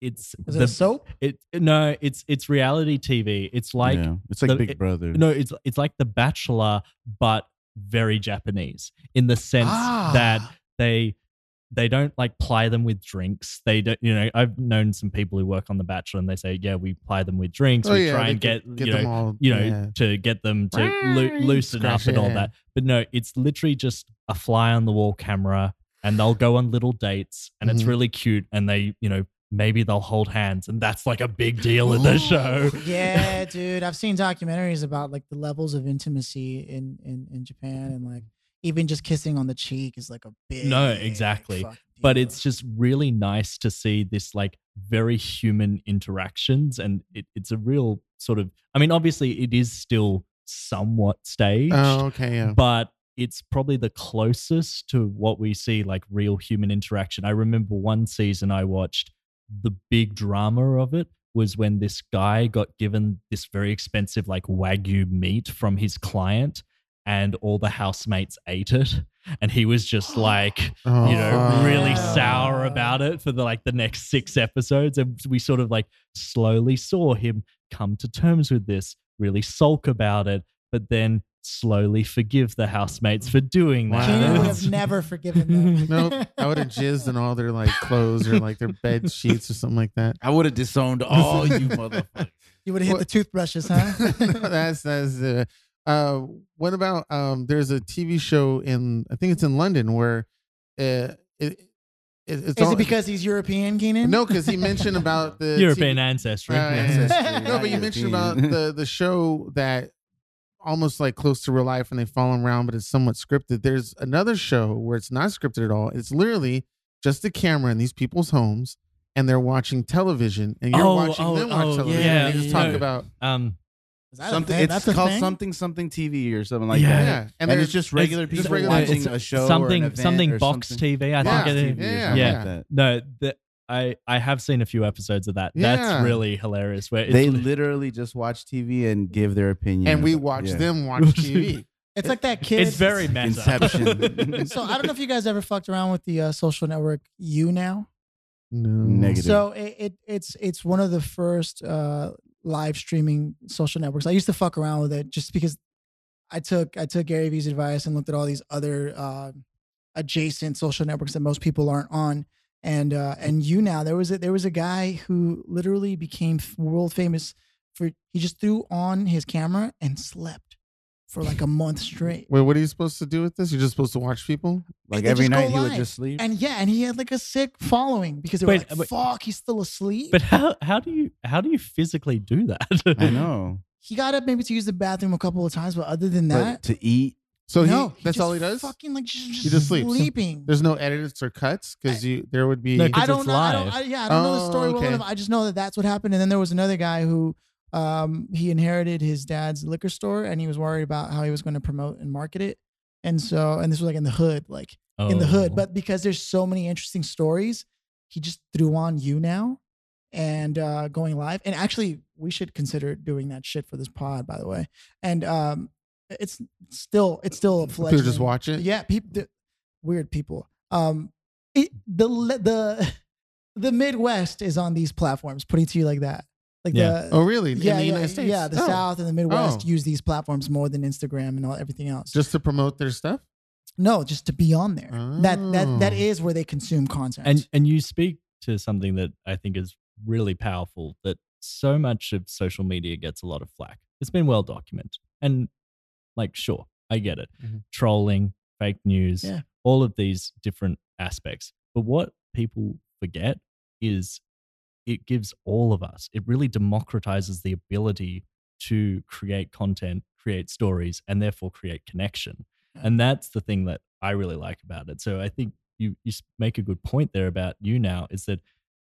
It's Is it the a soap? it no, it's it's reality TV. It's like Yeah. it's like the- Big it- Brother. no, it's it's like The Bachelor, but very Japanese in the sense Ah. that they they don't like ply them with drinks. They don't, you know. I've known some people who work on The Bachelor, and they say, "Yeah, we ply them with drinks. Oh we yeah, try and get, get you know, all. you know, yeah. to get them to loo- loosen up and all that." But no, it's literally just a fly on the wall camera, and they'll go on little dates, and it's Mhm. really cute, and they, you know. Maybe they'll hold hands, and that's like a big deal in the show. yeah, <laughs> dude. I've seen documentaries about like the levels of intimacy in in in Japan, and like even just kissing on the cheek is like a big. No, exactly. but it's just really nice to see this like very human interactions and it, it's a real sort of i mean obviously it is still somewhat staged Oh, okay, yeah. but it's probably the closest to what we see like real human interaction i remember one season i watched the big drama of it was when this guy got given this very expensive like wagyu meat from his client and all the housemates ate it and he was just <gasps> like Oh, you know, really sour about it for the like the next six episodes. And we sort of like slowly saw him come to terms with this, really sulk about it, but then slowly forgive the housemates for doing that. Keenan And would have <laughs> never forgiven them. <laughs> Nope, I would have jizzed in all their like clothes or like their bed <laughs> sheets or something like that. I would have disowned all you motherfuckers. You would have hit What- the toothbrushes, huh? No, that's that's. Uh, uh, what about um? There's a TV show in I think it's in London where, uh, it, it it's Is all, it because he's European, Keenan? no? Because he mentioned about <laughs> the European TV ancestry. Uh, Ancestry, no, but you mentioned about the the show that almost like close to real life and they follow him around, but it's somewhat scripted. There's another show where it's not scripted at all. It's literally just a camera in these people's homes and they're watching television and you're Oh, watching oh, them watch oh, television. yeah, and they just yeah. talk about Um, Is that something. thing? It's That's a called thing? something something TV or something like Yeah. that. yeah, And, they're it's just regular just people regular watching people. a show, something or an event something or box something. TV. I Yeah. think it is. TV or Yeah. something Yeah. like that. No, the, I I have seen a few episodes of that. Yeah. That's really hilarious. Where it's They li- literally just watch TV and give their opinion. and we about- watch yeah. them watch TV. <laughs> It's like that kid. it's very <laughs> meta. Inception. <laughs> So I don't know if you guys ever fucked around with the uh, social network YouNow. No. Negative. So it, it it's it's one of the first uh, live streaming social networks. I used to fuck around with it just because I took I took Gary Vee's advice and looked at all these other uh, adjacent social networks that most people aren't on. And uh, and YouNow there was a there was a guy who literally became world famous for he just threw on his camera and slept for like a month straight. Wait, what are you supposed to do with this? You're just supposed to watch people? like every night he would just sleep. And yeah, and he had like a sick following because they were Wait, like, wait. "Fuck, he's still asleep." But how how do you how do you physically do that? I know. he got up maybe to use the bathroom a couple of times, but other than But that, to eat, So no, he that's just all he does? Fucking like just, just, He just sleeps. sleeping. There's no edits or cuts because you there would be No, I 'cause don't it's know. I don't, live. I, yeah, I don't know the Oh, story well okay. enough. I just know that that's what happened. And then there was another guy who, um, he inherited his dad's liquor store, and he was worried about how he was going to promote and market it. And so, and this was like in the hood, like in the hood. Oh. But because there's so many interesting stories, he just threw on YouNow and uh, going live. And actually, we should consider doing that shit for this pod, by the way. And um, it's still it's still a people fledgling. just watch it. Yeah, people, weird people. Um, it, the the <laughs> the Midwest is on these platforms. Putting it to you like that, like Yeah. the Oh, really? In yeah, the yeah, United States? yeah. The Oh, South and the Midwest Oh. use these platforms more than Instagram and all everything else. Just to promote their stuff? no, just to be on there. That that that Oh. is where they consume content. and and you speak to something that I think is really powerful that so much of social media gets a lot of flack. It's been well documented. And like, sure, I get it. Mhm. Trolling, fake news, Yeah. all of these different aspects. But what people forget is it gives all of us, it really democratizes the ability to create content, create stories, and therefore create connection. And that's the thing that I really like about it. So I think you you make a good point there about YouNow is that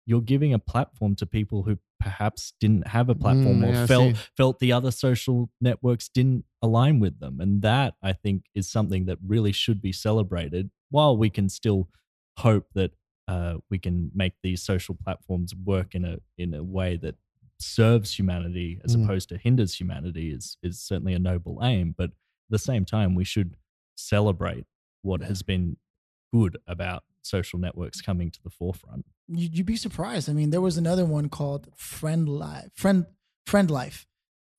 you're giving a platform to people who perhaps didn't have a platform Mm, or yeah, felt felt the other social networks didn't align with them and that i think is something that really should be celebrated while we can still hope that uh, we can make these social platforms work in a in a way that serves humanity as Mm. opposed to hinders humanity is is certainly a noble aim but at the same time we should celebrate what Yeah. has been good about social networks coming to the forefront you, you'd be surprised. I mean, there was another one called Friend Life, Friend Friend Life,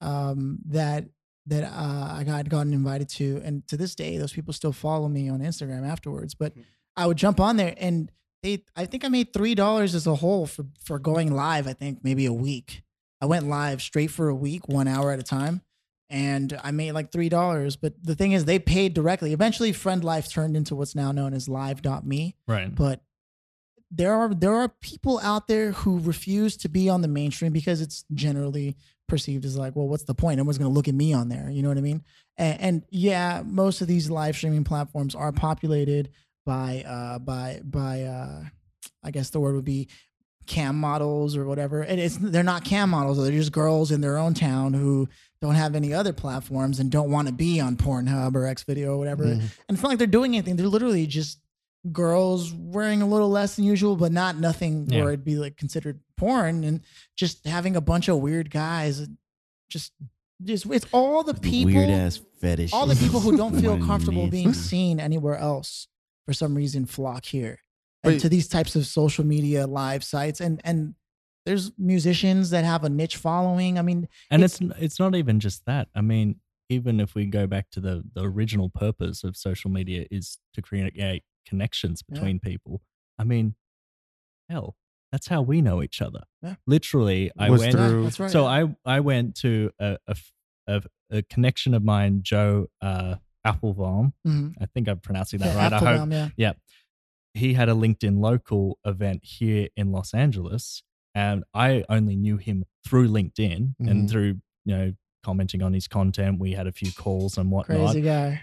um, that that uh, I got gotten invited to, and to this day, those people still follow me on Instagram afterwards. But I would jump on there, and they, I think I made three dollars as a whole for for going live. I think maybe a week. I went live straight for a week, one hour at a time, and I made like three dollars. But the thing is, they paid directly. Eventually, Friend Life turned into what's now known as Live.me right but there are there are people out there who refuse to be on the mainstream because it's generally perceived as like, well, what's the point? Everyone's going to look at me on there. You know what I mean? And, and yeah, most of these live streaming platforms are populated by uh by by uh I guess the word would be cam models or whatever. And it's they're not cam models; they're just girls in their own town who don't have any other platforms and don't want to be on Pornhub or Xvideo or whatever. Mhm. And it's not like they're doing anything. They're literally just girls wearing a little less than usual, but not nothing Yeah. where it'd be like considered porn and just having a bunch of weird guys. Just, just it's all the people, Weird ass fetish. all the people who don't <laughs> feel comfortable being seen anywhere else for some reason flock here and Wait. to these types of social media live sites. And and there's musicians that have a niche following. I mean, and It's- it's it's not even just that i mean even if we go back to the the original purpose of social media is to create connections Yeah. between people i mean hell that's how we know each other Yeah. literally i Was went through- that's right. so i i went to a a connection of mine joe uh applebaum Mhm. i think i'm pronouncing that Yeah, right i hope Applebaum, yeah. he had a LinkedIn local event here in Los Angeles, and I only knew him through LinkedIn Mhm. and through you know commenting on his content. We had a few calls and whatnot. Crazy guy.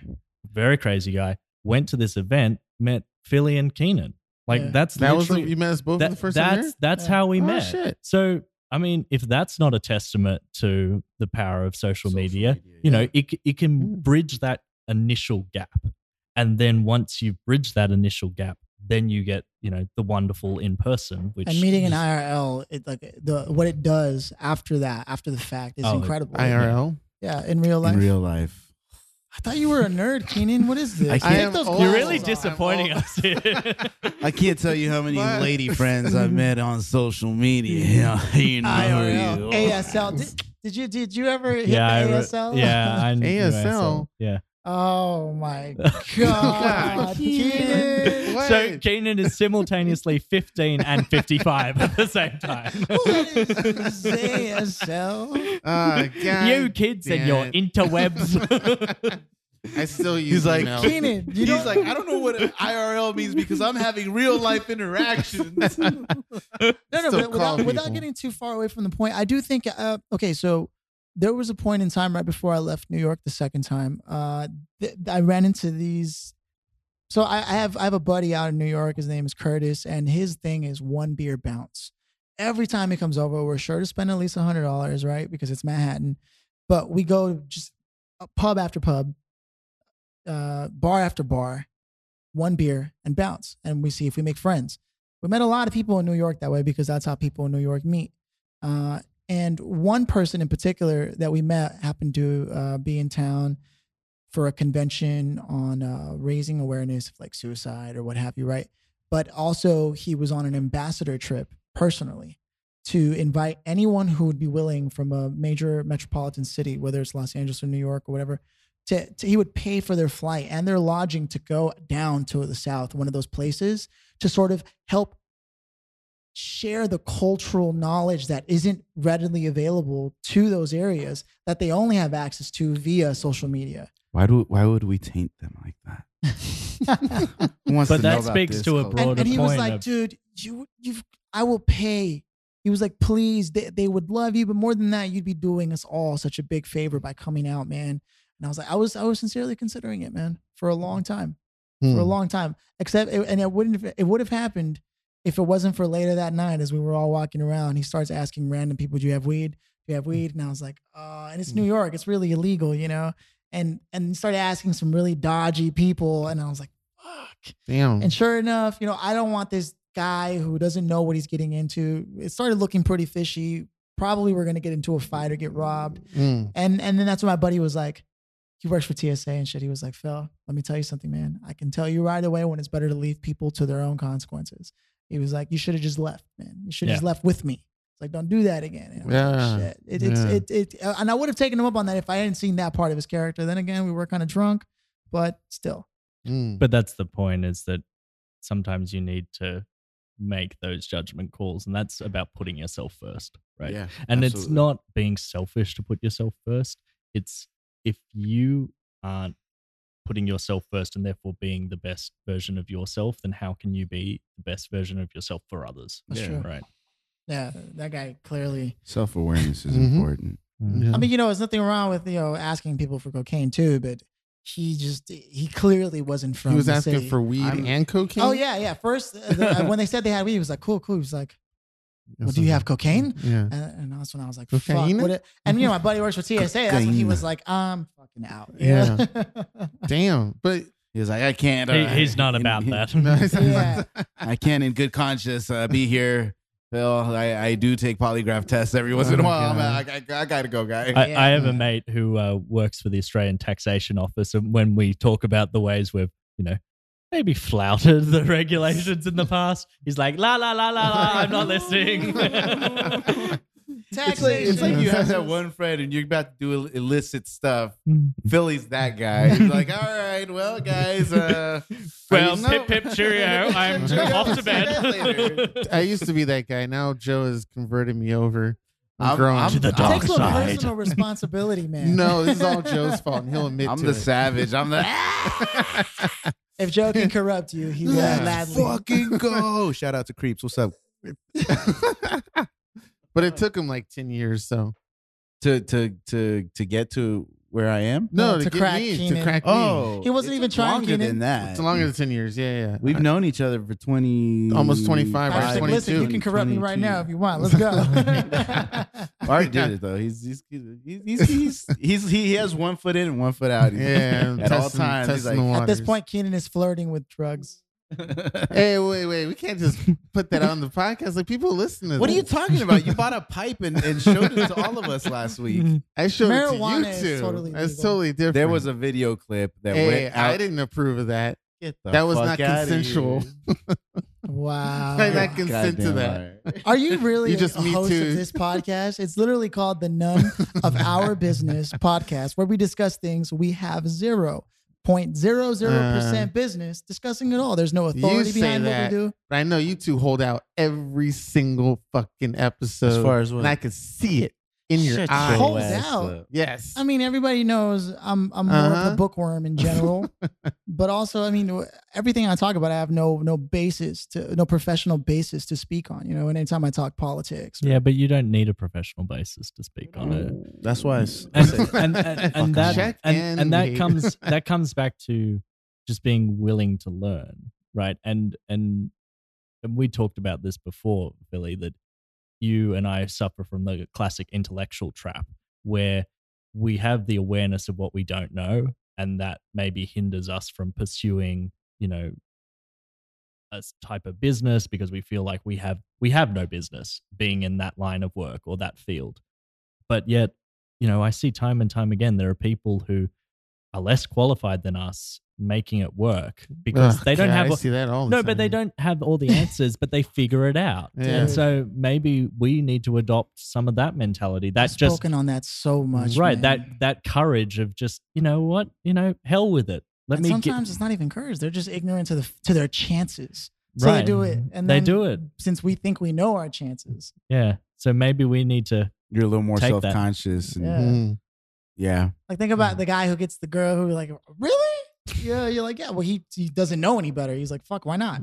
Very crazy guy. Went to this event, met Philly and Keenan. Like Yeah. that's That was the, you met us both that- the first that's time. there? that's Yeah. how we Oh, met. shit. So I mean, if that's not a testament to the power of social, Social media, media, you know, it it can Mm. bridge that initial gap, and then once you've bridged that initial gap, then you get you know the wonderful in person, which and meeting in is- IRL, it like the what it does after that, after the fact, is Oh, incredible. IRL. yeah, in real life. in real life. I thought you were a nerd, Keenan. What is this? I can't- I am You're really disappointing us here. I can't tell you how many <laughs> But- lady friends I've met on social media. <laughs> you know, IRL, you- ASL. Did, did you did you ever hit yeah, I re- ASL? yeah, I knew ASL. Yeah. Oh my <laughs> God, god, Keenan. So Keenan is simultaneously 15 and 55 at the same time. <laughs> What is ASL? <laughs> Uh, God you kids and your damn it. interwebs. I still use He's like, email. Keenan, you He's don't like, I don't know what IRL means because I'm having real life interactions. no, no, Still but call without, without people. getting too far away from the point, I do think. Uh, okay, so there was a point in time right before I left New York the second time. Uh, th- I ran into these. So I, I have I have a buddy out in New York. His name is Curtis, and his thing is one beer bounce. Every time he comes over, we're sure to spend at least hundred dollars, right? Because it's Manhattan. But we go just uh, pub after pub, uh, bar after bar, one beer and bounce, and we see if we make friends. We met a lot of people in New York that way because that's how people in New York meet. Uh, and one person in particular that we met happened to uh, be in town for a convention on uh, raising awareness of like suicide or what have you, right? But also, he was on an ambassador trip personally to invite anyone who would be willing from a major metropolitan city, whether it's Los Angeles or New York or whatever, to, to he would pay for their flight and their lodging to go down to the south, one of those places, to sort of help share the cultural knowledge that isn't readily available to those areas that they only have access to via social media. Why do why would we taint them like that? <laughs> But that speaks to a culture? broad- and, and he was like, of- dude, you, you, I will pay. He was like, please, they, they would love you, but more than that, you'd be doing us all such a big favor by coming out, man. And I was like, I was, I was sincerely considering it, man, for a long time, for a Hmm. long time. Except, it, and it wouldn't, have, it would have happened if it wasn't for later that night as we were all walking around. He starts asking random people, "Do you have weed? Do you have weed?" And I was like, "Uh," and it's New York, it's really illegal, you know. And and he started asking some really dodgy people, and I was like, "Fuck." Damn. And sure enough, you know, I don't want this guy who doesn't know what he's getting into. It started looking pretty fishy. Probably we're gonna get into a fight or get robbed. Mm. And and then that's when my buddy was like, he works for TSA and shit. He was like, Phil, let me tell you something, man. I can tell you right away when it's better to leave people to their own consequences. He was like, you should have just left, man. You should have just left with me. It's like, don't do that again. And I was like, Yeah. shit. It, it's, Yeah. it, it, uh, and I would have taken him up on that if I hadn't seen that part of his character. Then again, we were kind of drunk, but still. Mm. But that's the point is that sometimes you need to make those judgment calls. And that's about putting yourself first, right? Yeah, and it's not being selfish to put yourself first. It's if you aren't putting yourself first and therefore being the best version of yourself, then how can you be the best version of yourself for others? That's Yeah. true. Right. Yeah, that guy clearly. self awareness is <laughs> Mhm. important. Yeah. I mean, you know, there's nothing wrong with you know asking people for cocaine too, but he just he clearly wasn't from. he was the asking city. for weed I'm- and cocaine. Oh yeah, yeah. First, uh, the, uh, <laughs> when they said they had weed, he was like, "Cool, cool." He was like, "Well, Yes, do you have cocaine?" Yeah. And, and that's when I was like, Cocaine? "Fuck!" What it, and you know, my buddy works for TSA. That's when he was like, "I'm fucking out." you <laughs> know? Damn. But He was like, I can't. He, uh, he's not about in- that. <laughs> Yeah. I can't, in good conscience, uh, be here. Phil, I, I do take polygraph tests every once in a Oh, while. I'm God. like, I, I, I gotta go, guy. I, Yeah. I have a mate who uh, works for the Australian Taxation Office, and when we talk about the ways we've, you know, maybe flouted the regulations in the past, he's like, "La la la la la, I'm not listening." <laughs> It's like, it's like you have that one friend and you're about to do illicit stuff. Philly's that guy. He's like, all right, well, guys. Uh, well, are you- pip pip cheerio, <laughs> I'm Cheerio. off to See you guys later. bed. <laughs> I used to be that guy. Now Joe has converted me over. I'm, I'm- growing. I'm- To the It dark takes a side. personal responsibility, man. no, this is all Joe's fault, and he'll admit I'm to the it. savage. I'm the. If Joe can <laughs> corrupt you, he will gladly. fucking <laughs> go. Shout out to Creeps. What's up? <laughs> but it took him like ten years. So To to to to get to where I am. no, No, to, to get crack me, to Keenan. crack me. Oh, He wasn't it even took trying, longer Keenan. than that. It's longer than ten years. Yeah, yeah. We've I- known each other for twenty, Almost 25, I right? like, 22. listen, you can corrupt me right now if you want. Let's go. <laughs> Art did it though. He's he's he's he's, he's, he's he has one foot in and one foot out. He's- Yeah, <laughs> at all times. Like, At this point, Keenan is flirting with drugs. Hey, <laughs> wait, wait. We can't just put that on the podcast. Like people listen to what are you talking about? You bought a <laughs> pipe and, and showed it to all of us last week. I showed Marijuana it is to you too. totally That's legal. totally different. There was a video clip that Hey, went out. I didn't approve of that. Get the that was fuck not outta consensual. here. Wow. <laughs> I not consent to Goddamn that. right. Are you really You just a me host too. of this podcast? It's literally called the None of Our Business podcast, where we discuss things we have zero point zero zero percent uh. business discussing it all. There's no authority say behind what we do. But I know you two hold out every single fucking episode. As far as what? and I can see it in your Shut eyes. Hold ass out. up. Yes. I mean, everybody knows I'm I'm more of Uh-huh. the bookworm in general, <laughs> but also, I mean, everything I talk about, I have no no basis to no professional basis to speak on. You know, and anytime I talk politics, yeah, but you don't need a professional basis to speak on it. That's why. It's, and <laughs> and, and, and Fucking that check and, and and that comes <laughs> that comes back to just being willing to learn right and and and we talked about this before Billy that you and I suffer from the classic intellectual trap where we have the awareness of what we don't know and that maybe hinders us from pursuing you know a type of business because we feel like we have we have no business being in that line of work or that field. But yet you know i see time and time again there are people who are less qualified than us making it work because Ugh, they don't God, have I all- see that all the no but they don't have all the answers but they figure it out <laughs> Yeah. and so maybe we need to adopt some of that mentality that's just spoken on that so much. right man. that that courage of just you know what you know hell with it let and me sometimes get it's not even courage; they're just ignorant to the to their chances So right. they do it, and they then do it. since we think we know our chances. Yeah. So maybe we need to. You're a little more self conscious. And Yeah. Mhm. yeah. Like think about the guy who gets the girl who like really. Yeah, you're like, yeah. Well, he he doesn't know any better. He's like, fuck, why not?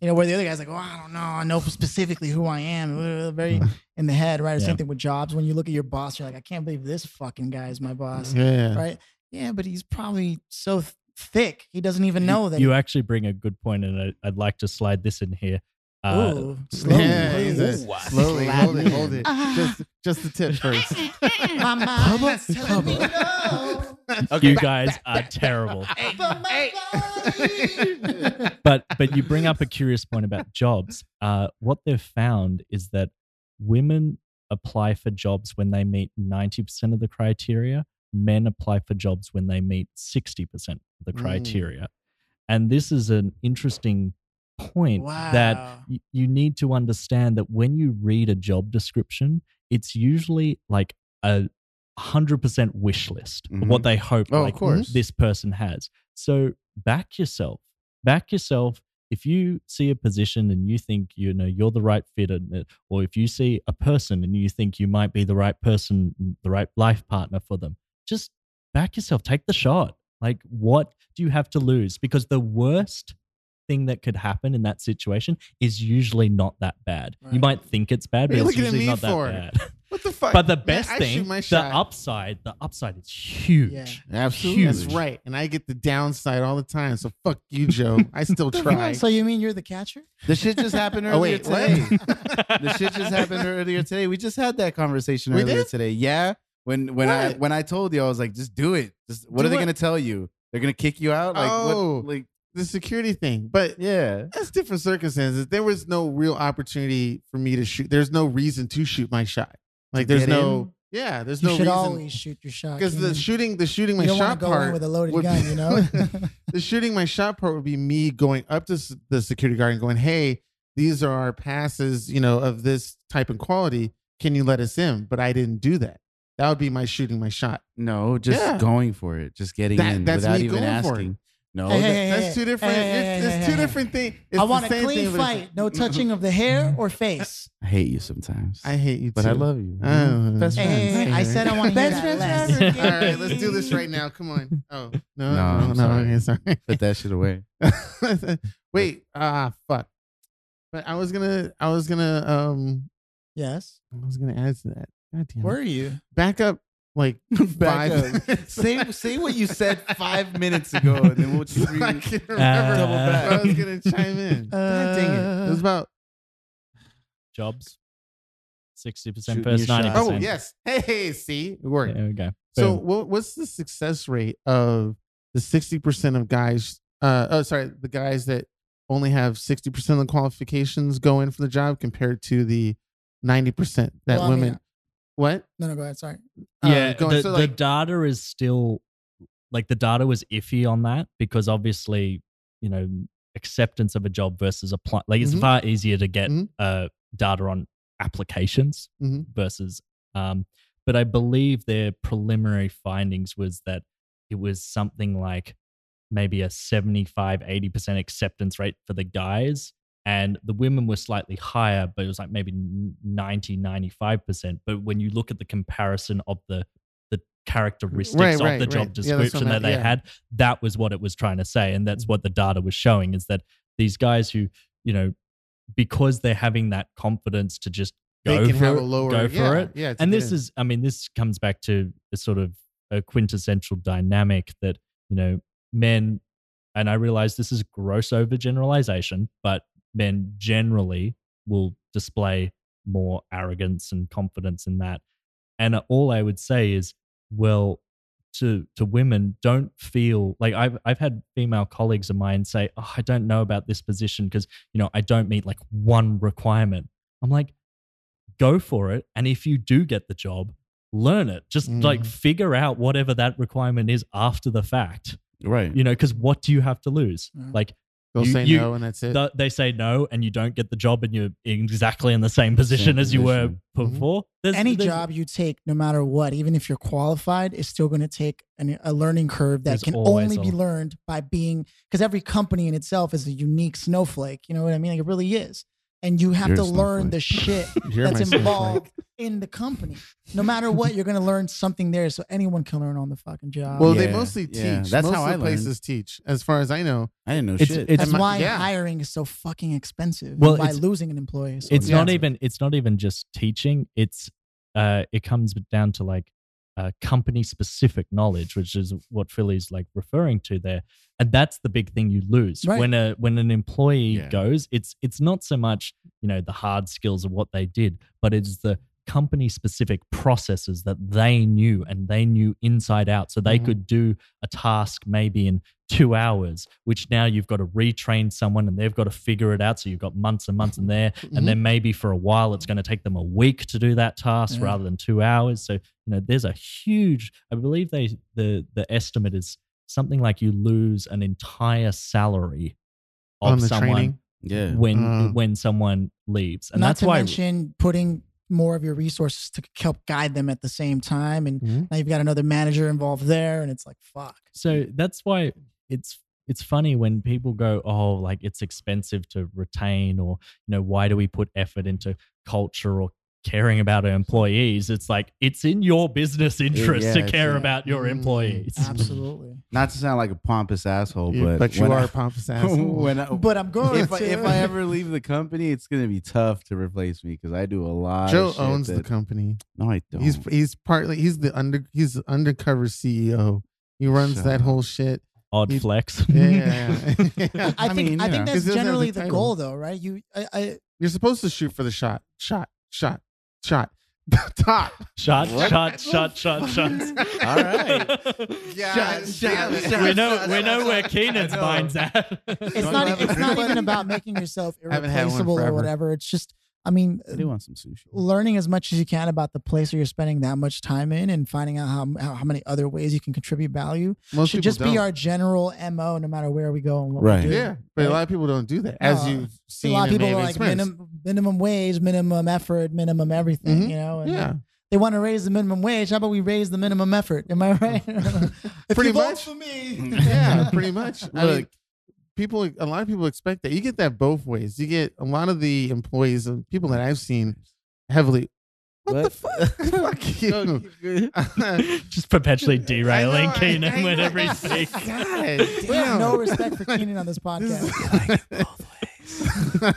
You know, where the other guy's like, oh, I don't know. I know specifically who I am. Uh, Very <laughs> in the head, right? Yeah. Same thing with jobs. When you look at your boss, you're like, I can't believe this fucking guy is my boss, Yeah. right? Yeah, but he's probably so th- thick he doesn't even know that. You actually bring a good point, and I, I'd like to slide this in here. He, Uh, Ooh, <laughs> slowly, Yeah, please. Ooh. slowly hold it, hold it. Ah. Just, just the tip first. <laughs> <laughs> My mind's telling me no. you guys are terrible. But my but but you bring up a curious point about jobs. Uh, what they've found is that women apply for jobs when they meet ninety percent of the criteria. Men apply for jobs when they meet sixty percent of the Mm. criteria, and this is an interesting point that y- you need to understand that when you read a job description, it's usually like a hundred percent wish list of what mm-hmm. they hope Oh, of like course. this person has. So back yourself. Back yourself. If you see a position and you think you know you're the right fit, in it, uh, or if you see a person and you think you might be the right person, mm, the right life partner for them, just back yourself. Take the shot. Like, what do you have to lose? Because the worst thing that could happen in that situation is usually not that bad. You might think it's bad, What but it's usually not that for? bad. <laughs> What the fuck? But the best I thing, the shot. upside, the upside is huge. Yeah. Absolutely. That's right. And I get the downside all the time. So fuck you, Joe. I still <laughs> try. So you mean you're the catcher? The shit just happened earlier <laughs> oh, wait, today. the shit just happened earlier today. We just had that conversation We earlier did? today. Yeah. When when I when I told you, I was like, just do it. Just what Do are they what? gonna tell you? They're gonna kick you out? Like Oh. what like the security thing. But yeah. that's different circumstances. There was no real opportunity for me to shoot. There's no reason to shoot my shot. Like there's get no yeah, there's You no should reason always shoot your shot. because the shooting the shooting my you shot part in with a loaded would gun, be- you know. <laughs> the shooting my shot part would be me going up to the security guard and going, "Hey, these are our passes, you know, of this type and quality. Can you let us in?" But I didn't do that. That would be my shooting my shot. No, just Yeah. going for it. Just getting That- in that's without me even going for it. asking. No, Hey, that- hey, That's two different. hey, hey, it's, hey, it's hey, two hey. different things. I the want a same clean thing, but fight. No <laughs> touching of the hair or face. I hate you sometimes. I hate you, but too. I love you. Oh. Best Hey, friends. hey, hey, I said I want to hear Best friends last. forever. <laughs> All right, let's do this right now. Come on. Oh no, No, no, I'm no. sorry. Okay, sorry. Put that shit away. <laughs> Wait, ah, fuck. But I was gonna, I was gonna, um, Yes. I was gonna add to that. God damn. it. Were you? Back up, like <laughs> Back five. <laughs> say say what you said five minutes ago, and then we'll <laughs> just I can't remember. Double back. I was gonna chime in. God dang it! It was about. Jobs, Sixty percent versus your ninety shot. Oh yes. Hey, hey, see, it worked. There we go. So, what, what's the success rate of the sixty percent of guys? Uh, oh, sorry, the guys that only have sixty percent of the qualifications go in for the job compared to the ninety percent that Well, I mean, women. what? No, no, go ahead. Sorry. Yeah, going- the, so, the data is still like the data was iffy on that because obviously, you know, acceptance of a job versus apply like it's Mhm. far easier to get Mhm. uh, data on applications Mhm. versus. Um, but I believe their preliminary findings was that it was something like maybe a 75 80% acceptance rate for the guys and the women were slightly higher but it was like maybe 90 95% but when you look at the comparison of the the characteristics Right, of right, the job right. Yeah, description I that they yeah. had that was what it was trying to say and that's mm-hmm. what the data was showing is that these guys who you know because they're having that confidence to just They go can for have it, a lower. go for yeah, it Yeah, and this is i mean this comes back to a sort of a quintessential dynamic that you know men and i realize this is gross overgeneralization but men generally will display more arrogance and confidence in that and all i would say is well to to women don't feel like I've I've had female colleagues of mine say, "Oh, I don't know about this position because you know I don't meet like one requirement." I'm like, go for it, and if you do get the job, learn it. Just like Mhm. figure out whatever that requirement is after the fact. Right. You know, because what do you have to lose? Yeah. Like They'll You- say you- no, and that's it. th- they say no and you don't get the job and you're exactly in the same position Same as you were position. Mhm. before. There's- Any there's- job you take, no matter what, even if you're qualified, is still going to take an, a learning curve that can always only be learned by being because every company in itself is a unique snowflake. You know what I mean? Like it really is, and you have You're to learn snowflake. the shit <laughs> You're that's snowflake. involved in the company. No matter what, you're going to learn something there, so anyone can learn on the fucking job. Well, they mostly teach. yeah, that's Most how of I the learned. places teach, as far as I know. I didn't know It's- shit. it's- that's my- why yeah. hiring is so fucking expensive. Well, by losing an employee. So it's Yeah. not even it's not even just teaching it's uh it comes down to like uh, company specific knowledge which is what philly's like referring to there and that's the big thing you lose Right. when a when an employee Yeah. goes it's it's not so much you know the hard skills of what they did but it's the company specific processes that they knew and they knew inside out so they Mhm. could do a task maybe in two hours which now you've got to retrain someone and they've got to figure it out so you've got months and months in <laughs> there Mhm. and then maybe for a while it's going to take them a week to do that task Yeah. rather than two hours so you know there's a huge i believe they the the estimate is something like you lose an entire salary of On the someone training? yeah. when Uh. when someone leaves and not that's to why mention putting more of your resources to help guide them at the same time. And Mhm. now you've got another manager involved there, and it's like fuck. so that's why it's it's funny when people go oh like it's expensive to retain or you know why do we put effort into culture or caring about our employees it's like it's in your business interest yeah, to care yeah. about your Mm, employees <laughs> Absolutely. Not to sound like a pompous asshole, You- but but you are I- a pompous <laughs> asshole. when I, But I'm going if I, to. if I ever leave the company, it's gonna be tough to replace me because I do a lot. Joe of shit owns the company. No, I don't. He's he's partly he's the under he's the undercover CEO. He runs Shut that up. whole shit. odd You- flex <laughs> Yeah. I, think I mean, I you think know. that's 'Cause he doesn't generally the the goal, though, right? You, I, I You're supposed to shoot for the shot. Shot. Shot. Shot. <laughs> Top. shot What? shot shot shot <laughs> shots All right. God damn it. we know we know where keenan's I know. mind's at it's Don't not. you have It's not even about making yourself Haven't had one irreplaceable or whatever. It's just, I mean, I do want some sushi. learning as much as you can about the place where you're spending that much time in, and finding out how how, how many other ways you can contribute value Most should just be don't. our general mo, no matter where we go and what Right. we do. Yeah, but a lot of people don't do that, as No, you've A lot of people are like experienced. minimum minimum wage, minimum effort, minimum everything. Mhm. You know, and Yeah, they want to raise the minimum wage. How about we raise the minimum effort? Am I <laughs> right? <laughs> if Pretty you vote much. for me, <laughs> yeah, pretty much. I mean, Look. People, a lot of people expect that. You get that both ways. You get a lot of the employees and people that I've seen heavily. What, the fuck? <laughs> fuck <laughs> you. No, <laughs> just perpetually derailing know, keenan I whenever he know. speaks God we have no respect for Keenan on this podcast. This podcast. is- <laughs>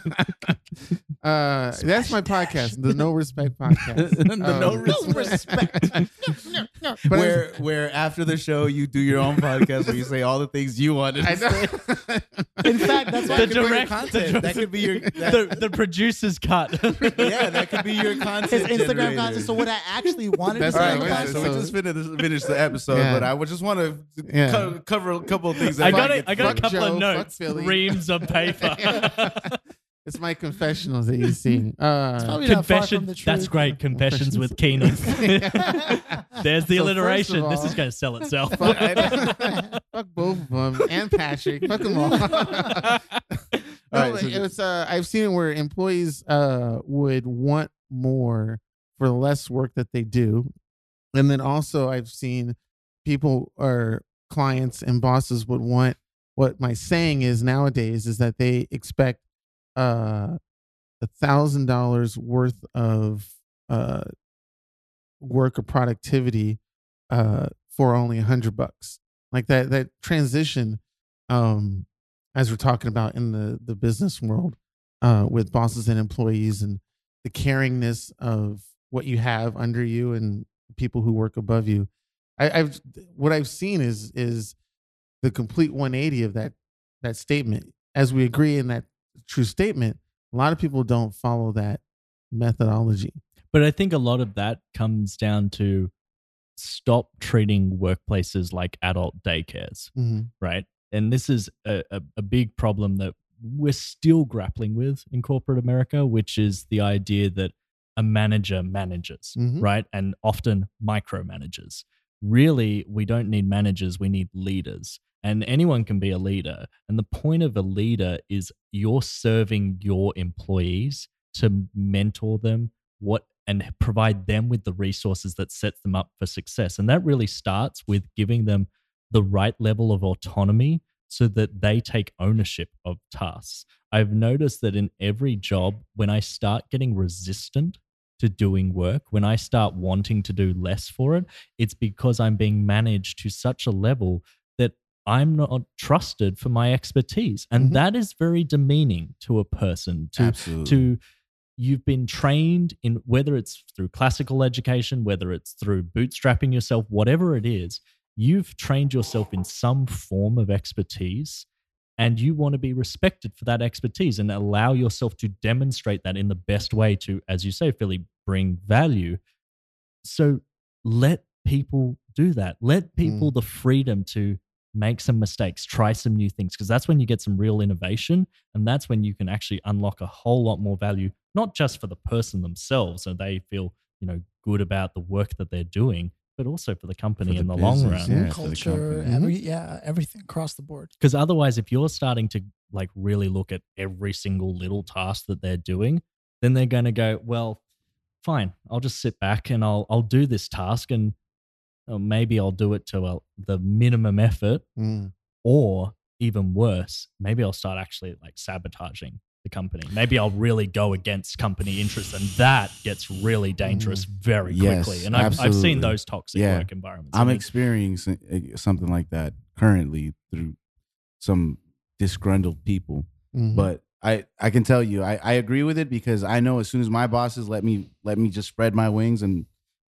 uh, that's my podcast, the No Respect podcast. <laughs> The No Um, no respect. <laughs> no, no, no. But where where after the show you do your own podcast where you say all the things you wanted to I say. know. In fact, that's why the could be your direct content. the, That could be your- the, the producer's cut yeah, that could be your content. his Instagram generator. content. So what I actually wanted That's to All say right, what on I the guys. was So we just finished, finished the episode, Yeah. but I would just want to Yeah. co- cover a couple of things. That I got get. I got a couple Joe, of notes, reams of paper. <laughs> it's my confessionals that you see. <laughs> Uh, probably not far from Confession. That's great. Confessions with Keenan. <laughs> There's the So alliteration. first of This is all- going to sell itself. fuck, fuck both of them and Patrick. Fuck them all. All No, right, but so- it was. Uh, I've seen it where employees uh, would want more for the less work that they do, and then also I've seen people or clients and bosses would want. What my saying is nowadays is that they expect uh, a thousand dollars worth of uh, work or productivity uh, for only a hundred bucks. Like that that transition, um, as we're talking about in the the business world, uh, with bosses and employees, and the caringness of what you have under you and people who work above you. I, I've what I've seen is is the complete 180 of that that statement. As we agree in that true statement, a lot of people don't follow that methodology. But I think a lot of that comes down to stop treating workplaces like adult daycares, Mm-hmm. right? And this is a, a, a big problem that we're still grappling with in corporate America, which is the idea that a manager manages, Mhm. right? And often micromanages. really we don't need managers, we need leaders. And anyone can be a leader. And the point of a leader is you're serving your employees to mentor them what and provide them with the resources that sets them up for success. And that really starts with giving them the right level of autonomy so that they take ownership of tasks. I've noticed that in every job, when I start getting resistant to doing work, when I start wanting to do less for it, it's because I'm being managed to such a level I'm not trusted for my expertise. And Mhm. that is very demeaning to a person to Absolutely. to you've been trained in whether it's through classical education, whether it's through bootstrapping yourself, whatever it is, you've trained yourself in some form of expertise and you want to be respected for that expertise and allow yourself to demonstrate that in the best way to, as you say, Philly, bring value. So let people do that. Let people the freedom to make some mistakes, try some new things, because that's when you get some real innovation. And that's when you can actually unlock a whole lot more value, not just for the person themselves, so they feel, you know, good about the work that they're doing, but also for the company the in the long run. yeah. culture, every yeah, everything across the board. Because otherwise, if you're starting to like really look at every single little task that they're doing, then they're going to go, well, fine, I'll just sit back and I'll I'll do this task, and uh, maybe I'll do it to uh, the minimum effort, Mm. or even worse, maybe I'll start actually like sabotaging the company. Maybe I'll really go against company interests, and that gets really dangerous very Yes, quickly. And I've, I've seen those toxic Yeah. work environments. I'm I mean, experiencing uh, something like that currently through some disgruntled people. Mhm. But I, I can tell you, I, I agree with it because I know as soon as my bosses let me let me just spread my wings, and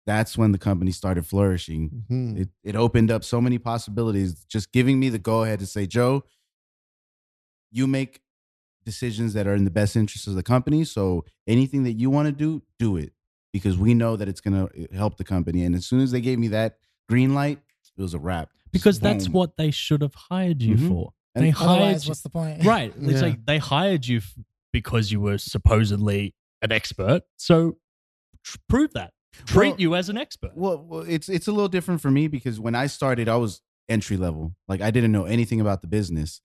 that's when the company started flourishing. Mhm. It it opened up so many possibilities, just giving me the go ahead to say, Joe, you make decisions that are in the best interest of the company. So anything that you want to do, do it because we know that it's going to help the company. And as soon as they gave me that green light, it was a wrap. because that's what they should have hired you Mhm. for. And They hired you, what's the point? right. It's Yeah. like they hired you f- because you were supposedly an expert. So tr- prove that. Treat Well- you as an expert. Well, well, it's it's a little different for me because when I started, I was entry level. Like I didn't know anything about the business.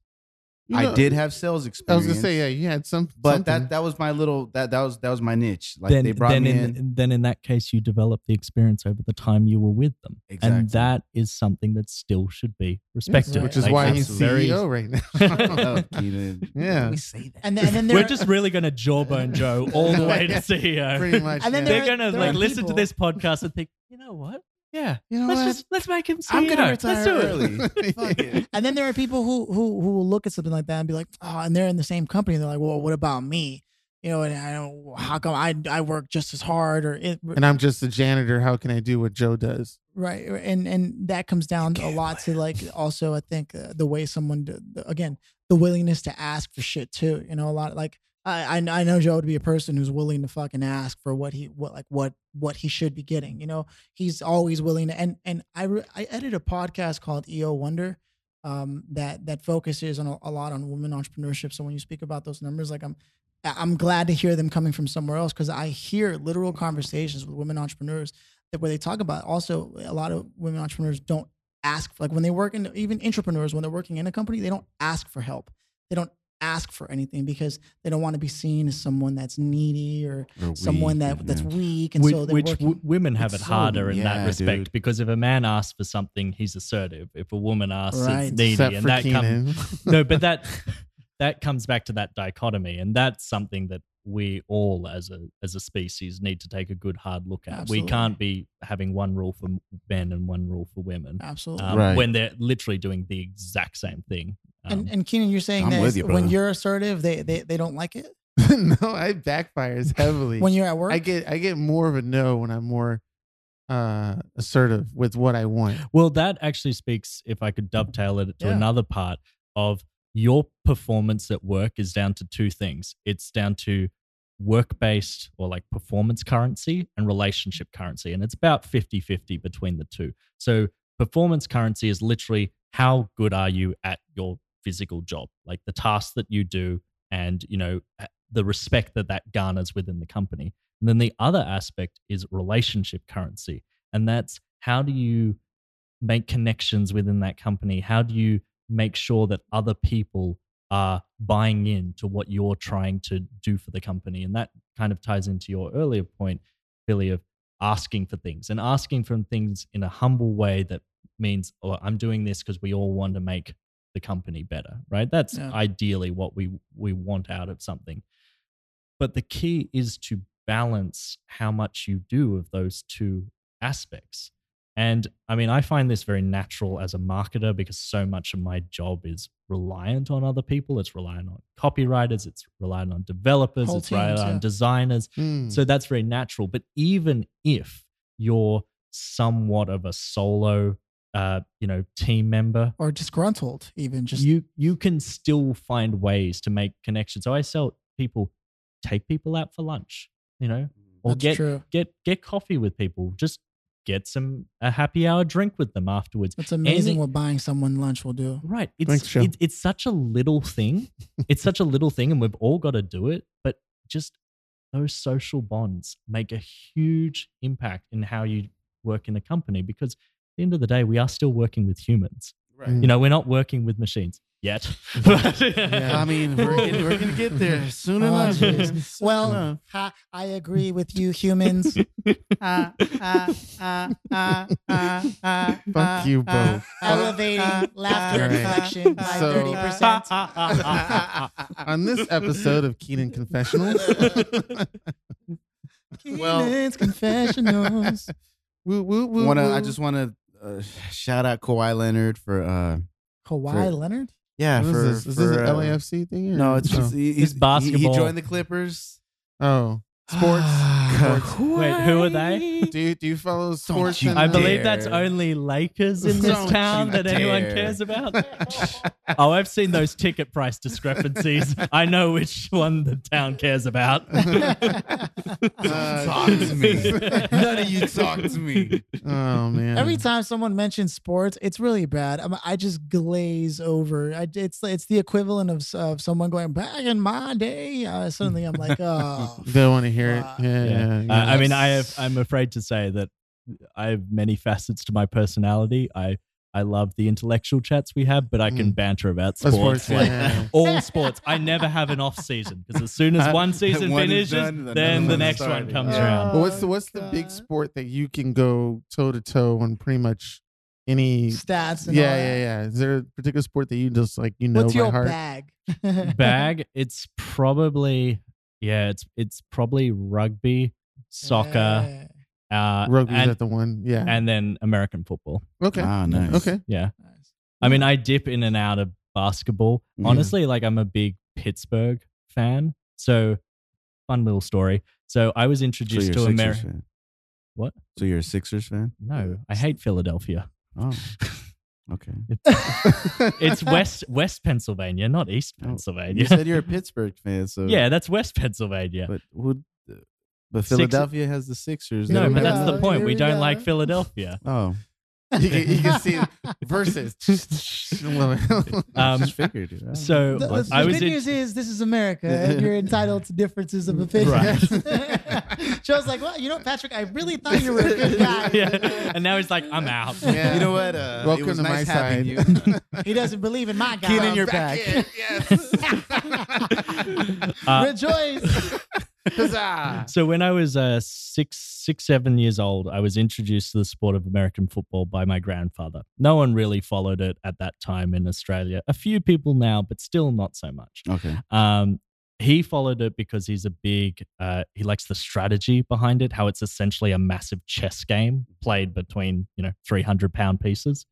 You I did have sales experience. I was gonna say, yeah, you had some, but something. that that was my little that that was that was my niche. Like then, they brought then me in, in. then in that case, you developed the experience over the time you were with them, Exactly. and that is something that still should be respected. which is Like, why that's he's very- CEO right <laughs> Oh, now. Keenan. <laughs> Yeah. We say that. And then, and then there We're just really going to jawbone <laughs> Joe all the way to CEO. Pretty much. And then yeah. They're there- going to like are listen to this podcast and think, you know what? Yeah, You know let's what? just let's make him CEO. I'm gonna Let's retire do it. early. <laughs> <laughs> Fuck it. <laughs> And then there are people who who who will look at something like that and be like, oh, and they're in the same company. And they're like, well, what about me? You know, and I don't. How come I I work just as hard or it, and I'm just a janitor. How can I do what Joe does? right? And and that comes down a lot to like also I think uh, the way someone d- the- again the willingness to ask for shit too. You know, a lot like I I, know Joe to be a person who's willing to fucking ask for what he what like what what he should be getting. You know, he's always willing to. And and I re- I edit a podcast called EO Wonder. Um, that that focuses on a, a lot on women entrepreneurship. So when you speak about those numbers, like I'm, I'm glad to hear them coming from somewhere else because I hear literal conversations with women entrepreneurs that where they talk about also a lot of women entrepreneurs don't ask for, like when they work in even entrepreneurs when they're working in a company they don't ask for help they don't ask for anything because they don't want to be seen as someone that's needy or Or someone weak, that that's yeah. weak and which, so they're which w- women have it It's so- harder in that respect dude. because if a man asks for something, he's assertive. If a woman asks, Right. it's needy, Except and that comes <laughs> no, but that <laughs> that comes back to that dichotomy, and that's something that we all, as a as a species, need to take a good hard look at. Absolutely. We can't be having one rule for men and one rule for women absolutely um, Right. when they're literally doing the exact same thing. Um, and and Keenan you're saying I'm that with you, when you're assertive they, they they don't like it <laughs> no, I backfires heavily. when you're at work I get I get more of a no when I'm more uh assertive with what I want. Well, that actually speaks, if I could dovetail it to Yeah. another part of your performance at work is down to two things. It's down to work based or like performance currency and relationship currency. And it's about 50 50 between the two. So, performance currency is literally how good are you at your physical job, like the tasks that you do and, you know, the respect that that garners within the company. And then the other aspect is relationship currency. And that's how do you make connections within that company? How do you make sure that other people are buying in to what you're trying to do for the company? And that kind of ties into your earlier point, Billy, of asking for things and asking for things in a humble way that means, oh, I'm doing this because we all want to make the company better, right? That's Yeah. ideally what we we want out of something. But the key is to balance how much you do of those two aspects. And I mean, I find this very natural as a marketer because so much of my job is reliant on other people. It's reliant on copywriters, it's reliant on developers, Whole it's reliant teams, on designers. Hmm. So that's very natural. But even if you're somewhat of a solo, uh, you know, team member, or disgruntled, even just you you can still find ways to make connections. So I sell people, take people out for lunch, you know, or That's get true. get get coffee with people. Just get some a happy hour drink with them afterwards. It's amazing Any- what buying someone lunch will do. Right. It's Thanks, Joe. it, it's such a little thing. <laughs> it's such a little thing, and we've all got to do it. But just those social bonds make a huge impact in how you work in a company because at the end of the day, we are still working with humans. Right. Mm. You know, we're not working with machines yet. Yeah. I mean, we're gonna, we're gonna get there soon Oh, enough. jeez. Soon Well, enough. ha, I agree with you, humans. Ah, ah, ah, ah, ah, ah, Fuck ah, you ah. both. Elevating laughter All right. inflection by So- thirty percent. On this episode of Keenan Confessionals, Well- Keenan's confessionals. woo, woo, woo, wanna, woo. I just want to uh, shout out Kawhi Leonard for uh, Kawhi For- Leonard. yeah What is for this? Is for, this an uh, LAFC thing? Or? No, it's just he, he's, he- basketball. He, joined the Clippers. oh sports. <sighs> sports. Wait, who are they? Do you do you follow sports? you I believe dare. that's only Lakers in this Don't town you that anyone dare. cares about. <laughs> oh, I've seen those ticket price discrepancies. I know which one the town cares about. <laughs> Uh, talk to me. <laughs> None of you talk to me. Oh man. Every time someone mentions sports, it's really bad. I'm, I just glaze over. I, it's it's the equivalent of, of someone going back in my day. Uh, suddenly, I'm like, oh, Don't want to hear it. Yeah, yeah. Yeah. yeah. Uh, I mean, I have. I'm afraid to say that I have many facets to my personality. I I love the intellectual chats we have, but I can Mm. banter about Uh, sports. sports, like, yeah, yeah. <laughs> all sports. I never have an off season because as soon as <laughs> one season One finishes, done, the then the one's next one comes Yeah. around. But what's the what's the big sport that you can go toe to toe on pretty much any? stats. And Yeah, all that. yeah, yeah. Is there a particular sport that you just like you know What's your heart? bag? <laughs> Bag. It's probably yeah. It's it's probably rugby, soccer, uh, Rugby's and, at the one. Yeah. and then American football. okay. Ah, nice. Okay. Yeah. Nice. I mean, I dip in and out of basketball. Mhm. Honestly, like I'm a big Pittsburgh fan. So, fun little story. So, I was So introduced you're to a Sixers America. fan. What? So you're a Sixers fan? No, I hate Philadelphia. Oh, <laughs> okay. <laughs> It's West West Pennsylvania, not East Oh, Pennsylvania. You said you're a <laughs> Pittsburgh fan, so yeah, that's West Pennsylvania. But who? Uh, but Six- Philadelphia has the Sixers. No, but that's the point. We we don't go. like Philadelphia. Oh, <laughs> you, can, you can see versus. <laughs> Um, just figured. it out. so The, the I was good in- news is this is America, and you're entitled to differences of opinion. <laughs> Joe's like, well, you know, Patrick, I really thought you were a good guy. yeah, and now he's like, I'm out. Yeah. you know what? Uh, Welcome it was to nice my side. you. He doesn't believe in my guy. Keenan, in your back back. Uh, Rejoice. Huzzah. <laughs> So when I was uh, six, six, seven years old, I was introduced to the sport of American football by my grandfather. No one really followed it at that time in Australia. A few people now, but still not so much. Okay. Um, he followed it because he's a big. Uh, he likes the strategy behind it. How it's essentially a massive chess game played between you know three hundred pound pieces.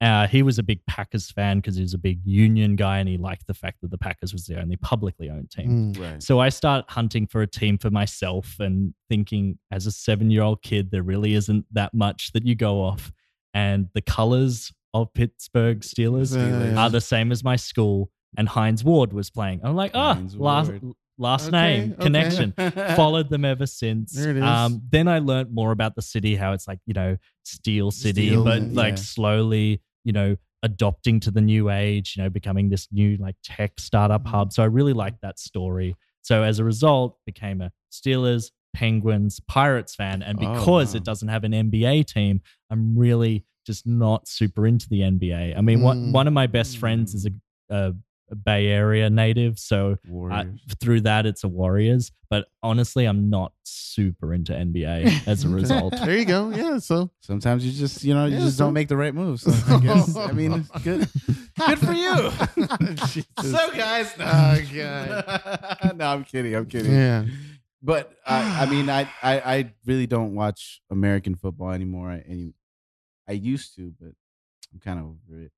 Uh, he was a big Packers fan because he was a big Union guy, and he liked the fact that the Packers was the only publicly owned team. Mm. Right. So I start hunting for a team for myself and thinking, as a seven year old kid, there really isn't that much that you go off. And the colors of Pittsburgh Steelers Steelers. are the same as my school. And Hines Ward was playing. I'm like, oh, Hines last, Ward. last Okay, name, okay. connection. <laughs> Followed them ever since. There it is. Um, then I learned more about the city, how it's like, you know, Steel City, Steel, but yeah. like slowly, you know, adopting to the new age, you know, becoming this new like tech startup Mm-hmm. hub. So I really liked that story. So as a result, became a Steelers, Penguins, Pirates fan. And Oh, because wow. it doesn't have an NBA team, I'm really just not super into the NBA. I mean, one Mm. one of my best friends is a, a, a Bay Area native, so I, through that it's a Warriors. But honestly, I'm not super into NBA <laughs> as a result. There you go. Yeah. So Sometimes you just, you know, you Yeah, just so- don't make the right moves. So I guess, <laughs> I mean, good. <laughs> Good for you. So, guys. Oh, God. no, I'm kidding. I'm kidding. Yeah. But I, I mean, I, I, I really don't watch American football anymore. I, any, I used to, but I'm kind of over it.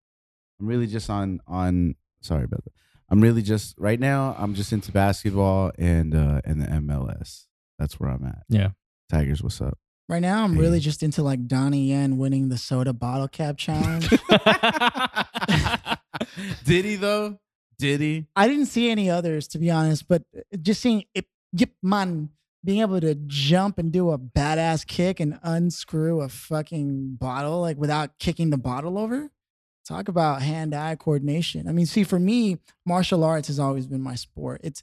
I'm really just on on. Sorry about that. I'm really just right now. I'm just into basketball and uh and the MLS. That's where I'm at. Yeah. Tigers, what's up? Right now, I'm really just into like Donnie Yen winning the soda bottle cap challenge. <laughs> <laughs> Did he though? Did he? I didn't see any others to be honest, but uh, just seeing Ip, Yip Man being able to jump and do a badass kick and unscrew a fucking bottle like without kicking the bottle over. Talk about hand-eye coordination. I mean, see, for me, martial arts has always been my sport. It's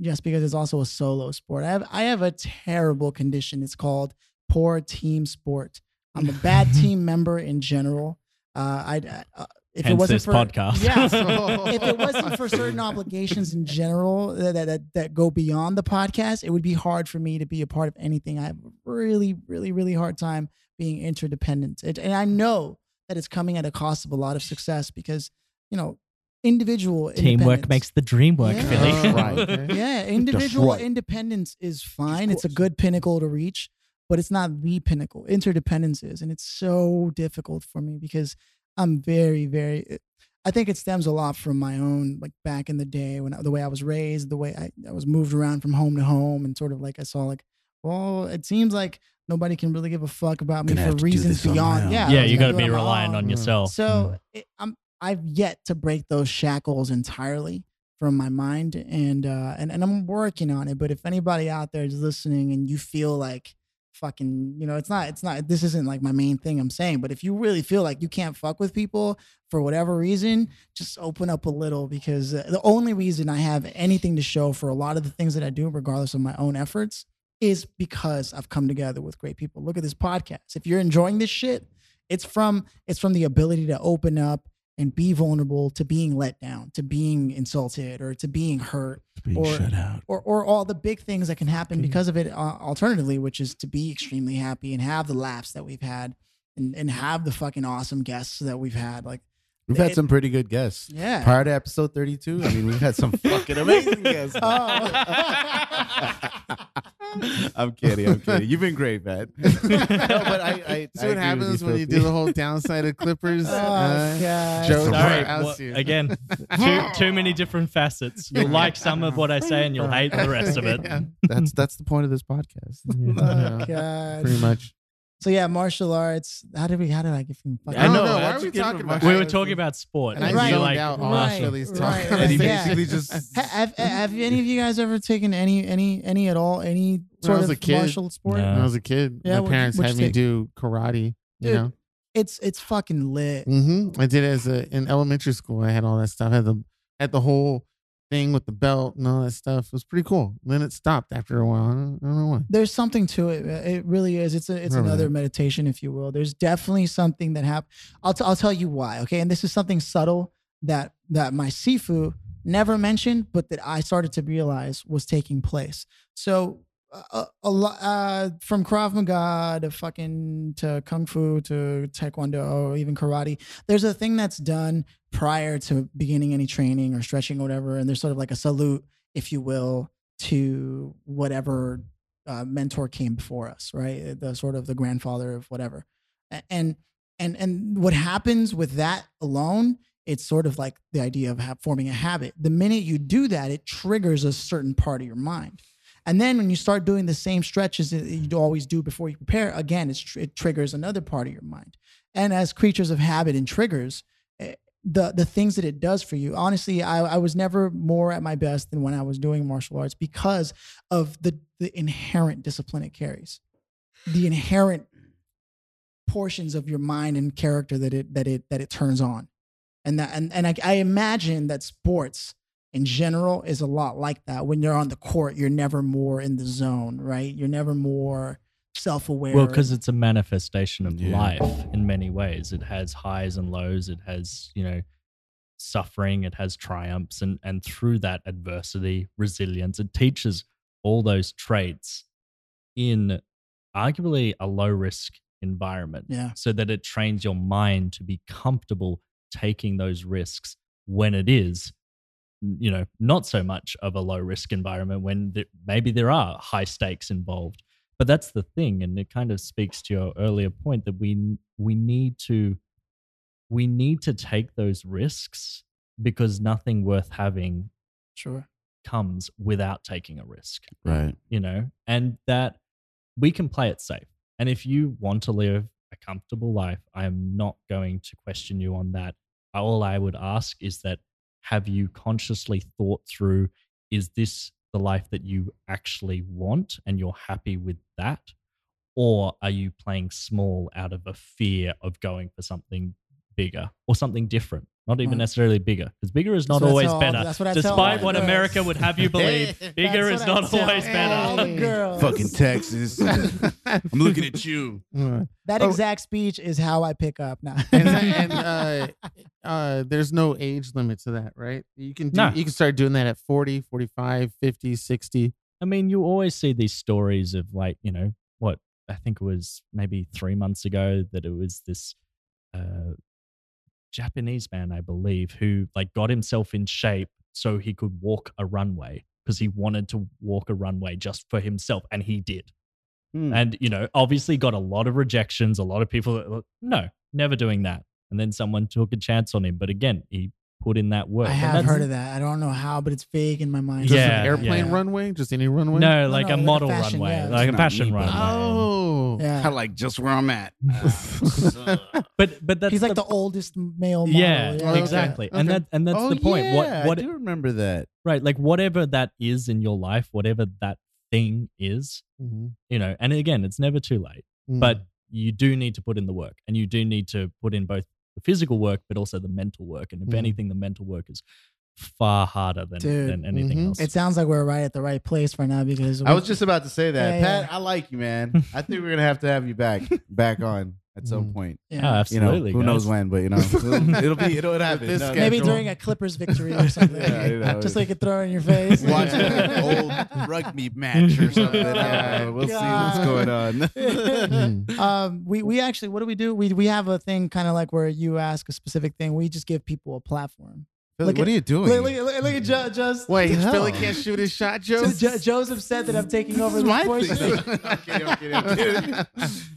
just because it's also a solo sport. I have I have a terrible condition. It's called poor team sport. I'm a bad <laughs> team member in general. Uh, I uh, if it wasn't this for podcast. yeah, so <laughs> if it wasn't for certain obligations in general that, that that go beyond the podcast, it would be hard for me to be a part of anything. I have a really, really, really hard time being interdependent, It- and I know that it's coming at a cost of a lot of success because you know individual Teamwork makes the dream work, Yeah. Philly. Right. <laughs> Yeah, <laughs> individual right. independence is fine. It's a good pinnacle to reach, but it's not the pinnacle. Interdependence is, and it's so difficult for me because I'm very, very. Eh, I think it stems a lot from my own, like back in the day when I, the way I was raised, the way I, I was moved around from home to home, and sort of like I saw like, well, it seems like nobody can really give a fuck about me Gonna for have to do reasons this on my beyond. own. Yeah, I yeah, was you gonna got to do it be my reliant own. on yourself. So it, I'm I've yet to break those shackles entirely from my mind, and uh, and and I'm working on it. But if anybody out there is listening and you feel like fucking, you know, it's not it's not this isn't like my main thing I'm saying. But if you really feel like you can't fuck with people for whatever reason, just open up a little because uh, the only reason I have anything to show for a lot of the things that I do, regardless of my own efforts, is because I've come together with great people. Look at this podcast. If you're enjoying this shit, it's from it's from the ability to open up and be vulnerable to being let down, to being insulted, or to being hurt, Being Or- shut out. or or all the big things that can happen because of it. Uh, alternatively, which is to be extremely happy and have the laughs that we've had, and and have the fucking awesome guests that we've had. Like, We've had it- some pretty good guests. yeah. Prior to episode 32, I mean, we've had some <laughs> fucking amazing guests. <laughs> <laughs> I'm kidding. I'm kidding. You've been great, man. <laughs> no, but I, I <laughs> See I what happens with when you do the whole downside of Clippers. Oh, uh, God. Joe Sorry, Right, I'll wha- see you. again, too, too many different facets. You'll like some of what I say and you'll hate the rest of it. Yeah. That's that's the point of this podcast. Oh, Yeah. God. Pretty much. So yeah, martial arts. How did we? How did I get from? fucking- I know, Why are we a talking about? We were talking about sport. And I and Right. you're zoned like, out on Right, Philly's right, talking. right. And he Yeah. basically just Ha- Have, have any of you guys ever taken any any any at all any When I sort of a kid. martial sport? No. When I was a kid, Yeah, my what- parents what'd had me take? do karate. You Dude. know, It's it's fucking lit. Mm-hmm. I did it as a in elementary school. I had all that stuff. I had the had the whole thing with the belt and all that stuff. It was pretty cool. then it stopped after a while. I don't, I don't know why. There's something to it. It really is. It's a it's another meditation, if you will. There's definitely something that happened. I'll t- I'll tell you why. Okay, and this is something subtle that that my sifu never mentioned, but that I started to realize was taking place. So. A, lot uh, from Krav Maga to fucking to kung fu to taekwondo or even karate. There's a thing that's done prior to beginning any training or stretching or whatever, and there's sort of like a salute, if you will, to whatever uh, mentor came before us, right? The sort of the grandfather of whatever, and and and what happens with that alone, it's sort of like the idea of ha- forming a habit. The minute you do that, it triggers a certain part of your mind. And then when you start doing the same stretches that you always do before you prepare, again, tr- it triggers another part of your mind. And as creatures of habit and triggers, eh, the the things that it does for you, honestly, I, I was never more at my best than when I was doing martial arts because of the the inherent discipline it carries, the inherent portions of your mind and character that it that it that it turns on, and that and and I, I imagine that sports in general is a lot like that. When you're on the court, you're never more in the zone, right? You're never more self-aware. Well, because it's a manifestation of Yeah. life in many ways. It has highs and lows. It has, you know, suffering. It has triumphs, and and through that adversity, resilience, it teaches all those traits in arguably a low risk environment. Yeah. So that it trains your mind to be comfortable taking those risks when it is you know not so much of a low risk environment when th- maybe there are high stakes involved but that's the thing and it kind of speaks to your earlier point that we we need to we need to take those risks because nothing worth having sure. comes without taking a risk Right. you know, and that we can play it safe. And if you want to live a comfortable life, I am not going to question you on that. All I would ask is that have you consciously thought through is this the life that you actually want and you're happy with that? Or are you playing small out of a fear of going for something bigger or something different? Not even necessarily bigger, because bigger is not That's what I always tell better. that's what I tell Despite the what girls. America would have you <laughs> believe, bigger That's is what I not tell always all better. girls. Fucking Texas. <laughs> I'm looking at you. Uh, That Oh. exact speech is how I pick up now. and <laughs> and uh, uh, there's no age limit to that, right? You can do, No. you can start doing that at 40, 45, 50, 60. I mean, you always see these stories of like, you know, what I think it was maybe three months ago that it was this uh, Japanese man, I believe, who like got himself in shape so he could walk a runway because he wanted to walk a runway just for himself, and he did. Hmm. And you know, obviously got a lot of rejections. A lot of people, that, look, no, never doing that. And then someone took a chance on him, but again, he put in that work. I have heard of that. I don't know how, but it's vague in my mind. Just Yeah, an airplane yeah. runway? Just any runway? No, No, like no, a like a model fashion, runway, yeah. like a It's fashion runway. Oh. Yeah. Kind of like just where I'm at. <laughs> <laughs> But but that's He's like the, the, oldest male model. yeah, Okay. exactly, and Okay. that and that's oh, the point. Yeah, what what I do remember that. right? Like whatever that is in your life, whatever that thing is, Mhm. you know. And again, it's never too late, Mm. but you do need to put in the work, and you do need to put in both the physical work, but also the mental work. And if Mhm. anything, the mental work is far harder than Dude. than anything Mhm. else. It sounds like we're right at the right place right now because I was just about to say that. Yeah, Pat, yeah. I like you, man. I think we're gonna have to have you back <laughs> back on at some Mm. point. Oh, yeah. You know, absolutely. who knows when, but you know, <laughs> it'll, it'll be it'll happen. this No, no, maybe schedule. during a Clippers victory or something. <laughs> Yeah, you know. just so you could throw it in your face. watch an old rugby match or something. I. We'll see what's going on. Mm. um, we we actually what do we do? We we have a thing kind of like where you ask a specific thing. We just give people a platform. Philly, Look what at- are you doing? Look, look, at- look, at- look at Jo- just Wait, the hell? Philly can't shoot his shot, Joe? Jo- Jo- Joseph said that I'm taking over This is the my voice. thing. <laughs> I'm kidding, I'm kidding, I'm kidding. <laughs>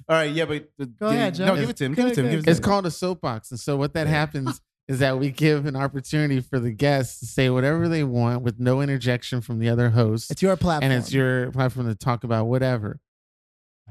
All right, yeah, but Go ahead, Joe. No, give it to him. Give it to him. Give it to It's him. called a soapbox. And so what that happens is that we give an opportunity for the guests to say whatever they want with no interjection from the other host. It's your platform. and it's your platform to talk about whatever.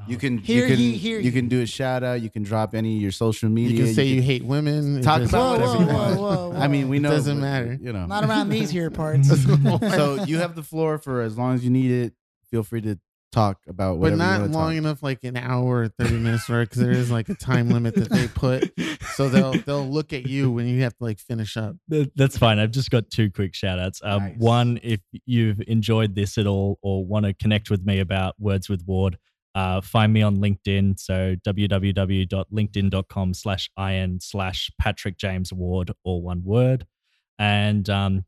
You can Hear you can ye, hear you can do a shout out. You can drop any of your social media. You can say you, hate women. Talk doesn't- about Whoa, whatever whoa, want. whoa, whoa, whoa. I mean, we know It Doesn't but, matter. You know, not around these here <laughs> parts. so you have the floor for as long as you need it. Feel free to talk about but whatever. not you wanna long talk. enough, like an hour or thirty minutes, right? Because there is like a time limit that they put, so <laughs> they'll they'll look at you when you have to like finish up. Th- That's fine. I've just got two quick shout outs. Um, Nice. One, if you've enjoyed this at all or want to connect with me about Words with Ward, uh, find me on LinkedIn. So www.linkedin.com slash in slash Patrick James Ward, all one word. And um,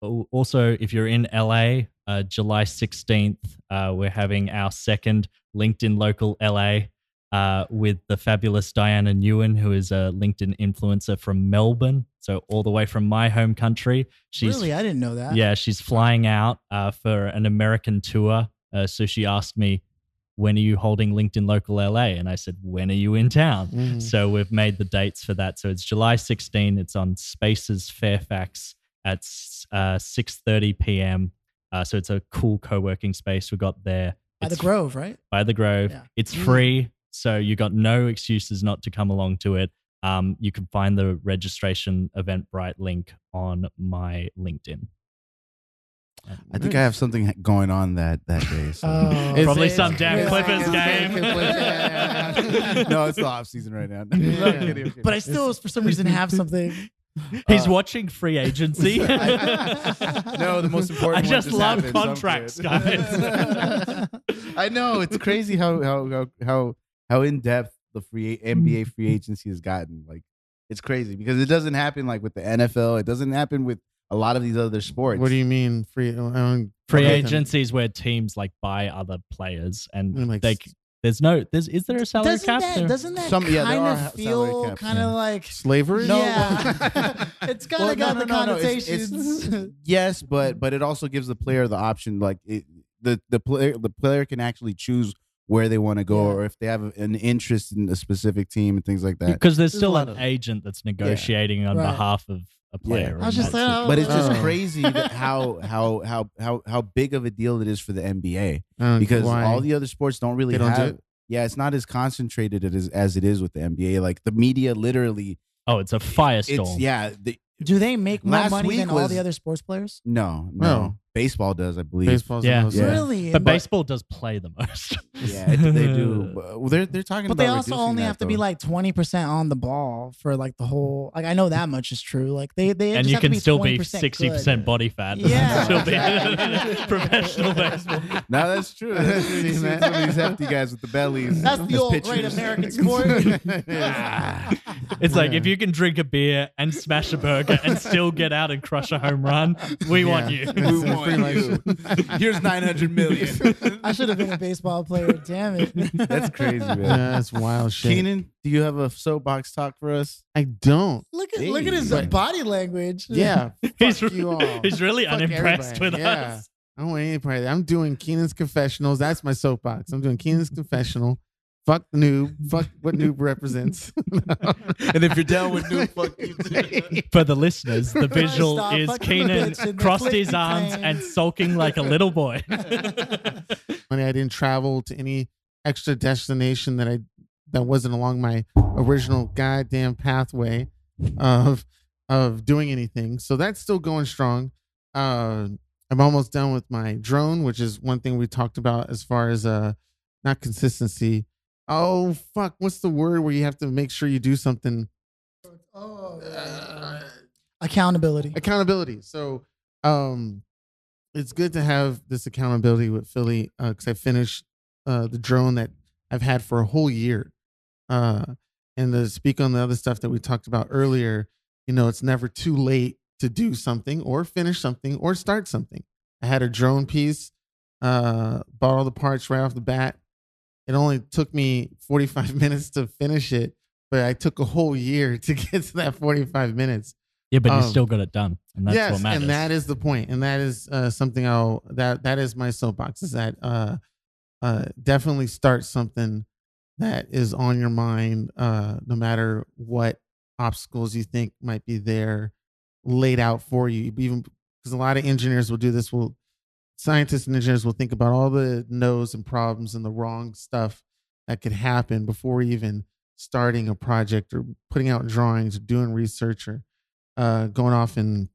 also, if you're in LA, uh, July 16th, uh, we're having our second LinkedIn Local LA uh, with the fabulous Diana Newen, who is a LinkedIn influencer from Melbourne. So, all the way from my home country. She's really, I didn't know that. yeah, she's flying out uh, for an American tour. Uh, so she asked me, "When are you holding LinkedIn Local LA?" And I said, "When are you in town?" Mhm. So we've made the dates for that. So it's July 16. It's on Spaces Fairfax at uh, 6:30 p.m. Uh, so it's a cool co-working space we got there. By the Grove, right? by the Grove. Yeah. It's Mm. free, so you got no excuses not to come along to it. Um, you can find the registration Eventbrite link on my LinkedIn. I think I have something going on that that day. So. Oh, Is Probably it- some damn Yeah. Clippers game. No, it's the off season right now. Yeah. Kidding, kidding. but I still, for some reason, have something. <laughs> He's Uh, watching free agency. <laughs> no, the most important. I one just love happened, contracts, guys. <laughs> I know it's crazy how how how how, how in depth the free NBA free agency has gotten. Like it's crazy because it doesn't happen like with the NFL. It doesn't happen with a lot of these other sports. What do you mean free? Uh, I don't- Free okay. agencies where teams like buy other players and like they there's no there's is there a salary doesn't cap? that There- doesn't that Some- yeah, kind are of feel kind of yeah. like slavery? No. yeah <laughs> it's kind of Well, got no, the no, no, no. It's- connotations it's- <laughs> yes, but but it also gives the player the option. Like it, the the player the player can actually choose where they want to go, Yeah. or if they have an interest in a specific team and things like that. because there's There's still an of- agent that's negotiating on Right. behalf of a player. I was just that like, But it's just Oh. <laughs> crazy that how how how how how big of a deal it is for the NBA I because why? all the other sports don't really don't do have. it? Yeah, it's not as concentrated as as it is with the NBA. Like the media, literally, oh, it's a firestorm. it's yeah. The, do they make more money week than all the other sports players no, no, No. Baseball does, I believe. baseball's Yeah. the most- Yeah. really But but, baseball does play the most. Yeah, it- they do. <laughs> But well, they're they're talking about. but about they also reducing only that, have to be though. like 20% on the ball for like the whole like i know that much is true like they they and just you have to can be still be 20% sixty good. percent body fat. Yeah. <laughs> still be Exactly. <laughs> professional baseball. No, that's true. That's true. You see some of these hefty guys with the bellies. that's the as old great pitchers. american sport It's like Yeah. if you can drink a beer and smash a burger and still get out and crush a home run, we want you. We want pretty you. <laughs> <laughs> Here's nine hundred million. i should have been a baseball player damn it <laughs> That's crazy, man. Yeah, that's wild shit. Keenan, do you have a soapbox talk for us? I don't. look at look at his But- body language Yeah, He's, fuck you all. he's really Fuck unimpressed everybody. with Yeah. us. I don't want any part of that. I'm doing Keenan's confessionals. That's my soapbox. I'm doing Keenan's confessional. Fuck the noob. Fuck what noob represents. And if you're down with noob, fuck you too. <laughs> For the listeners, the visual Stop is fucking Keenan bitching. The crossed his click arms train. and sulking like a little boy. <laughs> Funny, I didn't travel to any extra destination that I that wasn't along my original goddamn pathway of of doing anything. So that's still going strong. Uh, I'm almost done with my drone, which is one thing we talked about as far as uh not consistency. Oh fuck, what's the word where you have to make sure you do something? Uh, accountability accountability. So um it's good to have this accountability with Philly because I finished uh the drone that I've had for a whole year. Uh and to speak on the other stuff that we talked about earlier, you know, it's never too late to do something or finish something or start something. I had a drone piece, uh, bought all the parts right off the bat. It only took me 45 <laughs> minutes to finish it, but I took a whole year <laughs> to get to that 45 minutes yeah, but you Um, still got it done. And that's yes, what matters. and that is the point, and that is uh, something I'll that that is my soapbox is that uh, uh, definitely start something that is on your mind, uh, no matter what obstacles you think might be there, laid out for you. Even because a lot of engineers will do this, will scientists and engineers will think about all the no's and problems and the wrong stuff that could happen before even starting a project or putting out drawings or doing research or uh, going off and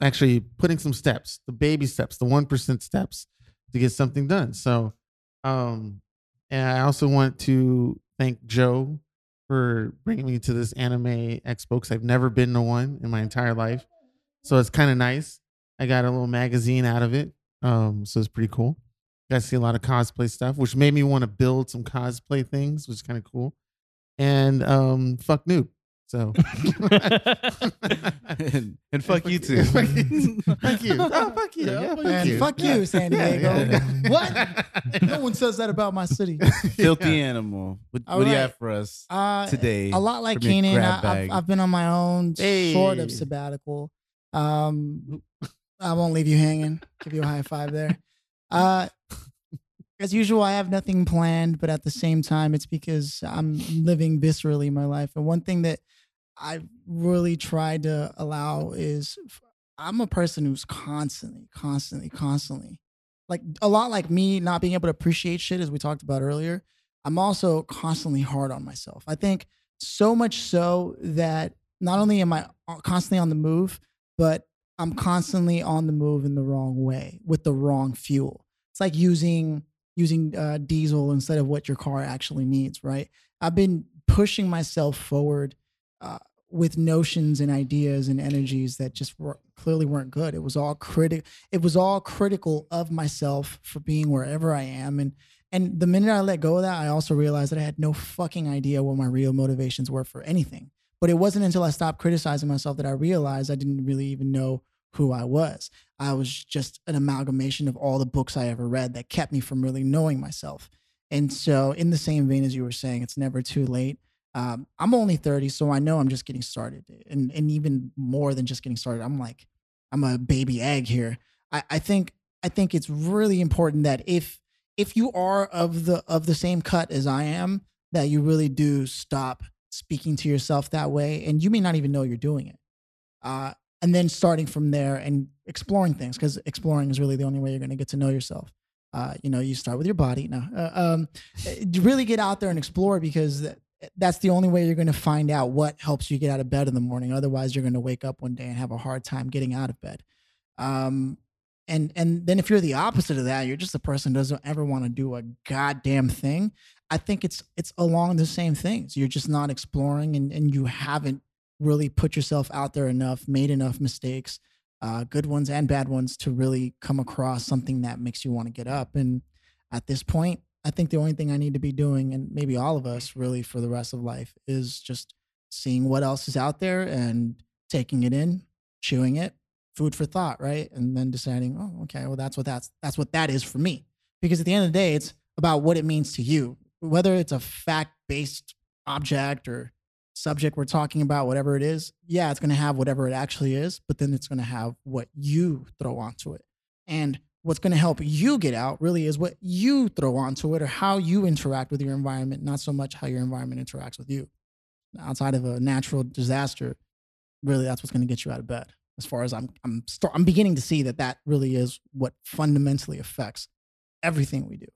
actually putting some steps, the baby steps, the 1% steps to get something done. So, um, and I also want to thank Joe for bringing me to this anime expo because I've never been to one in my entire life. So it's kind of nice. I got a little magazine out of it. Um, so it's pretty cool. Got to see a lot of cosplay stuff, which made me want to build some cosplay things, which is kind of cool. And um, fuck noob. So <laughs> <laughs> and, and fuck you too. <laughs> fuck you. Fuck you. Oh, fuck you. Yeah, Yeah, fuck and you. fuck Yeah. you san diego yeah. what no one says that about my city Filthy animal. What, All what do you have for us uh today? a lot like from your Keenan, grab I, bag? I've, I've been on my own sort of sabbatical. Um, I won't leave you hanging. Give you a high five there. Uh, as usual, I have nothing planned, but at the same time, it's because I'm living viscerally my life. And one thing that I've really tried to allow is I'm a person who's constantly, constantly, constantly, like a lot like me, not being able to appreciate shit, as we talked about earlier. I'm also constantly hard on myself. I think so much so that not only am I constantly on the move, but I'm constantly on the move in the wrong way with the wrong fuel. It's like using using uh, diesel instead of what your car actually needs, right? I've been pushing myself forward uh, with notions and ideas and energies that just were, clearly weren't good. It was all critic. It was all critical of myself for being wherever I am, and And the minute I let go of that, I also realized that I had no fucking idea what my real motivations were for anything. But it wasn't until I stopped criticizing myself that I realized I didn't really even know who I was. I was just an amalgamation of all the books I ever read that kept me from really knowing myself. And so, in the same vein as you were saying, it's never too late. Um, I'm only 30, so I know I'm just getting started. And, and even more than just getting started, I'm like, I'm a baby egg here. I, I think I think it's really important that if if you are of the of the same cut as I am, that you really do stop speaking to yourself that way, and you may not even know you're doing it. Uh, and then starting from there and exploring things, because exploring is really the only way you're going to get to know yourself. Uh, you know, you start with your body. No, uh, um, really get out there and explore because that's the only way you're going to find out what helps you get out of bed in the morning. Otherwise, you're going to wake up one day and have a hard time getting out of bed. Um, and and then if you're the opposite of that, you're just a person who doesn't ever want to do a goddamn thing. I think it's it's along the same things. You're just not exploring, and and you haven't really put yourself out there enough, made enough mistakes, uh, good ones and bad ones, to really come across something that makes you want to get up. And at this point, I think the only thing I need to be doing, and maybe all of us really for the rest of life, is just seeing what else is out there and taking it in, chewing it, food for thought, right? And then deciding, oh, okay, well, that's what that's that's what that is for me. Because at the end of the day, it's about what it means to you, whether it's a fact-based object or subject we're talking about, whatever it is. Yeah, it's going to have whatever it actually is, but then it's going to have what you throw onto it. And what's going to help you get out really is what you throw onto it or how you interact with your environment, not so much how your environment interacts with you. Outside of a natural disaster, really, that's what's going to get you out of bed. As far as I'm, I'm, start, I'm beginning to see that that really is what fundamentally affects everything we do,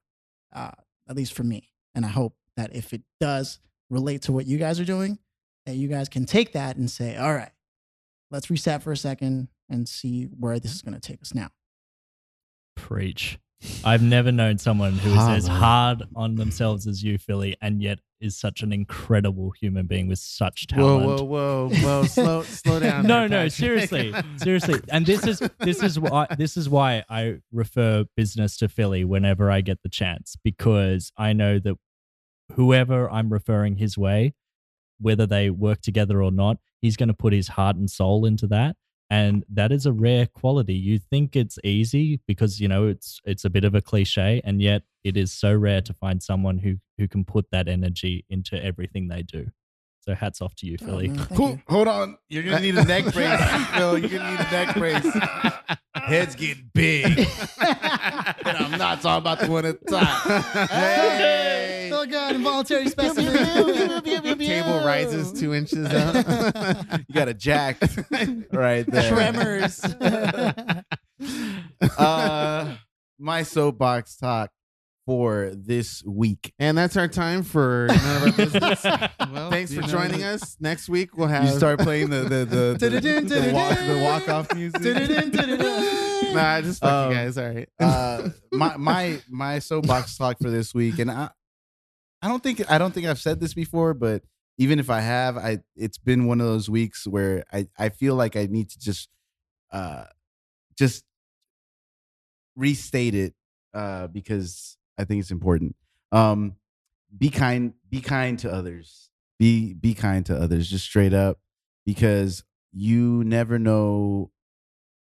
uh, at least for me. And I hope that if it does relate to what you guys are doing, that you guys can take that and say, all right, let's reset for a second and see where this is going to take us now. Preach. I've never known someone who is as hard on themselves as you, Philly, and yet is such an incredible human being with such talent. Whoa, whoa, whoa, whoa! slow, <laughs> slow down. no, there, no, Patrick. seriously, seriously. And this is this is why this is why I refer business to Philly whenever I get the chance because I know that whoever I'm referring his way, whether they work together or not, he's going to put his heart and soul into that and that is a rare quality you think it's easy because you know it's it's a bit of a cliche and yet it is so rare to find someone who who can put that energy into everything they do so hats off to you Oh, philly man, thank Cool. you. Hold on. You're gonna need a neck <laughs> brace, Phil. You're gonna need a neck brace. <laughs> Head's getting big. <laughs> and I'm not talking about the one at the top. Hey. Still got involuntary specimen. Table rises two inches up. <laughs> you got a jack <laughs> right there. Tremors. <laughs> Uh, my soapbox talk for this week. and that's our time for none of our business. Well, Thanks you for know, joining us. Next week we'll have. You start playing the the the, the, the, walk the walk off music. Nah, just fuck Um, you guys. All right. uh, my my my soapbox talk for this week, and I I don't think I don't think I've said this before, but even if I have, I it's been one of those weeks where I I feel like I need to just uh just restate it uh because I think it's important. Um be kind be kind to others. Be be kind to others just straight up because you never know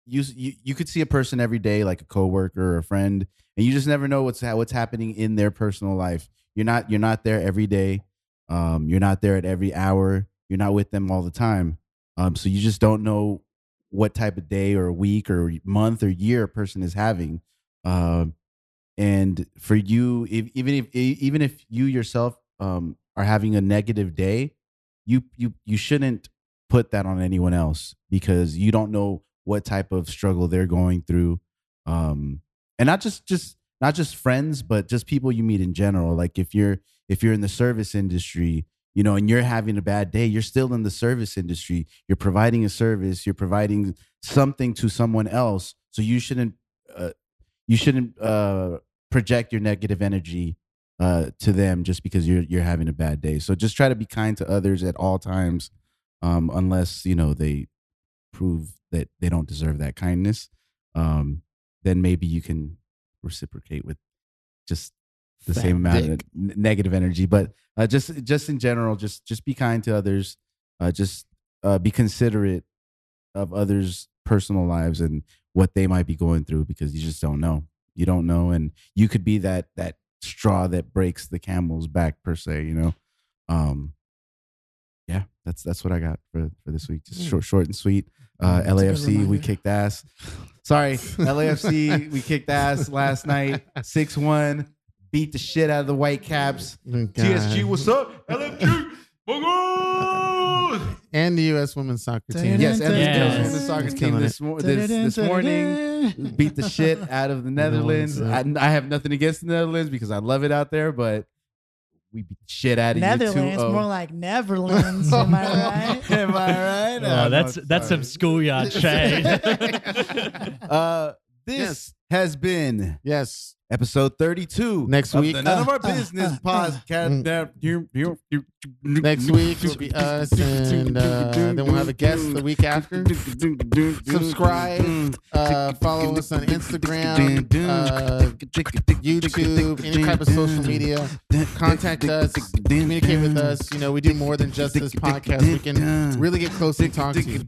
you you, you could see a person every day like a coworker or a friend and you just never know what's what's happening in their personal life. You're not you're not there every day. Um, you're not there at every hour. You're not with them all the time. Um, so you just don't know what type of day or week or month or year a person is having. Um, and for you, if, even if even if you yourself um, are having a negative day, you you you shouldn't put that on anyone else because you don't know what type of struggle they're going through. Um, and not just just not just friends, but just people you meet in general. Like if you're if you're in the service industry, you know, and you're having a bad day, you're still in the service industry. You're providing a service. You're providing something to someone else. So you shouldn't uh, you shouldn't uh, project your negative energy uh, to them just because you're you're having a bad day. So just try to be kind to others at all times, um, unless you know they prove that they don't deserve that kindness. Um, then maybe you can reciprocate with just the Fat same amount dick. of negative energy. But uh, just just in general, just just be kind to others. Uh, just uh, be considerate of others' personal lives and what they might be going through because you just don't know. You don't know, and you could be that that straw that breaks the camel's back per se. You know. Um, yeah, that's that's what I got for for this week. Just Mm. short, short and sweet. Uh, That's a good LAFC, we kicked ass. Sorry, <laughs> LAFC, we kicked ass last night. Six one, beat the shit out of the Whitecaps. Oh, God. TSG, what's up? LFG, Bongos! And the U.S. women's soccer team. Yes, and the U.S. women's soccer team this, mo- this this morning beat the shit out of the <laughs> Netherlands. I, Netherlands, I have nothing against the Netherlands because I love it out there, but we beat the shit out of Netherlands, you too. more like Neverlands. am I right? Am I right? Oh, that's that's some schoolyard shade. uh, this Yes. has been Yes. episode 32 Next of week- the none of our Uh, uh, business uh, podcast Next week will be us, and uh, then we'll have a guest the week after. Subscribe, uh, follow us on Instagram, uh, YouTube, any type of social media. Contact us, communicate with us. You know, we do more than just this podcast. We can really get close and talk to you.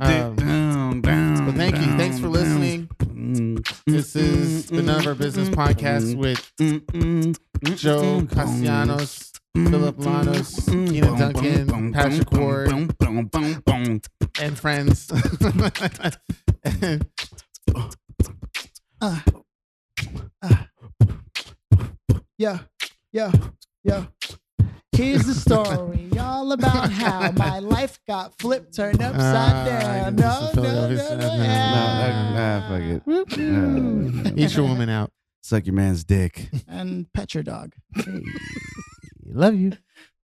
Um, But thank you. Thanks for listening. This is the Our Business podcast with Joe Castellanos, Philip Lanos, Keenan Duncan, Patrick Ward, and friends. And Uh, uh, yeah, yeah, yeah. Here's the story all about how my life got flipped, turned upside Ah, down. I No, no, no, no, No, no. Fuck it. Eat your woman out. Suck your man's dick. <laughs> And pet your dog. Love you.